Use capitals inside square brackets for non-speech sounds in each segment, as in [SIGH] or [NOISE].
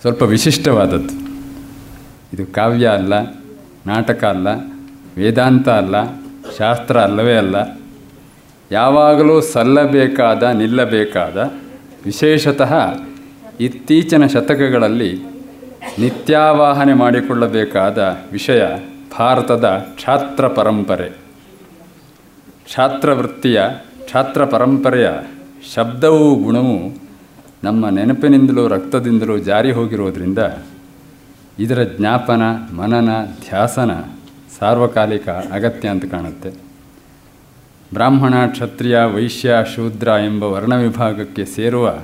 ಸ್ವಲ್ಪ ವಿಶಿಷ್ಟವಾದದ್ದು. ಇದು ಕಾವ್ಯ ಅಲ್ಲ, ನಾಟಕ ಅಲ್ಲ, ವೇದಾಂತ ಅಲ್ಲ, ಶಾಸ್ತ್ರ ಅಲ್ಲವೇ ಅಲ್ಲ. ಯಾವಾಗಲೂ ಸಲ್ಲಬೇಕಾದ, ನಿಲ್ಲಬೇಕಾದ, ವಿಶೇಷತಃ ಇತ್ತೀಚಿನ ಶತಕಗಳಲ್ಲಿ ನಿತ್ಯಾವಾಹನೆ ಮಾಡಿಕೊಳ್ಳಬೇಕಾದ ವಿಷಯ ಭಾರತದ ಛಾತ್ರ ಪರಂಪರೆ. ಛಾತ್ರವೃತ್ತಿಯ ಛಾತ್ರ ಪರಂಪರೆಯ ಶಬ್ದವೂ ಗುಣವೂ ನಮ್ಮ ನೆನಪಿನಿಂದಲೂ ರಕ್ತದಿಂದಲೂ ಜಾರಿ ಹೋಗಿರೋದ್ರಿಂದ ಇದರ ಜ್ಞಾಪನ, ಮನನ, ಧ್ಯಾಸನ ಸಾರ್ವಕಾಲಿಕ ಅಗತ್ಯ ಅಂತ ಕಾಣುತ್ತೆ. ಬ್ರಾಹ್ಮಣ, ಕ್ಷತ್ರಿಯ, ವೈಶ್ಯ, ಶೂದ್ರ ಎಂಬ ವರ್ಣ ವಿಭಾಗಕ್ಕೆ ಸೇರುವ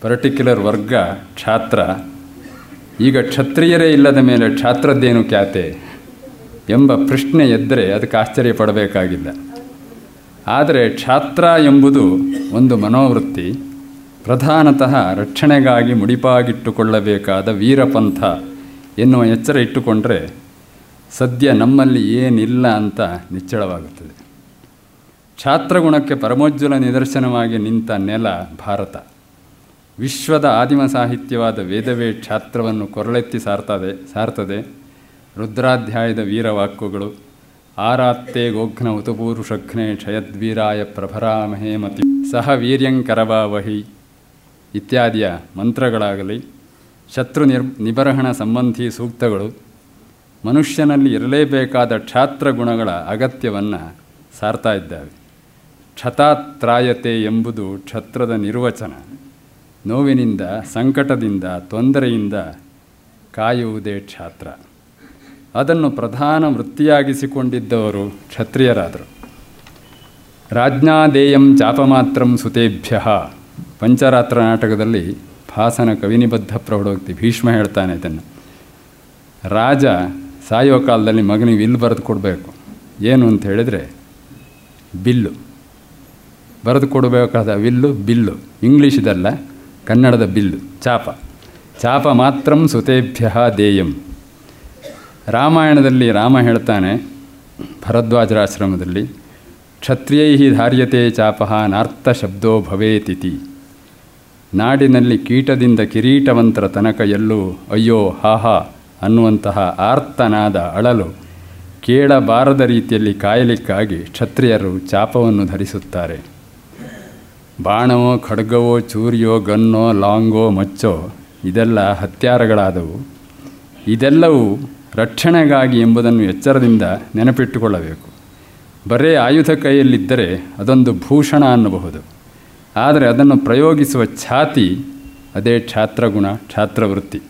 ಪರ್ಟಿಕ್ಯುಲರ್ ವರ್ಗ ಛಾತ್ರ ಈಗ ಕ್ಷತ್ರಿಯರೇ ಇಲ್ಲದ ಮೇಲೆ ಛಾತ್ರದ್ದೇನು ಖ್ಯಾತೆ ಎಂಬ ಪ್ರಶ್ನೆ ಎದ್ದರೆ ಅದಕ್ಕೆ ಆಶ್ಚರ್ಯ ಪಡಬೇಕಾಗಿಲ್ಲ. ಆದರೆ ಛಾತ್ರ ಎಂಬುದು ಒಂದು ಮನೋವೃತ್ತಿ. ಪ್ರಧಾನತಃ ರಕ್ಷಣೆಗಾಗಿ ಮುಡಿಪಾಗಿಟ್ಟುಕೊಳ್ಳಬೇಕಾದ ವೀರಪಂಥ ಎನ್ನುವ ಎಚ್ಚರ ಇಟ್ಟುಕೊಂಡರೆ ಸದ್ಯ ನಮ್ಮಲ್ಲಿ ಏನಿಲ್ಲ ಅಂತ ನಿಚ್ಚಳವಾಗುತ್ತದೆ. ಛಾತ್ರಗುಣಕ್ಕೆ ಪರಮೋಜ್ವಲ ನಿದರ್ಶನವಾಗಿ ನಿಂತ ನೆಲ ಭಾರತ. ವಿಶ್ವದ ಆದಿಮ ಸಾಹಿತ್ಯವಾದ ವೇದವೇ ಛಾತ್ರವನ್ನು ಕೊರಳೆತ್ತಿ ಸಾರ್ತದೆ ಸಾರ್ತದೆ. ರುದ್ರಾಧ್ಯಾಯದ ವೀರವಾಕ್ಯಗಳು ಆರಾತ್ತೇ ಗೋಘ್ನ ಉತಪೂರುಷಘ್ನೆ ಕ್ಷಯದ್ವೀರಾಯ ಪ್ರಭರಾಮಹೇ ಮತಿ. ಸಹ ವೀರ್ಯಂಕರವಾವಹಿ ಇತ್ಯಾದಿಯ ಮಂತ್ರಗಳಾಗಲಿ, ಶತ್ರು ನಿರ್, ನಿಬರಹಣ ಸಂಬಂಧಿ ಸೂಕ್ತಗಳು, ಮನುಷ್ಯನಲ್ಲಿ ಇರಲೇಬೇಕಾದ ಕ್ಷಾತ್ರ ಗುಣಗಳ ಅಗತ್ಯವನ್ನು ಸಾರ್ತಾ ಇದ್ದಾವೆ. ಕ್ಷತಾತ್ರಾಯತೆ ಎಂಬುದು ಕ್ಷತ್ರದ ನಿರ್ವಚನ. ನೋವಿನಿಂದ, ಸಂಕಟದಿಂದ, ತೊಂದರೆಯಿಂದ ಕಾಯುವುದೇ ಕ್ಷಾತ್ರ. ಅದನ್ನು ಪ್ರಧಾನ ವೃತ್ತಿಯಾಗಿಸಿಕೊಂಡಿದ್ದವರು ಕ್ಷತ್ರಿಯರಾದರು. ರಾಜ್ಞಾದೇಯಂ ಚಾಪಮಾತ್ರಂ ಸುತೇಭ್ಯ. ಪಂಚರಾತ್ರ ನಾಟಕದಲ್ಲಿ ಭಾಸನ ಕವಿನಿಬದ್ಧ ಪ್ರೌಢೋಕ್ತಿ ಭೀಷ್ಮ ಹೇಳ್ತಾನೆ ಇದನ್ನು. ರಾಜ ಸಾಯೋ ಕಾಲದಲ್ಲಿ ಮಗನಿಗೆ ವಿಲ್ ಬರೆದು ಕೊಡಬೇಕು. ಏನು ಅಂತ ಹೇಳಿದರೆ, ಬಿಲ್ಲು. ಬರೆದು ಕೊಡಬೇಕಾದ ವಿಲ್ಲು, ಬಿಲ್ಲು. ಇಂಗ್ಲೀಷದಲ್ಲ ಕನ್ನಡದ ಬಿಲ್ಲು, ಚಾಪ. ಚಾಪ ಮಾತ್ರಂ ಸುತೇಭ್ಯ ದೇಯಂ. ರಾಮಾಯಣದಲ್ಲಿ ರಾಮ ಹೇಳ್ತಾನೆ, ಭರದ್ವಾಜರಾಶ್ರಮದಲ್ಲಿ ಕ್ಷತ್ರಿಯೈ ಧಾರ್ಯತೆ ಚಾಪ ನಾರ್ಥ ಶಬ್ದೋ ಭವೇತಿತಿ. ನಾಡಿನಲ್ಲಿ ಕೀಟದಿಂದ ಕಿರೀಟವಂತರ ತನಕ ಎಲ್ಲೂ ಅಯ್ಯೋ ಹಾಹಾ ಅನ್ನುವಂತಹ ಆರ್ತನಾದ ಅಳಲು ಕೇಳಬಾರದ ರೀತಿಯಲ್ಲಿ ಕಾಯಲಿಕ್ಕಾಗಿ ಕ್ಷತ್ರಿಯರು ಚಾಪವನ್ನು ಧರಿಸುತ್ತಾರೆ. ಬಾಣವೋ, ಖಡ್ಗವೋ, ಚೂರಿಯೋ, ಗನ್ನೋ, ಲಾಂಗೋ, ಮಚ್ಚೋ ಇದೆಲ್ಲ ಹತ್ಯಾರಗಳಾದವು. ಇದೆಲ್ಲವೂ ರಕ್ಷಣೆಗಾಗಿ ಎಂಬುದನ್ನು ಎಚ್ಚರದಿಂದ ನೆನಪಿಟ್ಟುಕೊಳ್ಳಬೇಕು. ಬರೇ ಆಯುಧ ಕೈಯಲ್ಲಿದ್ದರೆ ಅದೊಂದು ಭೂಷಣ ಅನ್ನಬಹುದು. ಆದರೆ ಅದನ್ನು ಪ್ರಯೋಗಿಸುವ ಛಾತಿ, ಅದೇ ಛಾತ್ರಗುಣ, ಛಾತ್ರವೃತ್ತಿ.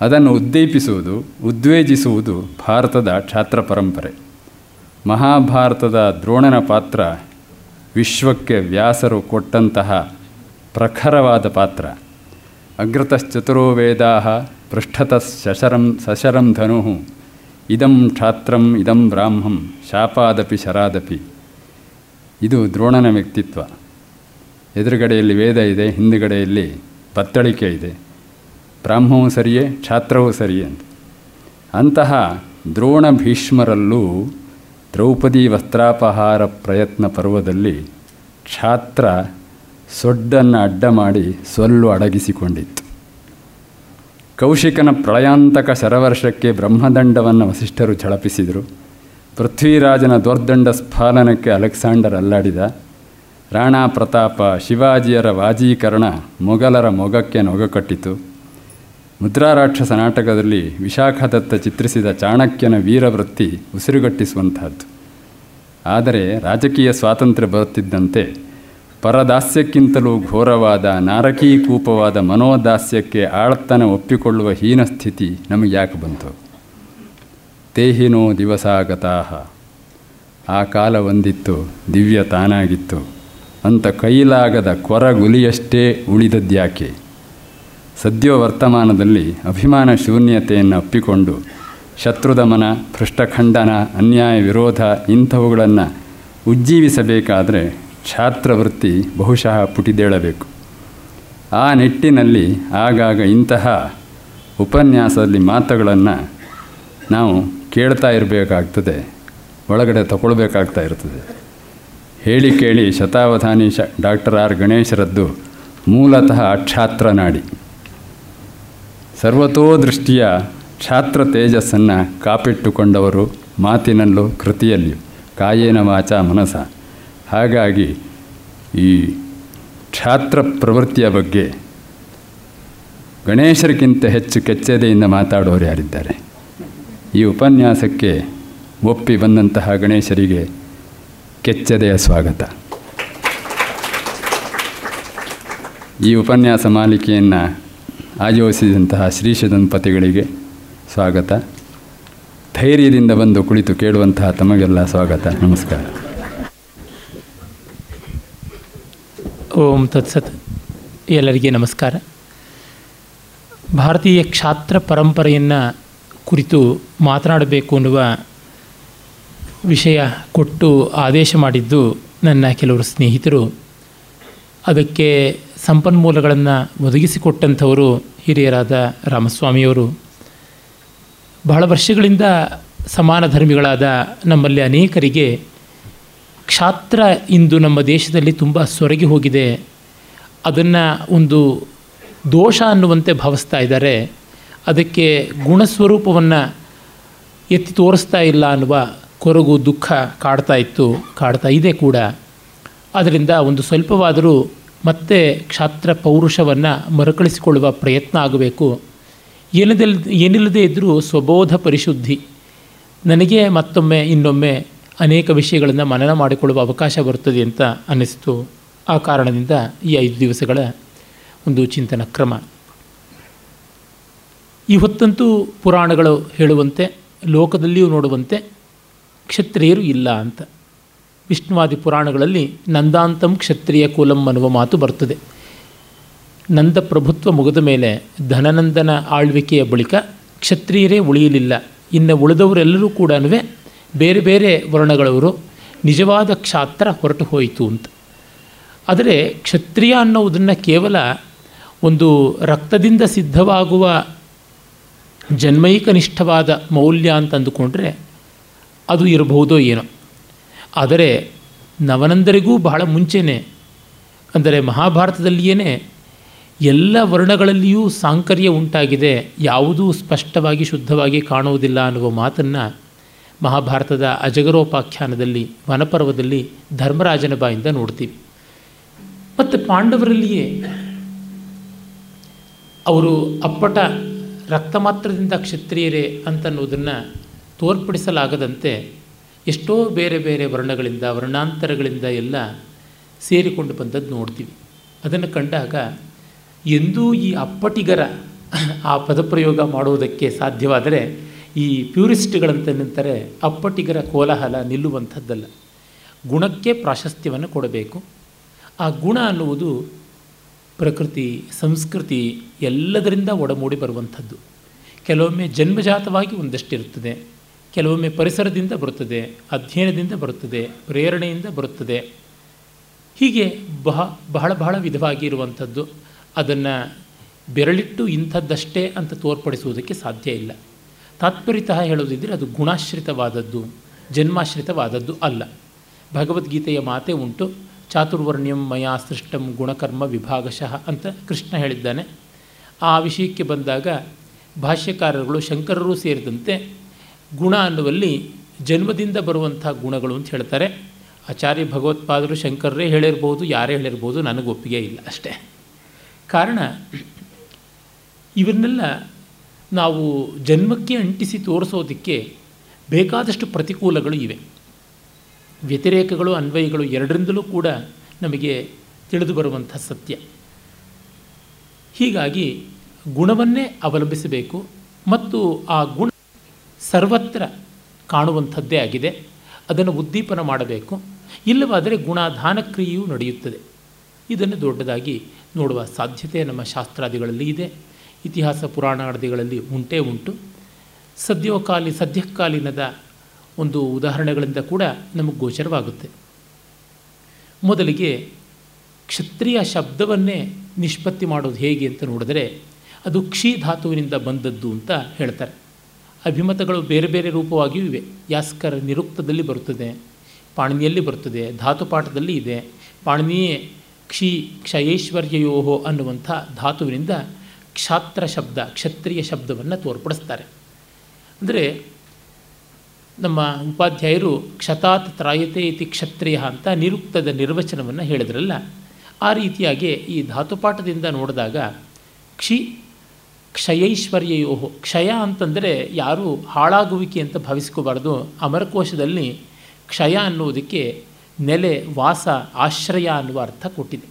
ಅದನ್ನು ಉದ್ದೀಪಿಸುವುದು, ಉದ್ವೇಜಿಸುವುದು ಭಾರತದ ಛಾತ್ರ ಪರಂಪರೆ. ಮಹಾಭಾರತದ ದ್ರೋಣನ ಪಾತ್ರ ವಿಶ್ವಕ್ಕೆ ವ್ಯಾಸರು ಕೊಟ್ಟಂತಹ ಪ್ರಖರವಾದ ಪಾತ್ರ. ಅಗ್ರತಶ್ಚತುರೋ ವೇದಾ ಪೃಷ್ಠತಃ ಶಶರಂ ಸಶರಂ ಧನು, ಇದಂ ಛಾತ್ರಂ ಇದಂ ಬ್ರಾಹ್ಮಂ ಶಾಪಾದಪಿ ಶರಾದಪಿ. ಇದು ದ್ರೋಣನ ವ್ಯಕ್ತಿತ್ವ. ಎದುರುಗಡೆಯಲ್ಲಿ ವೇದ ಇದೆ, ಹಿಂದುಗಡೆಯಲ್ಲಿ ಪತ್ತಳಿಕೆ ಇದೆ. ಬ್ರಾಹ್ಮವೂ ಸರಿಯೇ ಛಾತ್ರವೂ ಸರಿಯೇ ಅಂತ. ಅಂತಹ ದ್ರೋಣ ಭೀಷ್ಮರಲ್ಲೂ ದ್ರೌಪದಿ ವಸ್ತ್ರಾಪಹಾರ ಪ್ರಯತ್ನ ಪರ್ವದಲ್ಲಿ ಛಾತ್ರ ಸೊಡ್ಡನ್ನು ಅಡ್ಡ ಮಾಡಿ ಸೊಲ್ಲು ಅಡಗಿಸಿಕೊಂಡಿತ್ತು. ಕೌಶಿಕನ ಪ್ರಳಯಾಂತಕ ಶರವರ್ಷಕ್ಕೆ ಬ್ರಹ್ಮದಂಡವನ್ನು ವಸಿಷ್ಠರು ಝಳಪಿಸಿದರು. ಪೃಥ್ವಿರಾಜನ ದೊರ್ದಂಡ ಸ್ಫಾಲನಕ್ಕೆ ಅಲೆಕ್ಸಾಂಡರ್ ಅಲ್ಲಾಡಿದ ರಾಣಾ ಪ್ರತಾಪ ಶಿವಾಜಿಯರ ವಾಜೀಕರಣ ಮೊಘಲರ ಮೊಗಕ್ಕೆ ನೊಗಕಟ್ಟಿತು ಮುದ್ರಾರಾಕ್ಷಸ ನಾಟಕದಲ್ಲಿ ವಿಶಾಖದತ್ತ ಚಿತ್ರಿಸಿದ ಚಾಣಕ್ಯನ ವೀರವೃತ್ತಿ ಉಸಿರುಗಟ್ಟಿಸುವಂತಹದ್ದು. ಆದರೆ ರಾಜಕೀಯ ಸ್ವಾತಂತ್ರ್ಯ ಬರುತ್ತಿದ್ದಂತೆ ಪರದಾಸ್ಯಕ್ಕಿಂತಲೂ ಘೋರವಾದ ನಾರಕೀಕೂಪವಾದ ಮನೋದಾಸ್ಯಕ್ಕೆ ಆಳ್ತನ ಒಪ್ಪಿಕೊಳ್ಳುವ ಹೀನ ಸ್ಥಿತಿ ನಮಗೆ ಯಾಕೆ ಬಂತು? ತೇಹಿನೋ ದಿವಸಾಗತಾಹ. ಆ ಕಾಲ ಒಂದಿತ್ತು ದಿವ್ಯ ತಾನಾಗಿತ್ತು. ಅಂತ ಕೈಲಾಗದ ಕೊರಗುಲಿಯಷ್ಟೇ ಉಳಿದದ್ಯಾಕೆ? ಸದ್ಯೋ ವರ್ತಮಾನದಲ್ಲಿ ಅಭಿಮಾನ ಶೂನ್ಯತೆಯನ್ನು ಅಪ್ಪಿಕೊಂಡು ಶತ್ರುದಮನ, ಭ್ರಷ್ಟಖಂಡನ, ಅನ್ಯಾಯ ವಿರೋಧ ಇಂಥವುಗಳನ್ನು ಉಜ್ಜೀವಿಸಬೇಕಾದರೆ ಛಾತ್ರವೃತ್ತಿ ಬಹುಶಃ ಪುಟಿದೇಳಬೇಕು. ಆ ನಿಟ್ಟಿನಲ್ಲಿ ಆಗಾಗ ಇಂತಹ ಉಪನ್ಯಾಸದಲ್ಲಿ ಮಾತುಗಳನ್ನು ನಾವು ಕೇಳ್ತಾ ಇರಬೇಕಾಗ್ತದೆ, ಒಳಗಡೆ ತಗೊಳ್ಬೇಕಾಗ್ತಾ ಇರ್ತದೆ. ಹೇಳಿ ಕೇಳಿ ಶತಾವಧಾನಿ ಶ, ಡಾಕ್ಟರ್ ಆರ್ ಗಣೇಶರದ್ದು ಮೂಲತಃ ಕ್ಷಾತ್ರ ನಾಡಿ. ಸರ್ವತೋ ದೃಷ್ಟಿಯ ಕ್ಷಾತ್ರ ತೇಜಸ್ಸನ್ನು ಕಾಪಿಟ್ಟುಕೊಂಡವರು ಮಾತಿನಲ್ಲೂ ಕೃತಿಯಲ್ಲಿಯೂ, ಕಾಯೇನ ವಾಚ ಮನಸ. ಹಾಗಾಗಿ ಈ ಕ್ಷಾತ್ರ ಪ್ರವೃತ್ತಿಯ ಬಗ್ಗೆ ಗಣೇಶರಿಗಿಂತ ಹೆಚ್ಚು ಕೆಚ್ಚೆದೆಯಿಂದ ಮಾತಾಡೋರು ಯಾರಿದ್ದಾರೆ? ಈ ಉಪನ್ಯಾಸಕ್ಕೆ ಒಪ್ಪಿ ಬಂದಂತಹ ಗಣೇಶರಿಗೆ ಕೆಚ್ಚೆದೆಯ ಸ್ವಾಗತ. ಈ ಉಪನ್ಯಾಸ ಮಾಲಿಕೆಯನ್ನು ಆಯೋಜಿಸಿದಂತಹ ಶ್ರೀಶ ದಂಪತಿಗಳಿಗೆ ಸ್ವಾಗತ. ಧೈರ್ಯದಿಂದ ಬಂದು ಕುಳಿತು ಕೇಳುವಂತಹ ತಮಗೆಲ್ಲ ಸ್ವಾಗತ. ನಮಸ್ಕಾರ. ಓಂ ತತ್ಸತ್ ಎಲ್ಲರಿಗೆ ನಮಸ್ಕಾರ. ಭಾರತೀಯ ಕ್ಷಾತ್ರ ಪರಂಪರೆಯನ್ನು ಕುರಿತು ಮಾತನಾಡಬೇಕು ಅನ್ನುವ ವಿಷಯ ಕೊಟ್ಟು ಆದೇಶ ಮಾಡಿದ್ದು ನನ್ನ ಕೆಲವರು ಸ್ನೇಹಿತರು. ಅದಕ್ಕೆ ಸಂಪನ್ಮೂಲಗಳನ್ನು ಒದಗಿಸಿಕೊಟ್ಟಂಥವರು ಹಿರಿಯರಾದ ರಾಮಸ್ವಾಮಿಯವರು. ಬಹಳ ವರ್ಷಗಳಿಂದ ಸಮಾನ ಧರ್ಮಿಗಳಾದ ನಮ್ಮಲ್ಲಿ ಅನೇಕರಿಗೆ ಕ್ಷಾತ್ರ ಇಂದು ನಮ್ಮ ದೇಶದಲ್ಲಿ ತುಂಬ ಸೊರಗಿ ಹೋಗಿದೆ. ಅದನ್ನು ಒಂದು ದೋಷ ಅನ್ನುವಂತೆ ಭಾವಿಸ್ತಾ ಇದ್ದಾರೆ. ಅದಕ್ಕೆ ಗುಣಸ್ವರೂಪವನ್ನು ಎತ್ತಿ ತೋರಿಸ್ತಾ ಇಲ್ಲ ಅನ್ನುವ ಕೊರಗು ದುಃಖ ಕಾಡ್ತಾ ಇತ್ತು, ಕಾಡ್ತಾ ಇದೆ ಕೂಡ. ಅದರಿಂದ ಒಂದು ಸ್ವಲ್ಪವಾದರೂ ಮತ್ತೆ ಕ್ಷಾತ್ರ ಪೌರುಷವನ್ನು ಮರುಕಳಿಸಿಕೊಳ್ಳುವ ಪ್ರಯತ್ನ ಆಗಬೇಕು. ಏನಿದಲ್, ಏನಿಲ್ಲದೇ ಇದ್ದರೂ ಸ್ವಬೋಧ ಪರಿಶುದ್ಧಿ. ನನಗೆ ಮತ್ತೊಮ್ಮೆ, ಇನ್ನೊಮ್ಮೆ ಅನೇಕ ವಿಷಯಗಳನ್ನು ಮನನ ಮಾಡಿಕೊಳ್ಳುವ ಅವಕಾಶ ಬರುತ್ತದೆ ಅಂತ ಅನ್ನಿಸ್ತು. ಆ ಕಾರಣದಿಂದ ಈ ಐದು ದಿವಸಗಳ ಒಂದು ಚಿಂತನ ಕ್ರಮ. ಈ ಹೊತ್ತಂತೂ ಪುರಾಣಗಳು ಹೇಳುವಂತೆ, ಲೋಕದಲ್ಲಿಯೂ ನೋಡುವಂತೆ ಕ್ಷತ್ರಿಯರು ಇಲ್ಲ ಅಂತ. ವಿಷ್ಣುವಾದಿ ಪುರಾಣಗಳಲ್ಲಿ ನಂದಾಂತಂ ಕ್ಷತ್ರಿಯ ಕುಲಂ ಅನ್ನುವ ಮಾತು ಬರ್ತದೆ. ನಂದ ಪ್ರಭುತ್ವ ಮುಗಿದ ಮೇಲೆ ಧನನಂದನ ಆಳ್ವಿಕೆಯ ಬಳಿಕ ಕ್ಷತ್ರಿಯರೇ ಉಳಿಯಲಿಲ್ಲ. ಇನ್ನು ಉಳಿದವರೆಲ್ಲರೂ ಕೂಡ ಬೇರೆ ಬೇರೆ ವರ್ಣಗಳವರು ನಿಜವಾದ ಕ್ಷಾತ್ರ ಹೊರಟು ಹೋಯಿತು ಅಂತ. ಆದರೆ ಕ್ಷತ್ರಿಯ ಅನ್ನೋದನ್ನು ಕೇವಲ ಒಂದು ರಕ್ತದಿಂದ ಸಿದ್ಧವಾಗುವ ಜನ್ಮೈಕನಿಷ್ಠವಾದ ಮೌಲ್ಯ ಅಂತ ಅಂದುಕೊಂಡ್ರೆ ಅದು ಇರಬಹುದೋ ಏನೋ. ಆದರೆ ನವನಂದರಿಗೂ ಬಹಳ ಮುಂಚೆನೇ, ಅಂದರೆ ಮಹಾಭಾರತದಲ್ಲಿಯೇ ಎಲ್ಲ ವರ್ಣಗಳಲ್ಲಿಯೂ ಸಾಂಕರ್ಯ ಉಂಟಾಗಿದೆ, ಯಾವುದೂ ಸ್ಪಷ್ಟವಾಗಿ ಶುದ್ಧವಾಗಿ ಕಾಣುವುದಿಲ್ಲ ಅನ್ನುವ ಮಾತನ್ನು ಮಹಾಭಾರತದ ಅಜಗರೋಪಾಖ್ಯಾನದಲ್ಲಿ, ವನಪರ್ವದಲ್ಲಿ ಧರ್ಮರಾಜನ ಬಾಯಿಂದ ನೋಡ್ತೀವಿ. ಮತ್ತು ಪಾಂಡವರಲ್ಲಿಯೇ ಅವರು ಅಪ್ಪಟ ರಕ್ತ ಮಾತ್ರದಿಂದ ಕ್ಷತ್ರಿಯರೇ ಅಂತನ್ನುವುದನ್ನು ತೋರ್ಪಡಿಸಲಾಗದಂತೆ ಎಷ್ಟೋ ಬೇರೆ ಬೇರೆ ವರ್ಣಗಳಿಂದ, ವರ್ಣಾಂತರಗಳಿಂದ ಎಲ್ಲ ಸೇರಿಕೊಂಡು ಬಂದದ್ದು ನೋಡ್ತೀವಿ. ಅದನ್ನು ಕಂಡಾಗ ಎಂದೂ ಈ ಅಪ್ಪಟಿಗರ ಆ ಪದಪ್ರಯೋಗ ಮಾಡುವುದಕ್ಕೆ ಸಾಧ್ಯವಾದರೆ ಈ ಪ್ಯೂರಿಸ್ಟ್ಗಳಂತ ನಿಂತರೆ ಅಪ್ಪಟಿಗರ ಕೋಲಾಹಲ ನಿಲ್ಲುವಂಥದ್ದಲ್ಲ. ಗುಣಕ್ಕೆ ಪ್ರಾಶಸ್ತ್ಯವನ್ನು ಕೊಡಬೇಕು. ಆ ಗುಣ ಅನ್ನುವುದು ಪ್ರಕೃತಿ, ಸಂಸ್ಕೃತಿ ಎಲ್ಲದರಿಂದ ಒಡಮೂಡಿ ಬರುವಂಥದ್ದು. ಕೆಲವೊಮ್ಮೆ ಜನ್ಮಜಾತವಾಗಿ ಒಂದಷ್ಟಿರುತ್ತದೆ. ಕೆಲವೊಮ್ಮೆ ಪರಿಸರದಿಂದ ಬರುತ್ತದೆ, ಅಧ್ಯಯನದಿಂದ ಬರುತ್ತದೆ, ಪ್ರೇರಣೆಯಿಂದ ಬರುತ್ತದೆ. ಹೀಗೆ ಬಹ, ಬಹಳ ಬಹಳ ವಿಧವಾಗಿ ಇರುವಂಥದ್ದು. ಅದನ್ನು ಬೆರಳಿಟ್ಟು ಇಂಥದ್ದಷ್ಟೇ ಅಂತ ತೋರ್ಪಡಿಸುವುದಕ್ಕೆ ಸಾಧ್ಯ ಇಲ್ಲ. ತಾತ್ಪರ್ಯತಃ ಹೇಳೋದಿದ್ದರೆ ಅದು ಗುಣಾಶ್ರಿತವಾದದ್ದು, ಜನ್ಮಾಶ್ರಿತವಾದದ್ದು ಅಲ್ಲ. ಭಗವದ್ಗೀತೆಯ ಮಾತೆ ಉಂಟು, ಚಾತುರ್ವರ್ಣ್ಯಂ ಮಯಾ ಸೃಷ್ಟಂ ಗುಣಕರ್ಮ ವಿಭಾಗಶಃ ಅಂತ ಕೃಷ್ಣ ಹೇಳಿದ್ದಾನೆ. ಆ ವಿಷಯಕ್ಕೆ ಬಂದಾಗ ಭಾಷ್ಯಕಾರರುಗಳು ಶಂಕರರು ಸೇರಿದಂತೆ ಗುಣ ಅನ್ನುವಲ್ಲಿ ಜನ್ಮದಿಂದ ಬರುವಂಥ ಗುಣಗಳು ಅಂತ ಹೇಳ್ತಾರೆ. ಆಚಾರ್ಯ ಭಗವತ್ಪಾದರು ಶಂಕರರೇ ಹೇಳಿರ್ಬೋದು, ಯಾರೇ ಹೇಳಿರ್ಬೋದು ನನಗೆ ಒಪ್ಪಿಗೆ ಇಲ್ಲ ಅಷ್ಟೇ. ಕಾರಣ, ಇವನ್ನೆಲ್ಲ ನಾವು ಜನ್ಮಕ್ಕೆ ಅಂಟಿಸಿ ತೋರಿಸೋದಕ್ಕೆ ಬೇಕಾದಷ್ಟು ಪ್ರತಿಕೂಲಗಳು ಇವೆ. ವ್ಯತಿರೇಕಗಳು, ಅನ್ವಯಗಳು ಎರಡರಿಂದಲೂ ಕೂಡ ನಮಗೆ ತಿಳಿದು ಬರುವಂಥ ಸತ್ಯ. ಹೀಗಾಗಿ ಗುಣವನ್ನೇ ಅವಲಂಬಿಸಬೇಕು ಮತ್ತು ಆ ಗುಣ ಸರ್ವತ್ರ ಕಾಣುವಂಥದ್ದೇ ಆಗಿದೆ. ಅದನ್ನು ಉದ್ದೀಪನ ಮಾಡಬೇಕು. ಇಲ್ಲವಾದರೆ ಗುಣಾಧಾನ ಕ್ರಿಯೆಯೂ ನಡೆಯುತ್ತದೆ. ಇದನ್ನು ದೊಡ್ಡದಾಗಿ ನೋಡುವ ಸಾಧ್ಯತೆ ನಮ್ಮ ಶಾಸ್ತ್ರಾದಿಗಳಲ್ಲಿ ಇದೆ. ಇತಿಹಾಸ ಪುರಾಣಾದಿಗಳಲ್ಲಿ ಉಂಟೇ ಉಂಟು. ಸದ್ಯೋಕಾಲಿ, ಸದ್ಯಕಾಲೀನದ ಒಂದು ಉದಾಹರಣೆಗಳಿಂದ ಕೂಡ ನಮಗೆ ಗೋಚರವಾಗುತ್ತೆ. ಮೊದಲಿಗೆ ಕ್ಷತ್ರಿಯ ಶಬ್ದವನ್ನೇ ನಿಷ್ಪತ್ತಿ ಮಾಡೋದು ಹೇಗೆ ಅಂತ ನೋಡಿದರೆ ಅದು ಕ್ಷೀ ಧಾತುವಿನಿಂದ ಬಂದದ್ದು ಅಂತ ಹೇಳ್ತಾರೆ. ಅಭಿಮತಗಳು ಬೇರೆ ಬೇರೆ ರೂಪವಾಗಿಯೂ ಇವೆ. ಯಾಸ್ಕರ ನಿರುಕ್ತದಲ್ಲಿ ಬರುತ್ತದೆ, ಪಾಣಿನಿಯಲ್ಲಿ ಬರುತ್ತದೆ, ಧಾತುಪಾಠದಲ್ಲಿ ಇದೆ. ಪಾಣಿನಿಯೇ ಕ್ಷಿ ಕ್ಷಯೈಶ್ವರ್ಯಯೋಹೋ ಅನ್ನುವಂಥ ಧಾತುವಿನಿಂದ ಕ್ಷಾತ್ರ ಶಬ್ದ, ಕ್ಷತ್ರಿಯ ಶಬ್ದವನ್ನು ತೋರ್ಪಡಿಸ್ತಾರೆ. ಅಂದರೆ ನಮ್ಮ ಉಪಾಧ್ಯಾಯರು ಕ್ಷತಾತ್ ತ್ರಾಯತೆ ಇತಿ ಕ್ಷತ್ರಿಯ ಅಂತ ನಿರುಕ್ತದ ನಿರ್ವಚನವನ್ನು ಹೇಳಿದ್ರಲ್ಲ, ಆ ರೀತಿಯಾಗಿ ಈ ಧಾತುಪಾಠದಿಂದ ನೋಡಿದಾಗ ಕ್ಷಿ ಕ್ಷಯೈಶ್ವರ್ಯಯೋ ಕ್ಷಯ ಅಂತಂದರೆ ಯಾರೂ ಹಾಳಾಗುವಿಕೆ ಅಂತ ಭಾವಿಸ್ಕೋಬಾರ್ದು. ಅಮರಕೋಶದಲ್ಲಿ ಕ್ಷಯ ಅನ್ನುವುದಕ್ಕೆ ನೆಲೆ, ವಾಸ, ಆಶ್ರಯ ಅನ್ನುವ ಅರ್ಥ ಕೊಟ್ಟಿದೆ.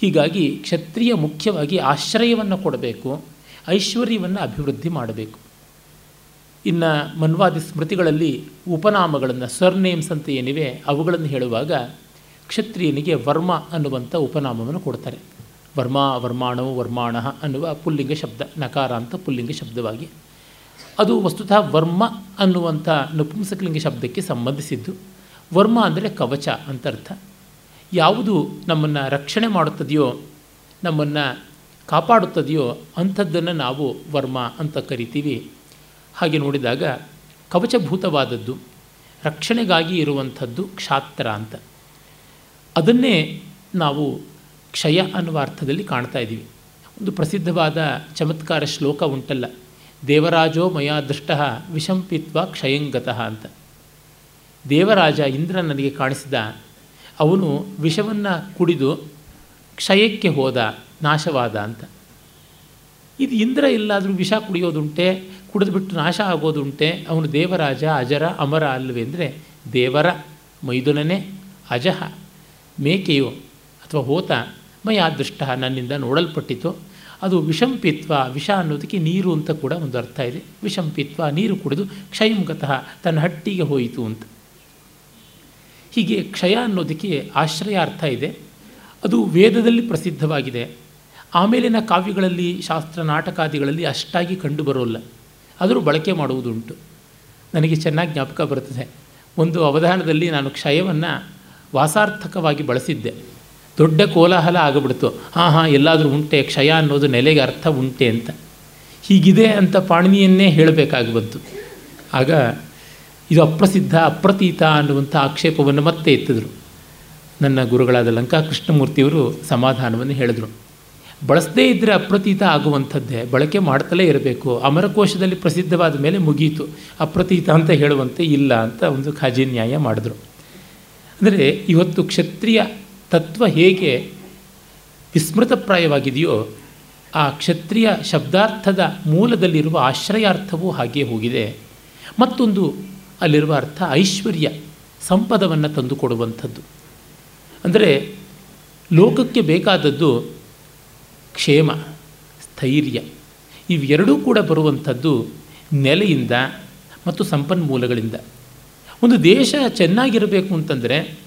ಹೀಗಾಗಿ ಕ್ಷತ್ರಿಯ ಮುಖ್ಯವಾಗಿ ಆಶ್ರಯವನ್ನು ಕೊಡಬೇಕು, ಐಶ್ವರ್ಯವನ್ನು ಅಭಿವೃದ್ಧಿ ಮಾಡಬೇಕು. ಇನ್ನು ಮನ್ವಾದಿ ಸ್ಮೃತಿಗಳಲ್ಲಿ ಉಪನಾಮಗಳನ್ನು ಸರ್ನೇಮ್ಸ್ ಅಂತ ಏನಿವೆ, ಅವುಗಳನ್ನು ಹೇಳುವಾಗ ಕ್ಷತ್ರಿಯನಿಗೆ ವರ್ಮ ಅನ್ನುವಂಥ ಉಪನಾಮವನ್ನು ಕೊಡ್ತಾರೆ. ವರ್ಮ ವರ್ಮಾಣೋ ವರ್ಮಾಣ ಅನ್ನುವ ಪುಲ್ಲಿಂಗ ಶಬ್ದ, ನಕಾರ ಅಂತ ಪುಲ್ಲಿಂಗ ಶಬ್ದವಾಗಿ. ಅದು ವಸ್ತುತಃ ವರ್ಮ ಅನ್ನುವಂಥ ನಪುಂಸಕಲಿಂಗ ಶಬ್ದಕ್ಕೆ ಸಂಬಂಧಿಸಿದ್ದು. ವರ್ಮ ಅಂದರೆ ಕವಚ ಅಂತ ಅರ್ಥ. ಯಾವುದು ನಮ್ಮನ್ನು ರಕ್ಷಣೆ ಮಾಡುತ್ತದೆಯೋ, ನಮ್ಮನ್ನು ಕಾಪಾಡುತ್ತದೆಯೋ ಅಂಥದ್ದನ್ನು ನಾವು ವರ್ಮ ಅಂತ ಕರಿತೀವಿ. ಹಾಗೆ ನೋಡಿದಾಗ ಕವಚಭೂತವಾದದ್ದು, ರಕ್ಷಣೆಗಾಗಿ ಇರುವಂಥದ್ದು ಕ್ಷಾತ್ರ ಅಂತ. ಅದನ್ನೇ ನಾವು ಕ್ಷಯ ಅನ್ನುವ ಅರ್ಥದಲ್ಲಿ ಕಾಣ್ತಾ ಇದ್ದೀವಿ. ಒಂದು ಪ್ರಸಿದ್ಧವಾದ ಚಮತ್ಕಾರ ಶ್ಲೋಕ ಉಂಟಲ್ಲ, ದೇವರಾಜೋ ಮಯಾ ದೃಷ್ಟ ವಿಷಂಪಿತ್ವ ಕ್ಷಯಂಗತಃ ಅಂತ. ದೇವರಾಜ ಇಂದ್ರ ನನಗೆ ಕಾಣಿಸಿದ, ಅವನು ವಿಷವನ್ನು ಕುಡಿದು ಕ್ಷಯಕ್ಕೆ ಹೋದ, ನಾಶವಾದ ಅಂತ. ಇದು ಇಂದ್ರ ಇಲ್ಲಾದರೂ ವಿಷ ಕುಡಿಯೋದುಂಟೆ ಕುಡಿದ್ಬಿಟ್ಟು ನಾಶ ಆಗೋದುಂಟೆ, ಅವನು ದೇವರಾಜ, ಅಜರ, ಅಮರ ಅಲ್ಲವೇ ಅಂದರೆ ದೇವರ, ಮೈದುನನೇ, ಅಜಹ, ಮೇಕೆಯು. ಅಥವಾ ಹೋತ ಮಯ ದೃಷ್ಟ ನನ್ನಿಂದ ನೋಡಲ್ಪಟ್ಟಿತು. ಅದು ವಿಷಂಪಿತ್ವ, ವಿಷ ಅನ್ನೋದಕ್ಕೆ ನೀರು ಅಂತ ಕೂಡ ಒಂದು ಅರ್ಥ ಇದೆ. ವಿಷಂಪಿತ್ವ, ನೀರು ಕುಡಿದು ಕ್ಷಯಂಗತಃ ತನ್ನ ಹಟ್ಟಿಗೆ ಹೋಯಿತು ಅಂತ. ಹೀಗೆ ಕ್ಷಯ ಅನ್ನೋದಕ್ಕೆ ಆಶ್ರಯ ಅರ್ಥ ಇದೆ. ಅದು ವೇದದಲ್ಲಿ ಪ್ರಸಿದ್ಧವಾಗಿದೆ. ಆಮೇಲಿನ ಕಾವ್ಯಗಳಲ್ಲಿ, ಶಾಸ್ತ್ರ ನಾಟಕಾದಿಗಳಲ್ಲಿ ಅಷ್ಟಾಗಿ ಕಂಡುಬರೋಲ್ಲ ಆದರೂ ಬಳಕೆ ಮಾಡುವುದುಂಟು. ನನಗೆ ಚೆನ್ನಾಗಿ ಜ್ಞಾಪಕ ಬರುತ್ತದೆ. ಒಂದು ಅವಧಾನದಲ್ಲಿ ನಾನು ಕ್ಷಯವನ್ನು ವಾಸಾರ್ಥಕವಾಗಿ ಬಳಸಿದ್ದೆ. ದೊಡ್ಡ ಕೋಲಾಹಲ ಆಗಿಬಿಡ್ತು. ಹಾಂ ಹಾಂ, ಎಲ್ಲಾದರೂ ಉಂಟೆ, ಕ್ಷಯ ಅನ್ನೋದು ನೆಲೆಗೆ ಅರ್ಥ ಉಂಟೆ ಅಂತ. ಹೀಗಿದೆ ಅಂತ ಪಾಣಿನಿಯನ್ನೇ ಹೇಳಬೇಕಾಗಿ ಬಂತು. ಆಗ ಇದು ಅಪ್ರಸಿದ್ಧ, ಅಪ್ರತೀತ ಅನ್ನುವಂಥ ಆಕ್ಷೇಪವನ್ನು ಮತ್ತೆ ಎತ್ತಿದ್ರು. ನನ್ನ ಗುರುಗಳಾದ ಲಂಕಾ ಕೃಷ್ಣಮೂರ್ತಿಯವರು ಸಮಾಧಾನವನ್ನು ಹೇಳಿದರು. ಬಳಸದೇ ಇದ್ದರೆ ಅಪ್ರತೀತ ಆಗುವಂಥದ್ದೇ, ಬಳಕೆ ಮಾಡ್ತಲೇ ಇರಬೇಕು. ಅಮರಕೋಶದಲ್ಲಿ ಪ್ರಸಿದ್ಧವಾದ ಮೇಲೆ ಮುಗೀತು. ಅಪ್ರತೀತ ಅಂತ ಹೇಳುವಂತೆ ಇಲ್ಲ ಅಂತ ಒಂದು ಖಾಜಿ ನ್ಯಾಯ ಮಾಡಿದ್ರು. ಅಂದರೆ ಇವತ್ತು ಕ್ಷತ್ರಿಯ ತತ್ವ ಹೇಗೆ ವಿಸ್ಮೃತಪ್ರಾಯವಾಗಿದೆಯೋ ಆ ಕ್ಷತ್ರಿಯ ಶಬ್ದಾರ್ಥದ ಮೂಲದಲ್ಲಿರುವ ಆಶ್ರಯಾರ್ಥವೂ ಹಾಗೆ ಹೋಗಿದೆ. ಮತ್ತೊಂದು ಅಲ್ಲಿರುವ ಅರ್ಥ ಐಶ್ವರ್ಯ ಸಂಪದವನ್ನು ತಂದುಕೊಡುವಂಥದ್ದು. ಅಂದರೆ ಲೋಕಕ್ಕೆ ಬೇಕಾದದ್ದು ಕ್ಷೇಮ, ಸ್ಥೈರ್ಯ, ಇವೆರಡೂ ಕೂಡ ಬರುವಂಥದ್ದು ನೆಲೆಯಿಂದ ಮತ್ತು ಸಂಪನ್ಮೂಲಗಳಿಂದ. ಒಂದು ದೇಶ ಚೆನ್ನಾಗಿರಬೇಕು ಅಂತಂದರೆ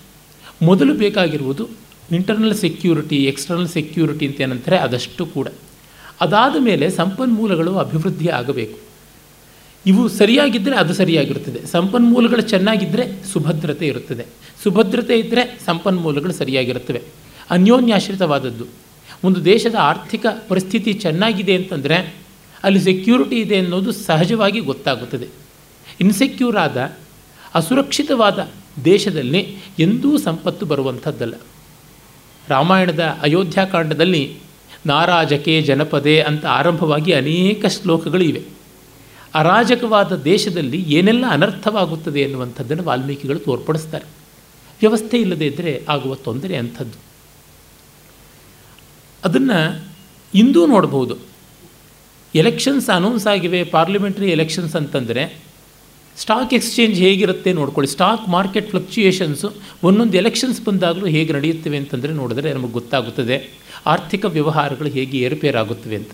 ಮೊದಲು ಬೇಕಾಗಿರುವುದು ಇಂಟರ್ನಲ್ ಸೆಕ್ಯೂರಿಟಿ ಎಕ್ಸ್ಟರ್ನಲ್ ಸೆಕ್ಯೂರಿಟಿ ಅಂತ ಏನಂತಾರೆ ಅದಷ್ಟು ಕೂಡ. ಅದಾದ ಮೇಲೆ ಸಂಪನ್ಮೂಲಗಳು ಅಭಿವೃದ್ಧಿ ಆಗಬೇಕು. ಇವು ಸರಿಯಾಗಿದ್ದರೆ ಅದು ಸರಿಯಾಗಿರುತ್ತದೆ. ಸಂಪನ್ಮೂಲಗಳು ಚೆನ್ನಾಗಿದ್ದರೆ ಸುಭದ್ರತೆ ಇರುತ್ತದೆ. ಸುಭದ್ರತೆ ಇದ್ದರೆ ಸಂಪನ್ಮೂಲಗಳು ಸರಿಯಾಗಿರುತ್ತವೆ. ಅನ್ಯೋನ್ಯಾಶ್ರಿತವಾದದ್ದು. ಒಂದು ದೇಶದ ಆರ್ಥಿಕ ಪರಿಸ್ಥಿತಿ ಚೆನ್ನಾಗಿದೆ ಅಂತಂದರೆ ಅಲ್ಲಿ ಸೆಕ್ಯೂರಿಟಿ ಇದೆ ಅನ್ನೋದು ಸಹಜವಾಗಿ ಗೊತ್ತಾಗುತ್ತದೆ. ಇನ್ಸೆಕ್ಯೂರ್ ಆದ, ಅಸುರಕ್ಷಿತವಾದ ದೇಶದಲ್ಲಿ ಎಂದೂ ಸಂಪತ್ತು ಬರುವಂಥದ್ದಲ್ಲ. ರಾಮಾಯಣದ ಅಯೋಧ್ಯಾಕಾಂಡದಲ್ಲಿ ನಾರಾಜಕೆ ಜನಪದೆ ಅಂತ ಆರಂಭವಾಗಿ ಅನೇಕ ಶ್ಲೋಕಗಳು ಇವೆ. ಅರಾಜಕವಾದ ದೇಶದಲ್ಲಿ ಏನೆಲ್ಲ ಅನರ್ಥವಾಗುತ್ತದೆ ಎನ್ನುವಂಥದ್ದನ್ನು ವಾಲ್ಮೀಕಿಗಳು ತೋರ್ಪಡಿಸ್ತಾರೆ. ವ್ಯವಸ್ಥೆ ಇಲ್ಲದೇ ಇದ್ದರೆ ಆಗುವ ತೊಂದರೆ ಅಂಥದ್ದು. ಅದನ್ನು ಇಂದೂ ನೋಡ್ಬೋದು ಎಲೆಕ್ಷನ್ಸ್ ಅನೌನ್ಸ್ ಆಗಿವೆ ಪಾರ್ಲಿಮೆಂಟ್ರಿ ಎಲೆಕ್ಷನ್ಸ್ ಅಂತಂದರೆ ಸ್ಟಾಕ್ ಎಕ್ಸ್ಚೇಂಜ್ ಹೇಗಿರುತ್ತೆ ನೋಡ್ಕೊಳ್ಳಿ. ಸ್ಟಾಕ್ ಮಾರ್ಕೆಟ್ ಫ್ಲಕ್ಚುಯೇಷನ್ಸು ಒಂದೊಂದು ಎಲೆಕ್ಷನ್ಸ್ ಬಂದಾಗಲೂ ಹೇಗೆ ನಡೆಯುತ್ತವೆ ಅಂತಂದರೆ ನೋಡಿದ್ರೆ ನಮಗೆ ಗೊತ್ತಾಗುತ್ತದೆ. ಆರ್ಥಿಕ ವ್ಯವಹಾರಗಳು ಹೇಗೆ ಏರುಪೇರಾಗುತ್ತವೆ ಅಂತ.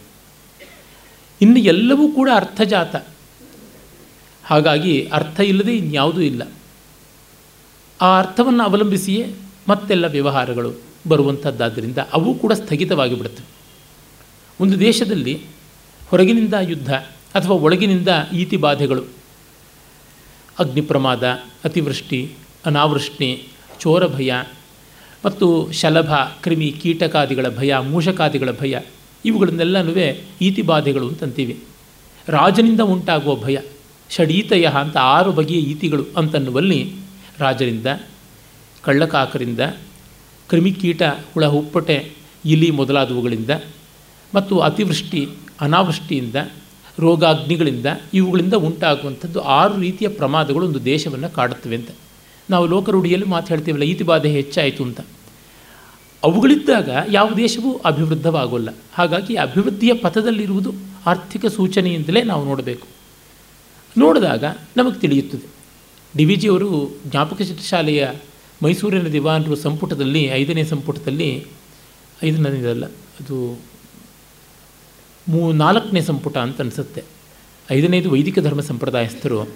ಇನ್ನು ಎಲ್ಲವೂ ಕೂಡ ಅರ್ಥಜಾತ. ಹಾಗಾಗಿ ಅರ್ಥ ಇಲ್ಲದೆ ಇನ್ಯಾವುದೂ ಇಲ್ಲ. ಆ ಅರ್ಥವನ್ನು ಅವಲಂಬಿಸಿಯೇ ಮತ್ತೆಲ್ಲ ವ್ಯವಹಾರಗಳು ಬರುವಂಥದ್ದಾದ್ದರಿಂದ ಅವು ಕೂಡ ಸ್ಥಗಿತವಾಗಿ ಬಿಡುತ್ತವೆ ಒಂದು ದೇಶದಲ್ಲಿ ಹೊರಗಿನಿಂದ ಯುದ್ಧ ಅಥವಾ ಒಳಗಿನಿಂದ ಈತಿ ಬಾಧೆಗಳು ಅಗ್ನಿ ಪ್ರಮಾದ ಅತಿವೃಷ್ಟಿ, ಅನಾವೃಷ್ಟಿ ಚೋರ ಭಯ ಮತ್ತು ಶಲಭ, ಕ್ರಿಮಿ ಕೀಟಕಾದಿಗಳ ಭಯ, ಮೂಷಕಾದಿಗಳ ಭಯ ಇವುಗಳನ್ನೆಲ್ಲನೂ ಈತಿ ಬಾಧೆಗಳು ಅಂತಂತೀವಿ ರಾಜನಿಂದ ಉಂಟಾಗುವ ಭಯ, ಷಡೀತಯ ಅಂತ ಆರು ಬಗೆಯ ಈತಿಗಳು ಅಂತನ್ನುವಲ್ಲಿ ರಾಜರಿಂದ, ಕಳ್ಳಕಾಕರಿಂದ ಕ್ರಿಮಿಕೀಟ ಹುಳ, ಹುಪ್ಪಟೆ, ಇಲಿ ಮೊದಲಾದವುಗಳಿಂದ ಮತ್ತು ಅತಿವೃಷ್ಟಿ, ಅನಾವೃಷ್ಟಿಯಿಂದ ರೋಗಾಗ್ನಿಗಳಿಂದ ಇವುಗಳಿಂದ ಉಂಟಾಗುವಂಥದ್ದು ಆರು ರೀತಿಯ ಪ್ರಮಾದಗಳು ಒಂದು ದೇಶವನ್ನು ಕಾಡುತ್ತವೆ ಅಂತ. ನಾವು ಲೋಕರೂಢಿಯಲ್ಲಿ ಮಾತು ಹೇಳ್ತೀವಲ್ಲ, ಈತಿ ಬಾಧೆ ಹೆಚ್ಚಾಯಿತು ಅಂತ. ಅವುಗಳಿದ್ದಾಗ ಯಾವ ದೇಶವೂ ಅಭಿವೃದ್ಧವಾಗೋಲ್ಲ. ಹಾಗಾಗಿ ಅಭಿವೃದ್ಧಿಯ ಪಥದಲ್ಲಿರುವುದು ಆರ್ಥಿಕ ಸೂಚನೆಯಿಂದಲೇ ನಾವು ನೋಡಬೇಕು. ನೋಡಿದಾಗ ನಮಗೆ ತಿಳಿಯುತ್ತದೆ. ಡಿ ವಿ ಜಿಯವರು ಜ್ಞಾಪಕ ಚಿತ್ರಶಾಲೆಯ ಮೈಸೂರಿನ ದಿವಾನರು ಸಂಪುಟದಲ್ಲಿ, ಐದನೇ ಸಂಪುಟದಲ್ಲಿ, ಐದನೇದಲ್ಲ, ಅದು ಮೂ, ನಾಲ್ಕನೇ ಸಂಪುಟ ಅಂತ ಅನಿಸುತ್ತೆ. ಐದನೇದು ವೈದಿಕ ಧರ್ಮ ಸಂಪ್ರದಾಯಸ್ಥರು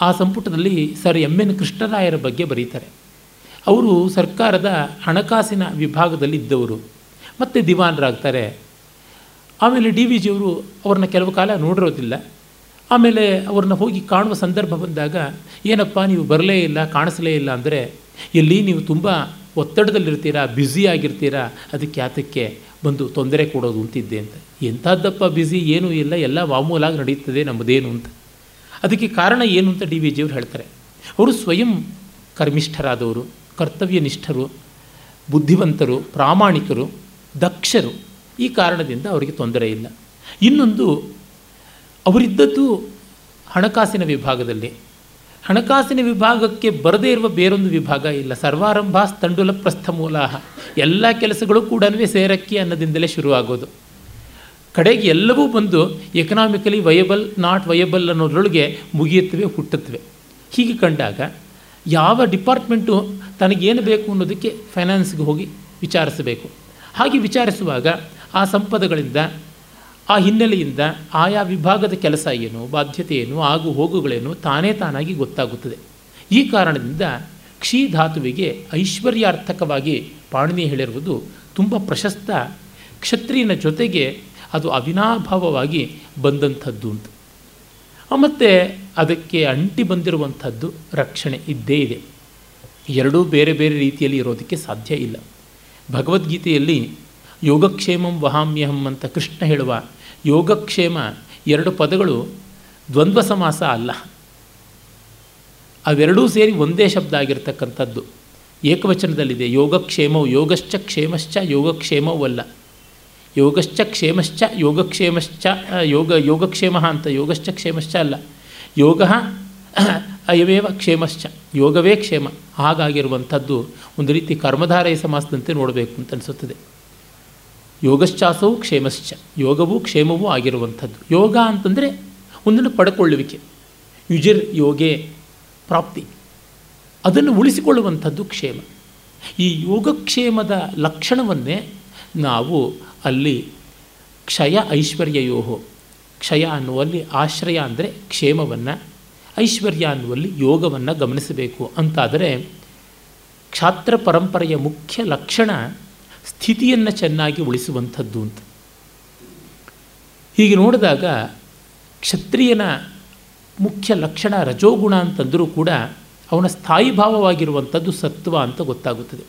ಆ ಸಂಪುಟದಲ್ಲಿ ಸರ್ ಎಂ ಎನ್ ಕೃಷ್ಣರಾಯರ ಬಗ್ಗೆ ಬರೀತಾರೆ. ಅವರು ಸರ್ಕಾರದ ಹಣಕಾಸಿನ ವಿಭಾಗದಲ್ಲಿ ಇದ್ದವರು ಮತ್ತು ದಿವಾನರಾಗ್ತಾರೆ. ಆಮೇಲೆ ಡಿ ವಿ ಜಿಯವರು ಅವ್ರನ್ನ ಕೆಲವು ಕಾಲ ನೋಡಿರೋದಿಲ್ಲ. ಆಮೇಲೆ ಅವ್ರನ್ನ ಹೋಗಿ ಕಾಣುವ ಸಂದರ್ಭ ಬಂದಾಗ, ಏನಪ್ಪ ನೀವು ಬರಲೇ ಇಲ್ಲ, ಕಾಣಿಸಲೇ ಇಲ್ಲ ಅಂದರೆ ಎಲ್ಲಿ ನೀವು ತುಂಬ ಒತ್ತಡದಲ್ಲಿರ್ತೀರಾ ಬ್ಯುಸಿಯಾಗಿರ್ತೀರಾ ಅದಕ್ಕೆ ಯಾತಕ್ಕೆ ಬಂದು ತೊಂದರೆ ಕೊಡೋದು ಅಂತಿದ್ದೆ ಅಂತ. ಎಂಥದ್ದಪ್ಪ ಬ್ಯುಸಿ ಏನೂ ಇಲ್ಲ, ಎಲ್ಲ ಮಾಮೂಲಾಗಿ ನಡೀತದೆ ನಮ್ಮದೇನು ಅಂತ. ಅದಕ್ಕೆ ಕಾರಣ ಏನು ಅಂತ ಡಿ ವಿ ಜಿಯವರು ಹೇಳ್ತಾರೆ. ಅವರು ಸ್ವಯಂ ಕರ್ಮಿಷ್ಠರಾದವರು, ಕರ್ತವ್ಯನಿಷ್ಠರು, ಬುದ್ಧಿವಂತರು, ಪ್ರಾಮಾಣಿಕರು, ದಕ್ಷರು. ಈ ಕಾರಣದಿಂದ ಅವರಿಗೆ ತೊಂದರೆ ಇಲ್ಲ. ಇನ್ನೊಂದು, ಅವರಿದ್ದದ್ದು ಹಣಕಾಸಿನ ವಿಭಾಗದಲ್ಲಿ. ಹಣಕಾಸಿನ ವಿಭಾಗಕ್ಕೆ ಬರದೇ ಇರುವ ಬೇರೊಂದು ವಿಭಾಗ ಇಲ್ಲ. ಸರ್ವಾರಂಭ ತಂಡುಲ ಪ್ರಸ್ಥ ಮೂಲಾಹ ಎಲ್ಲ ಕೆಲಸಗಳು ಕೂಡ ಸೇರಕ್ಕಿ ಅನ್ನೋದಿಂದಲೇ ಶುರುವಾಗೋದು. ಕಡೆಗೆ ಎಲ್ಲವೂ ಬಂದು ಎಕನಾಮಿಕಲಿ ವಯಬಲ್ ನಾಟ್ ವಯಬಲ್ ಅನ್ನೋದ್ರೊಳಗೆ ಮುಗಿಯುತ್ತವೆ, ಹುಟ್ಟುತ್ತವೆ. ಹೀಗೆ ಕಂಡಾಗ ಯಾವ ಡಿಪಾರ್ಟ್ಮೆಂಟು ತನಗೇನು ಬೇಕು ಅನ್ನೋದಕ್ಕೆ ಫೈನಾನ್ಸ್ಗೆ ಹೋಗಿ ವಿಚಾರಿಸಬೇಕು. ಹಾಗೆ ವಿಚಾರಿಸುವಾಗ ಆ ಸಂಪದಗಳಿಂದ ಆ ಹಿನ್ನೆಲೆಯಿಂದ ಆಯಾ ವಿಭಾಗದ ಕೆಲಸ ಏನು, ಬಾಧ್ಯತೆ ಏನು, ಆಗು ಹೋಗುಗಳೇನು ತಾನೇ ತಾನಾಗಿ ಗೊತ್ತಾಗುತ್ತದೆ. ಈ ಕಾರಣದಿಂದ ಕ್ಷೀಧಾತುವಿಗೆ ಐಶ್ವರ್ಯಾರ್ಥಕವಾಗಿ ಪಾಣಿನಿ ಹೇಳಿರುವುದು ತುಂಬ ಪ್ರಶಸ್ತ. ಕ್ಷತ್ರಿಯನ ಜೊತೆಗೆ ಅದು ಅವಿನಾಭಾವವಾಗಿ ಬಂದಂಥದ್ದು ಅಂತ ಮತ್ತು ಅದಕ್ಕೆ ಅಂಟಿ ಬಂದಿರುವಂಥದ್ದು ರಕ್ಷಣೆ ಇದ್ದೇ ಇದೆ. ಎರಡೂ ಬೇರೆ ಬೇರೆ ರೀತಿಯಲ್ಲಿ ಇರೋದಕ್ಕೆ ಸಾಧ್ಯ ಇಲ್ಲ. ಭಗವದ್ಗೀತೆಯಲ್ಲಿ ಯೋಗಕ್ಷೇಮಂ ವಹಾಮ್ಯಹಂ ಅಂತ ಕೃಷ್ಣ ಹೇಳುವ ಯೋಗಕ್ಷೇಮ ಎರಡು ಪದಗಳು ದ್ವಂದ್ವ ಸಮಾಸ ಅಲ್ಲ. ಅವೆರಡೂ ಸೇರಿ ಒಂದೇ ಶಬ್ದ ಆಗಿರ್ತಕ್ಕಂಥದ್ದು. ಏಕವಚನದಲ್ಲಿದೆ. ಯೋಗಕ್ಷೇಮವು ಯೋಗಶ್ಚ ಕ್ಷೇಮಶ್ಚ ಯೋಗಕ್ಷೇಮವೂ ಅಲ್ಲ. ಯೋಗಶ್ಚ ಕ್ಷೇಮಶ್ಚ ಯೋಗಕ್ಷೇಮಶ್ಚ ಯೋಗ, ಯೋಗಕ್ಷೇಮ ಅಂತ ಯೋಗಶ್ಚ ಕ್ಷೇಮಶ್ಚ ಅಲ್ಲ. ಯೋಗ ಅಯವೇವ ಕ್ಷೇಮಶ್ಚ. ಯೋಗವೇ ಕ್ಷೇಮ. ಹಾಗಾಗಿರುವಂಥದ್ದು ಒಂದು ರೀತಿ ಕರ್ಮಧಾರಯ ಸಮಾಸದಂತೆ ನೋಡಬೇಕು ಅಂತ ಅನಿಸುತ್ತದೆ. ಯೋಗಶ್ಚಾಸವು ಕ್ಷೇಮಶ್ಚ. ಯೋಗವೂ ಕ್ಷೇಮವೂ ಆಗಿರುವಂಥದ್ದು. ಯೋಗ ಅಂತಂದರೆ ಒಂದನ್ನು ಪಡ್ಕೊಳ್ಳುವಿಕೆ. ಯುಜಿರ್ ಯೋಗೆ ಪ್ರಾಪ್ತಿ. ಅದನ್ನು ಉಳಿಸಿಕೊಳ್ಳುವಂಥದ್ದು ಕ್ಷೇಮ. ಈ ಯೋಗಕ್ಷೇಮದ ಲಕ್ಷಣವನ್ನೇ ನಾವು ಅಲ್ಲಿ ಕ್ಷಯ ಐಶ್ವರ್ಯಯೋಹೋ. ಕ್ಷಯ ಅನ್ನುವಲ್ಲಿ ಆಶ್ರಯ ಅಂದರೆ ಕ್ಷೇಮವನ್ನು, ಐಶ್ವರ್ಯ ಅನ್ನುವಲ್ಲಿ ಯೋಗವನ್ನು ಗಮನಿಸಬೇಕು. ಅಂತಾದರೆ ಕ್ಷಾತ್ರ ಪರಂಪರೆಯ ಮುಖ್ಯ ಲಕ್ಷಣ ಸ್ಥಿತಿಯನ್ನು ಚೆನ್ನಾಗಿ ಉಳಿಸುವಂಥದ್ದು ಅಂತ. ಹೀಗೆ ನೋಡಿದಾಗ ಕ್ಷತ್ರಿಯನ ಮುಖ್ಯ ಲಕ್ಷಣ ರಜೋಗುಣ ಅಂತಂದರೂ ಕೂಡ ಅವನ ಸ್ಥಾಯಿ ಭಾವವಾಗಿರುವಂಥದ್ದು ಸತ್ವ ಅಂತ ಗೊತ್ತಾಗುತ್ತದೆ.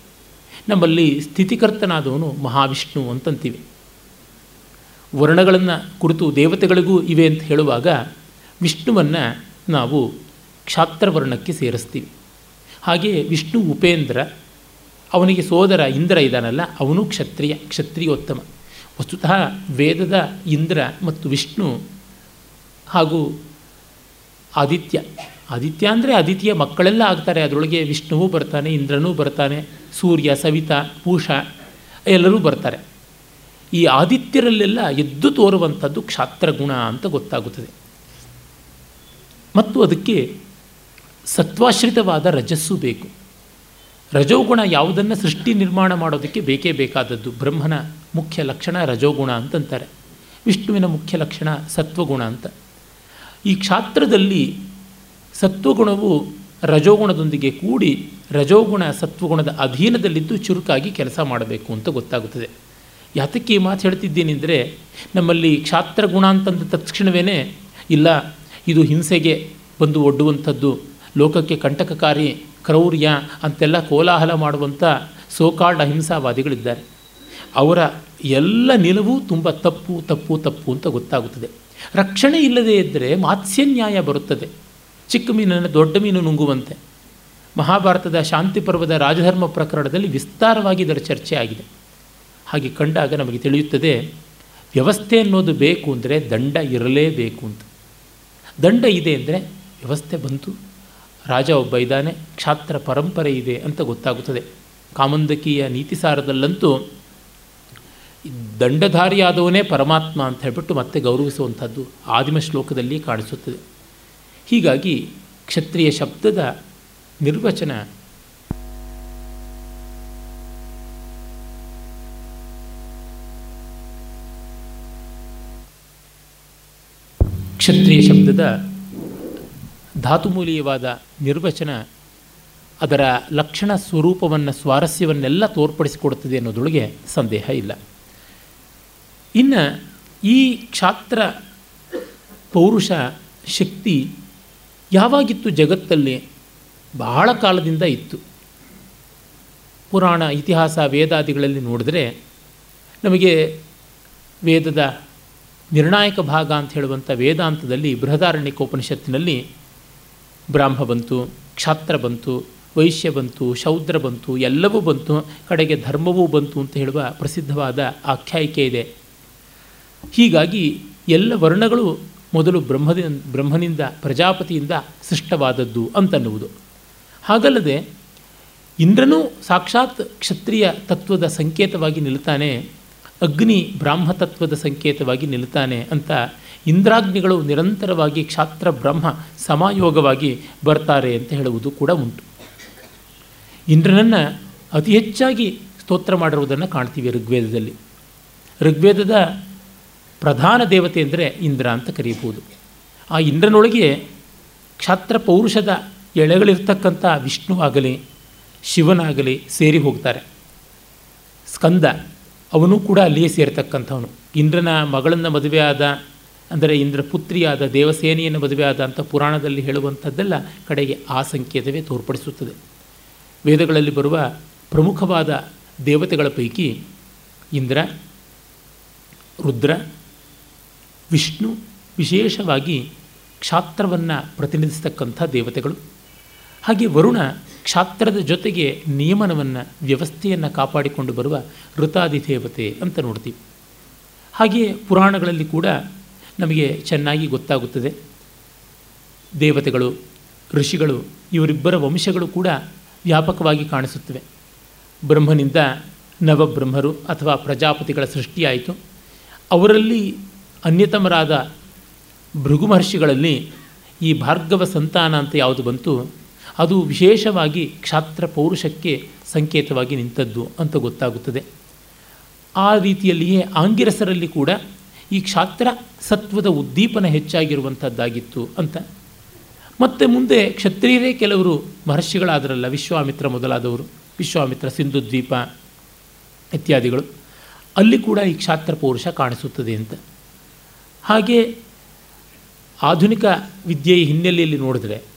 ನಮ್ಮಲ್ಲಿ ಸ್ಥಿತಿಕರ್ತನಾದವನು ಮಹಾವಿಷ್ಣು ಅಂತಂತೀವಿ. ವರ್ಣಗಳನ್ನು ಕುರಿತು ದೇವತೆಗಳಿಗೂ ಇವೆ ಅಂತ ಹೇಳುವಾಗ ವಿಷ್ಣುವನ್ನು ನಾವು ಕ್ಷಾತ್ರವರ್ಣಕ್ಕೆ ಸೇರಿಸ್ತೀವಿ. ಹಾಗೆಯೇ ವಿಷ್ಣು ಉಪೇಂದ್ರ ಅವನಿಗೆ ಸೋದರ ಇಂದ್ರ ಇದ್ದಾನಲ್ಲ, ಅವನು ಕ್ಷತ್ರಿಯ, ಕ್ಷತ್ರಿಯೋತ್ತಮ. ವಸ್ತುತಃ ವೇದದ ಇಂದ್ರ ಮತ್ತು ವಿಷ್ಣು ಹಾಗೂ ಆದಿತ್ಯ ಆದಿತ್ಯ ಅಂದರೆ ಆದಿತ್ಯ ಮಕ್ಕಳೆಲ್ಲ ಆಗ್ತಾರೆ, ಅದರೊಳಗೆ ವಿಷ್ಣುವೂ ಬರ್ತಾನೆ, ಇಂದ್ರನೂ ಬರ್ತಾನೆ, ಸೂರ್ಯ, ಸವಿತಾ ಪೂಷ ಎಲ್ಲರೂ ಬರ್ತಾರೆ. ಈ ಆದಿತ್ಯರಲ್ಲೆಲ್ಲ ಎದ್ದು ತೋರುವಂಥದ್ದು ಕ್ಷಾತ್ರಗುಣ ಅಂತ ಗೊತ್ತಾಗುತ್ತದೆ. ಮತ್ತು ಅದಕ್ಕೆ ಸತ್ವಾಶ್ರಿತವಾದ ರಜಸ್ಸು ಬೇಕು. ರಜೋಗುಣ ಯಾವುದನ್ನು ಸೃಷ್ಟಿ ನಿರ್ಮಾಣ ಮಾಡೋದಕ್ಕೆ ಬೇಕೇ ಬೇಕಾದದ್ದು. ಬ್ರಹ್ಮನ ಮುಖ್ಯ ಲಕ್ಷಣ ರಜೋಗುಣ ಅಂತಂತಾರೆ. ವಿಷ್ಣುವಿನ ಮುಖ್ಯ ಲಕ್ಷಣ ಸತ್ವಗುಣ ಅಂತ. ಈ ಕ್ಷಾತ್ರದಲ್ಲಿ ಸತ್ವಗುಣವು ರಜೋಗುಣದೊಂದಿಗೆ ಕೂಡಿ ರಜೋಗುಣ ಸತ್ವಗುಣದ ಅಧೀನದಲ್ಲಿದ್ದು ಚುರುಕಾಗಿ ಕೆಲಸ ಮಾಡಬೇಕು ಅಂತ ಗೊತ್ತಾಗುತ್ತದೆ. ಯಾತಕ್ಕೆ ಈ ಮಾತು ಹೇಳ್ತಿದ್ದೀನಿ ಅಂದರೆ ನಮ್ಮಲ್ಲಿ ಕ್ಷಾತ್ರಗುಣ ಅಂತಂದ ತಕ್ಷಣವೇ ಇಲ್ಲ, ಇದು ಹಿಂಸೆಗೆ ಬಂದು ಒಡ್ಡುವಂಥದ್ದು, ಲೋಕಕ್ಕೆ ಕಂಟಕಕಾರಿ ಕ್ರೌರ್ಯ ಅಂತೆಲ್ಲ ಕೋಲಾಹಲ ಮಾಡುವಂಥ ಸೋಕಾಲ್ಡ್ ಅಹಿಂಸಾವಾದಿಗಳಿದ್ದಾರೆ. ಅವರ ಎಲ್ಲ ನಿಲುವು ತುಂಬ ತಪ್ಪು ತಪ್ಪು ತಪ್ಪು ಅಂತ ಗೊತ್ತಾಗುತ್ತದೆ. ರಕ್ಷಣೆ ಇಲ್ಲದೇ ಇದ್ದರೆ ಮಾತ್ಸ್ಯನ್ಯಾಯ ಬರುತ್ತದೆ. ಚಿಕ್ಕ ಮೀನನ್ನು ದೊಡ್ಡ ಮೀನು ನುಂಗುವಂತೆ. ಮಹಾಭಾರತದ ಶಾಂತಿ ಪರ್ವದ ರಾಜಧರ್ಮ ಪ್ರಕರಣದಲ್ಲಿ ವಿಸ್ತಾರವಾಗಿ ಇದರ ಚರ್ಚೆ ಆಗಿದೆ. ಹಾಗೆ ಕಂಡಾಗ ನಮಗೆ ತಿಳಿಯುತ್ತದೆ, ವ್ಯವಸ್ಥೆ ಅನ್ನೋದು ಬೇಕು ಅಂದರೆ ದಂಡ ಇರಲೇಬೇಕು ಅಂತ. ದಂಡ ಇದೆ ಅಂದರೆ ವ್ಯವಸ್ಥೆ ಬಂತು. ರಾಜ ಒಬ್ಬ ಇದ್ದಾನೆ, ಕ್ಷಾತ್ರ ಪರಂಪರೆ ಇದೆ ಅಂತ ಗೊತ್ತಾಗುತ್ತದೆ. ಕಾಮಂದಕಿಯ ನೀತಿಸಾರದಲ್ಲಂತೂ ದಂಡಧಾರಿಯಾದವನೇ ಪರಮಾತ್ಮ ಅಂತ ಹೇಳ್ಬಿಟ್ಟು ಮತ್ತೆ ಗೌರವಿಸುವಂಥದ್ದು ಆದಿಮ ಶ್ಲೋಕದಲ್ಲಿ ಕಾಣಿಸುತ್ತದೆ. ಹೀಗಾಗಿ ಕ್ಷತ್ರಿಯ ಶಬ್ದದ ನಿರ್ವಚನ ಕ್ಷತ್ರಿಯ ಶಬ್ದದ ಧಾತುಮೂಲೀಯವಾದ ನಿರ್ವಚನ ಅದರ ಲಕ್ಷಣ ಸ್ವರೂಪವನ್ನು ಸ್ವಾರಸ್ಯವನ್ನೆಲ್ಲ ತೋರ್ಪಡಿಸಿಕೊಡುತ್ತದೆ ಅನ್ನೋದೊಳಗೆ ಸಂದೇಹ ಇಲ್ಲ. ಇನ್ನು ಈ ಕ್ಷಾತ್ರ ಪೌರುಷ ಶಕ್ತಿ ಯಾವಾಗಿತ್ತು ಜಗತ್ತಲ್ಲಿ? ಬಹಳ ಕಾಲದಿಂದ ಇತ್ತು. ಪುರಾಣ, ಇತಿಹಾಸ, ವೇದಾದಿಗಳಲ್ಲಿ ನೋಡಿದ್ರೆ ನಮಗೆ ವೇದದ ನಿರ್ಣಾಯಕ ಭಾಗ ಅಂತ ಹೇಳುವಂಥ ವೇದಾಂತದಲ್ಲಿ ಬೃಹದಾರಣ್ಯಕೋಪನಿಷತ್ತಿನಲ್ಲಿ ಬ್ರಾಹ್ಮ ಬಂತು, ಕ್ಷಾತ್ರ ಬಂತು, ವೈಶ್ಯ ಬಂತು, ಶೌದ್ರ ಬಂತು, ಎಲ್ಲವೂ ಬಂತು, ಕಡೆಗೆ ಧರ್ಮವೂ ಬಂತು ಅಂತ ಹೇಳುವ ಪ್ರಸಿದ್ಧವಾದ ಆಖ್ಯಾಯಿಕೆ ಇದೆ. ಹೀಗಾಗಿ ಎಲ್ಲ ವರ್ಣಗಳು ಮೊದಲು ಬ್ರಹ್ಮದ, ಬ್ರಹ್ಮನಿಂದ, ಪ್ರಜಾಪತಿಯಿಂದ ಸೃಷ್ಟವಾದದ್ದು ಅಂತನ್ನುವುದು. ಹಾಗಲ್ಲದೆ ಇಂದ್ರನೂ ಸಾಕ್ಷಾತ್ ಕ್ಷತ್ರಿಯ ತತ್ವದ ಸಂಕೇತವಾಗಿ ನಿಲ್ತಾನೆ. ಅಗ್ನಿ ಬ್ರಾಹ್ಮತತ್ವದ ಸಂಕೇತವಾಗಿ ನಿಲ್ತಾನೆ ಅಂತ ಇಂದ್ರಾಗ್ನಿಗಳು ನಿರಂತರವಾಗಿ ಕ್ಷಾತ್ರ ಬ್ರಹ್ಮ ಸಮಾಯೋಗವಾಗಿ ಬರ್ತಾರೆ ಅಂತ ಹೇಳುವುದು ಕೂಡ ಉಂಟು. ಇಂದ್ರನನ್ನು ಅತಿ ಹೆಚ್ಚಾಗಿ ಸ್ತೋತ್ರ ಮಾಡಿರುವುದನ್ನು ಕಾಣ್ತೀವಿ ಋಗ್ವೇದದಲ್ಲಿ. ಋಗ್ವೇದದ ಪ್ರಧಾನ ದೇವತೆ ಅಂದರೆ ಇಂದ್ರ ಅಂತ ಕರೀಬೋದು. ಆ ಇಂದ್ರನೊಳಗೆ ಕ್ಷಾತ್ರ ಪೌರುಷದ ಎಳೆಗಳಿರ್ತಕ್ಕಂಥ ವಿಷ್ಣು ಆಗಲಿ, ಶಿವನಾಗಲಿ ಸೇರಿ ಹೋಗ್ತಾರೆ. ಸ್ಕಂದ ಅವನು ಕೂಡ ಅಲ್ಲಿಯೇ ಸೇರ್ತಕ್ಕಂಥವನು. ಇಂದ್ರನ ಮಗಳನ್ನು ಮದುವೆಯಾದ, ಅಂದರೆ ಇಂದ್ರ ಪುತ್ರಿಯಾದ ದೇವಸೇನೆಯನ್ನು ಮದುವೆಯಾದ ಅಂತ ಪುರಾಣದಲ್ಲಿ ಹೇಳುವಂಥದ್ದೆಲ್ಲ ಕಡೆಗೆ ಆ ಸಂಕೇತವೇ ತೋರ್ಪಡಿಸುತ್ತದೆ. ವೇದಗಳಲ್ಲಿ ಬರುವ ಪ್ರಮುಖವಾದ ದೇವತೆಗಳ ಪೈಕಿ ಇಂದ್ರ, ರುದ್ರ, ವಿಷ್ಣು ವಿಶೇಷವಾಗಿ ಕ್ಷಾತ್ರವನ್ನು ಪ್ರತಿನಿಧಿಸ್ತಕ್ಕಂಥ ದೇವತೆಗಳು. ಹಾಗೆ ವರುಣ ಕ್ಷಾತ್ರದ ಜೊತೆಗೆ ನಿಯಮನವನ್ನು, ವ್ಯವಸ್ಥೆಯನ್ನು ಕಾಪಾಡಿಕೊಂಡು ಬರುವ ಋತಾದಿ ದೇವತೆ ಅಂತ ನೋಡ್ತೀವಿ. ಹಾಗೆಯೇ ಪುರಾಣಗಳಲ್ಲಿ ಕೂಡ ನಮಗೆ ಚೆನ್ನಾಗಿ ಗೊತ್ತಾಗುತ್ತದೆ. ದೇವತೆಗಳು, ಋಷಿಗಳು, ಇವರಿಬ್ಬರ ವಂಶಗಳು ಕೂಡ ವ್ಯಾಪಕವಾಗಿ ಕಾಣಿಸುತ್ತವೆ. ಬ್ರಹ್ಮನಿಂದ ನವಬ್ರಹ್ಮರು ಅಥವಾ ಪ್ರಜಾಪತಿಗಳ ಸೃಷ್ಟಿಯಾಯಿತು. ಅವರಲ್ಲಿ ಅನ್ಯತಮರಾದ ಭೃಗು ಮಹರ್ಷಿಗಳಲ್ಲಿ ಈ ಭಾರ್ಗವ ಸಂತಾನ ಅಂತ ಯಾವುದು ಬಂತು? ಅದು ವಿಶೇಷವಾಗಿ ಕ್ಷಾತ್ರ ಪೌರುಷಕ್ಕೆ ಸಂಕೇತವಾಗಿ ನಿಂತದ್ದು ಅಂತ ಗೊತ್ತಾಗುತ್ತದೆ. ಆ ರೀತಿಯಲ್ಲಿಯೇ ಆಂಗಿರಸರಲ್ಲಿ ಕೂಡ ಈ ಕ್ಷಾತ್ರ ಸತ್ವದ ಉದ್ದೀಪನ ಹೆಚ್ಚಾಗಿರುವಂಥದ್ದಾಗಿತ್ತು ಅಂತ. ಮತ್ತು ಮುಂದೆ ಕ್ಷತ್ರಿಯರೇ ಕೆಲವರು ಮಹರ್ಷಿಗಳಾದರಲ್ಲ, ವಿಶ್ವಾಮಿತ್ರ ಮೊದಲಾದವರು, ವಿಶ್ವಾಮಿತ್ರ ಸಿಂಧು ದ್ವೀಪ ಇತ್ಯಾದಿಗಳು. ಅಲ್ಲಿ ಕೂಡ ಈ ಕ್ಷಾತ್ರ ಪೌರುಷ ಕಾಣಿಸುತ್ತದೆ ಅಂತ. ಹಾಗೆ ಆಧುನಿಕ ವಿದ್ಯೆಯ ಹಿನ್ನೆಲೆಯಲ್ಲಿ ನೋಡಿದ್ರೆ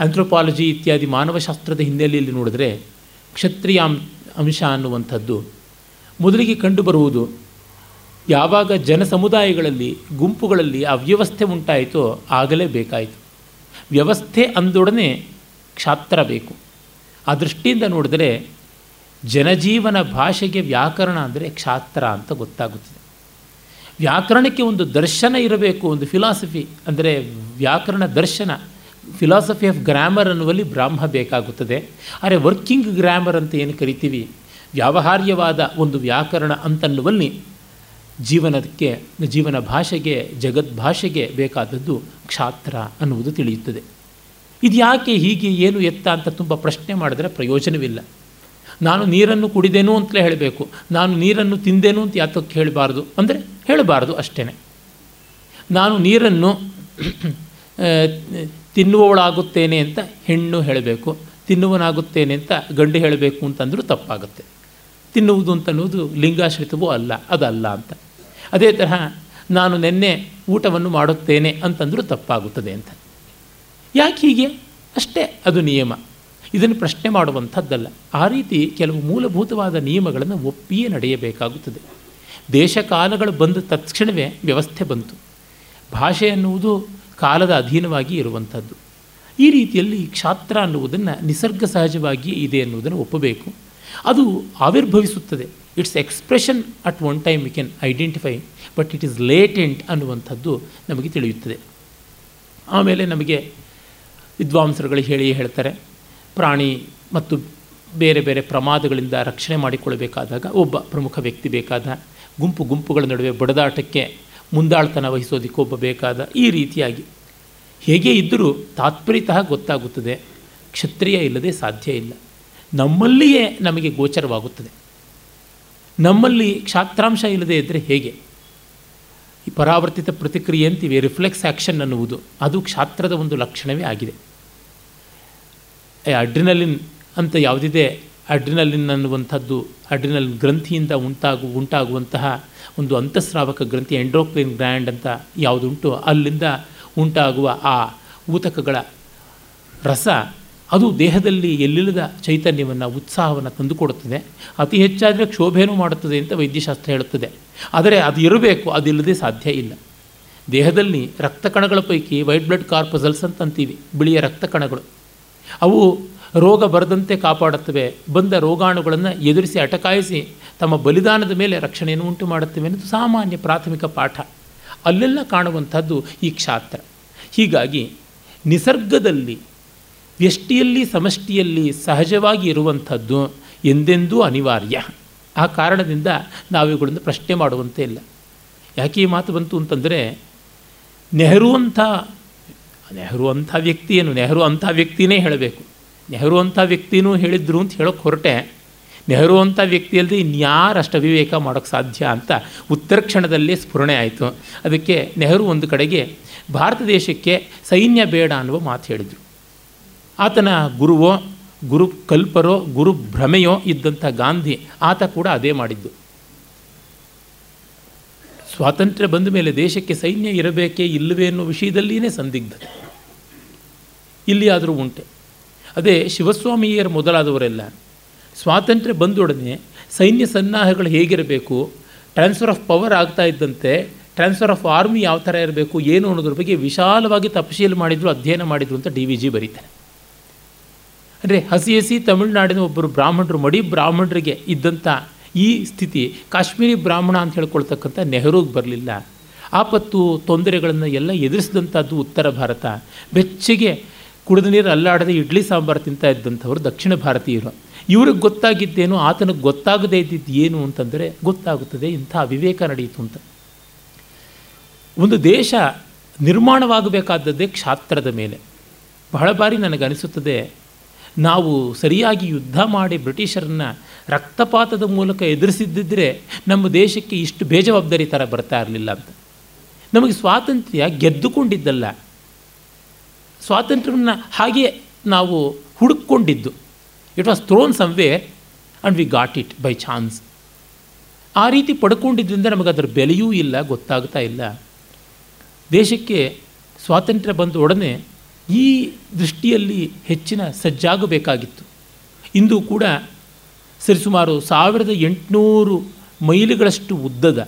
ಆಂಥ್ರೋಪಾಲಜಿ ಇತ್ಯಾದಿ ಮಾನವಶಾಸ್ತ್ರದ ಹಿನ್ನೆಲೆಯಲ್ಲಿ ನೋಡಿದ್ರೆ ಕ್ಷತ್ರಿಯ ಅಂಶ ಅನ್ನುವಂಥದ್ದು. ಮೊದಲಿಗೆ ಕಂಡುಬರುವುದು ಯಾವಾಗ ಜನ ಸಮುದಾಯಗಳಲ್ಲಿ ಗುಂಪುಗಳಲ್ಲಿ ಅವ್ಯವಸ್ಥೆ ಉಂಟಾಯಿತೋ ಆಗಲೇ ಬೇಕಾಯಿತು. ವ್ಯವಸ್ಥೆ ಅಂದೊಡನೆ ಕ್ಷಾತ್ರ ಬೇಕು. ಆ ದೃಷ್ಟಿಯಿಂದ ನೋಡಿದರೆ ಜನಜೀವನ ಭಾಷೆಗೆ ವ್ಯಾಕರಣ ಅಂದರೆ ಕ್ಷಾತ್ರ ಅಂತ ಗೊತ್ತಾಗುತ್ತದೆ. ವ್ಯಾಕರಣಕ್ಕೆ ಒಂದು ದರ್ಶನ ಇರಬೇಕು, ಒಂದು ಫಿಲಾಸಫಿ ಅಂದರೆ ವ್ಯಾಕರಣ ದರ್ಶನ. ಫಿಲಾಸಫಿ ಆಫ್ ಗ್ರಾಮರ್ ಅನ್ನುವಲ್ಲಿ ಬ್ರಾಹ್ಮ ಬೇಕಾಗುತ್ತದೆ. ಆದರೆ ವರ್ಕಿಂಗ್ ಗ್ರಾಮರ್ ಅಂತ ಏನು ಕರಿತೀವಿ? ವ್ಯಾವಹಾರ್ಯವಾದ ಒಂದು ವ್ಯಾಕರಣ ಅಂತನ್ನುವಲ್ಲಿ ಜೀವನಕ್ಕೆ, ಜೀವನ ಭಾಷೆಗೆ ಜಗದ್ಭಾಷೆಗೆ ಬೇಕಾದದ್ದು ಕ್ಷಾತ್ರ ಅನ್ನುವುದು ತಿಳಿಯುತ್ತದೆ. ಇದು ಯಾಕೆ ಹೀಗೆ, ಏನು ಎತ್ತ ಅಂತ ತುಂಬ ಪ್ರಶ್ನೆ ಮಾಡಿದ್ರೆ ಪ್ರಯೋಜನವಿಲ್ಲ. ನಾನು ನೀರನ್ನು ಕುಡಿದೇನು ಅಂತಲೇ ಹೇಳಬೇಕು. ನಾನು ನೀರನ್ನು ತಿಂದೇನು ಅಂತ ಯಾತಕ್ಕೆ ಹೇಳಬಾರ್ದು? ಅಂದರೆ ಹೇಳಬಾರ್ದು ಅಷ್ಟೇ ನಾನು ನೀರನ್ನು [CLEARS THROAT] ತಿನ್ನುವವಳಾಗುತ್ತೇನೆ ಅಂತ ಹೆಣ್ಣು ಹೇಳಬೇಕು, ತಿನ್ನುವನಾಗುತ್ತೇನೆ ಅಂತ ಗಂಡು ಹೇಳಬೇಕು ಅಂತಂದರೂ ತಪ್ಪಾಗುತ್ತೆ. ತಿನ್ನುವುದು ಅಂತನ್ನುವುದು ಲಿಂಗಾಶ್ರಿತವೂ ಅಲ್ಲ, ಅದಲ್ಲ ಅಂತ. ಅದೇ ತರಹ ನಾನು ನಿನ್ನೆ ಊಟವನ್ನು ಮಾಡುತ್ತೇನೆ ಅಂತಂದರೂ ತಪ್ಪಾಗುತ್ತದೆ ಅಂತ. ಯಾಕೆ ಹೀಗೆ? ಅಷ್ಟೇ ಅದು ನಿಯಮ. ಇದನ್ನು ಪ್ರಶ್ನೆ ಮಾಡುವಂಥದ್ದಲ್ಲ. ಆ ರೀತಿ ಕೆಲವು ಮೂಲಭೂತವಾದ ನಿಯಮಗಳನ್ನು ಒಪ್ಪಿಯೇ ನಡೆಯಬೇಕಾಗುತ್ತದೆ. ದೇಶಕಾಲಗಳು ಬಂದ ತಕ್ಷಣವೇ ವ್ಯವಸ್ಥೆ ಬಂತು. ಭಾಷೆ ಅನ್ನುವುದು ಕಾಲದ ಅಧೀನವಾಗಿ ಇರುವಂಥದ್ದು. ಈ ರೀತಿಯಲ್ಲಿ ಕ್ಷಾತ್ರ ಅನ್ನುವುದನ್ನು ನಿಸರ್ಗ ಸಹಜವಾಗಿಯೇ ಇದೆ ಅನ್ನುವುದನ್ನು ಒಪ್ಪಬೇಕು. ಅದು ಆವಿರ್ಭವಿಸುತ್ತದೆ. It's expression at one time we can identify but it is latent ಅನ್ನುವಂಥದ್ದು ನಮಗೆ ತಿಳಿಯುತ್ತದೆ. ಆಮೇಲೆ ನಮಗೆ ವಿದ್ವಾಂಸರುಗಳು ಹೇಳಿ ಹೇಳ್ತಾರೆ, ಪ್ರಾಣಿ ಮತ್ತು ಬೇರೆ ಬೇರೆ ಪ್ರಮಾದಗಳಿಂದ ರಕ್ಷಣೆ ಮಾಡಿಕೊಳ್ಳಬೇಕಾದಾಗ ಒಬ್ಬ ಪ್ರಮುಖ ವ್ಯಕ್ತಿ ಬೇಕಾದ ಗುಂಪು ಗುಂಪುಗಳ ನಡುವೆ ಬಡದಾಟಕ್ಕೆ ಮುಂದಾಳ್ತನ ವಹಿಸೋದಕ್ಕೆ ಒಬ್ಬ ಬೇಕಾದ ಈ ರೀತಿಯಾಗಿ. ಹೇಗೆ ಇದ್ದರೂ ತಾತ್ಪರ್ಯತಃ ಗೊತ್ತಾಗುತ್ತದೆ. ಕ್ಷತ್ರಿಯ ಇಲ್ಲದೆ ಸಾಧ್ಯ ಇಲ್ಲ. ನಮ್ಮಲ್ಲಿಯೇ ನಮಗೆ ಗೋಚರವಾಗುತ್ತದೆ. ನಮ್ಮಲ್ಲಿ ಕ್ಷಾತ್ರಾಂಶ ಇಲ್ಲದೆ ಇದ್ದರೆ ಹೇಗೆ? ಈ ಪರಾವರ್ತಿತ ಪ್ರತಿಕ್ರಿಯೆ ಅಂತೀವಿ ರಿಫ್ಲೆಕ್ಸ್ ಆ್ಯಕ್ಷನ್ ಅನ್ನುವುದು. ಅದು ಕ್ಷಾತ್ರದ ಒಂದು ಲಕ್ಷಣವೇ ಆಗಿದೆ. ಅಡ್ರಿನಲಿನ್ ಅಂತ ಯಾವುದಿದೆ? ಅಡ್ರಿನಲಿನ್ ಅನ್ನುವಂಥದ್ದು ಅಡ್ರಿನಲಿನ್ ಗ್ರಂಥಿಯಿಂದ ಉಂಟಾಗು, ಉಂಟಾಗುವಂತಹ ಒಂದು ಅಂತಸ್ರಾವಕ ಗ್ರಂಥಿ ಎಂಡ್ರೋಕ್ಲಿನ್ ಗ್ರ್ಯಾಂಡ್ ಅಂತ ಯಾವುದುಂಟು, ಅಲ್ಲಿಂದ ಉಂಟಾಗುವ ಆ ಊತಕಗಳ ರಸ, ಅದು ದೇಹದಲ್ಲಿ ಎಲ್ಲಿಲ್ಲದ ಚೈತನ್ಯವನ್ನು, ಉತ್ಸಾಹವನ್ನು ತಂದುಕೊಡುತ್ತದೆ. ಅತಿ ಹೆಚ್ಚಾದರೆ ಕ್ಷೋಭೆನೂ ಮಾಡುತ್ತದೆ ಅಂತ ವೈದ್ಯಶಾಸ್ತ್ರ ಹೇಳುತ್ತದೆ. ಆದರೆ ಅದು ಇರಬೇಕು ಅದಿಲ್ಲದೆ ಸಾಧ್ಯ ಇಲ್ಲ. ದೇಹದಲ್ಲಿ ರಕ್ತ ಕಣಗಳ ಪೈಕಿ ವೈಟ್ ಬ್ಲಡ್ ಕಾರ್ಪಸಲ್ಸ್ ಅಂತಂತೀವಿ, ಬಿಳಿಯ ರಕ್ತ ಕಣಗಳು ಅವು ರೋಗ ಬರದಂತೆ ಕಾಪಾಡುತ್ತವೆ. ಬಂದ ರೋಗಾಣುಗಳನ್ನು ಎದುರಿಸಿ ಅಟಕಾಯಿಸಿ ತಮ್ಮ ಬಲಿದಾನದ ಮೇಲೆ ರಕ್ಷಣೆಯನ್ನು ಉಂಟು ಮಾಡುತ್ತವೆ ಅನ್ನೋದು ಸಾಮಾನ್ಯ ಪ್ರಾಥಮಿಕ ಪಾಠ. ಅಲ್ಲೆಲ್ಲ ಕಾಣುವಂಥದ್ದು ಈ ಕ್ಷಾತ್ರ. ಹೀಗಾಗಿ ನಿಸರ್ಗದಲ್ಲಿ, ವ್ಯಷ್ಟಿಯಲ್ಲಿ, ಸಮಷ್ಟಿಯಲ್ಲಿ ಸಹಜವಾಗಿ ಇರುವಂಥದ್ದು ಎಂದೆಂದೂ ಅನಿವಾರ್ಯ. ಆ ಕಾರಣದಿಂದ ನಾವುಗಳನ್ನು ಪ್ರಶ್ನೆ ಮಾಡುವಂತೆ ಇಲ್ಲ. ಯಾಕೆ ಈ ಮಾತು ಬಂತು ಅಂತಂದರೆ, ನೆಹರು ಅಂಥ ನೆಹರು ಅಂಥ ವ್ಯಕ್ತಿಯೇನು ನೆಹರು ಅಂಥ ವ್ಯಕ್ತಿನೇ ಹೇಳಬೇಕು. ನೆಹರು ಅಂಥ ವ್ಯಕ್ತಿನೂ ಹೇಳಿದ್ರು ಅಂತ ಹೇಳೋಕ್ಕೆ ಹೊರಟೆ. ನೆಹರು ಅಂಥ ವ್ಯಕ್ತಿಯಲ್ಲದೆ ಇನ್ಯಾರು ಅಷ್ಟು ಅವಿವೇಕ ಮಾಡೋಕ್ಕೆ ಸಾಧ್ಯ ಅಂತ ಉತ್ತರ ಕ್ಷಣದಲ್ಲಿ ಸ್ಫುರಣೆ ಆಯಿತು. ಅದಕ್ಕೆ ನೆಹರು ಒಂದು ಕಡೆಗೆ ಭಾರತ ದೇಶಕ್ಕೆ ಸೈನ್ಯ ಬೇಡ ಅನ್ನುವ ಮಾತು ಹೇಳಿದರು. ಆತನ ಗುರುವೋ, ಗುರು ಕಲ್ಪರೋ, ಗುರು ಭ್ರಮೆಯೋ ಇದ್ದಂಥ ಗಾಂಧಿ ಆತ ಕೂಡ ಅದೇ ಮಾಡಿದ್ದು. ಸ್ವಾತಂತ್ರ್ಯ ಬಂದ ಮೇಲೆ ದೇಶಕ್ಕೆ ಸೈನ್ಯ ಇರಬೇಕೇ ಇಲ್ಲವೇ ಅನ್ನೋ ವಿಷಯದಲ್ಲಿಯೇ ಸಂದಿಗ್ಧತೆ ಇಲ್ಲಿಯಾದರೂ ಉಂಟೆ. ಅದೇ ಶಿವಸ್ವಾಮಿಯರ ಮೊದಲಾದವರೆಲ್ಲ ಸ್ವಾತಂತ್ರ್ಯ ಬಂದೊಡನೆ ಸೈನ್ಯ ಸನ್ನಾಹಗಳು ಹೇಗಿರಬೇಕು? ಟ್ರಾನ್ಸ್ಫರ್ ಆಫ್ ಪವರ್ ಆಗ್ತಾ ಇದ್ದಂತೆ ಟ್ರಾನ್ಸ್ಫರ್ ಆಫ್ ಆರ್ಮಿ ಯಾವ ಥರ ಇರಬೇಕು, ಏನು ಅನ್ನೋದ್ರ ಬಗ್ಗೆ ವಿಶಾಲವಾಗಿ ತಪಶೀಲು ಮಾಡಿದ್ರು, ಅಧ್ಯಯನ ಮಾಡಿದ್ರು ಅಂತ ಡಿ ವಿ ಜಿ ಬರೀತಾರೆ. ಅಂದರೆ ಹಸಿ ಹಸಿ ತಮಿಳುನಾಡಿನ ಒಬ್ಬರು ಬ್ರಾಹ್ಮಣರು, ಮಡಿ ಬ್ರಾಹ್ಮಣರಿಗೆ ಇದ್ದಂಥ ಈ ಸ್ಥಿತಿ, ಕಾಶ್ಮೀರಿ ಬ್ರಾಹ್ಮಣ ಅಂತ ಹೇಳ್ಕೊಳ್ತಕ್ಕಂಥ ನೆಹರೂಗೆ ಬರಲಿಲ್ಲ. ಆಪತ್ತು ತೊಂದರೆಗಳನ್ನು ಎಲ್ಲ ಎದುರಿಸಿದಂಥದ್ದು ಉತ್ತರ ಭಾರತ. ಬೆಚ್ಚಗೆ ಕುಡಿದ ನೀರು ಅಲ್ಲಾಡದೆ ಇಡ್ಲಿ ಸಾಂಬಾರು ತಿಂತಾ ಇದ್ದಂಥವ್ರು ದಕ್ಷಿಣ ಭಾರತೀಯರು. ಇವ್ರಿಗೆ ಗೊತ್ತಾಗಿದ್ದೇನು, ಆತನಿಗೆ ಗೊತ್ತಾಗದೇ ಇದ್ದಿದ್ದು ಏನು ಅಂತಂದರೆ, ಗೊತ್ತಾಗುತ್ತದೆ, ಇಂಥ ವಿವೇಕ ನಡೆಯಿತು ಅಂತ. ಒಂದು ದೇಶ ನಿರ್ಮಾಣವಾಗಬೇಕಾದದ್ದೇ ಕ್ಷಾತ್ರದ ಮೇಲೆ. ಬಹಳ ಬಾರಿ ನನಗನಿಸುತ್ತದೆ ನಾವು ಸರಿಯಾಗಿ ಯುದ್ಧ ಮಾಡಿ ಬ್ರಿಟಿಷರನ್ನು ರಕ್ತಪಾತದ ಮೂಲಕ ಎದುರಿಸಿದ್ದಿದ್ದರೆ ನಮ್ಮ ದೇಶಕ್ಕೆ ಇಷ್ಟು ಬೇಜವಾಬ್ದಾರಿ ಥರ ಬರ್ತಾ ಇರಲಿಲ್ಲ ಅಂತ. ನಮಗೆ ಸ್ವಾತಂತ್ರ್ಯ ಗೆದ್ದುಕೊಂಡಿದ್ದಲ್ಲ. ಸ್ವಾತಂತ್ರ್ಯವನ್ನು ಹಾಗೆ ನಾವು ಹುಡುಕೊಂಡಿದ್ದು it was thrown somewhere and we got it by chance ಆ ರೀತಿ ಪಡ್ಕೊಂಡಿದ್ದರಿಂದ ನಮಗೆ ಅದರ ಬೆಲೆಯೂ ಇಲ್ಲ, ಗೊತ್ತಾಗ್ತಾ ಇಲ್ಲ. ದೇಶಕ್ಕೆ ಸ್ವಾತಂತ್ರ್ಯ ಬಂದ ಒಡನೆ ಈ ದೃಷ್ಟಿಯಲ್ಲಿ ಹೆಚ್ಚಿನ ಸಜ್ಜಾಗಬೇಕಾಗಿತ್ತು. ಇಂದು ಕೂಡ ಸರಿಸುಮಾರು ಸಾವಿರದ ಎಂಟುನೂರು ಮೈಲಿಗಳಷ್ಟು ಉದ್ದದ,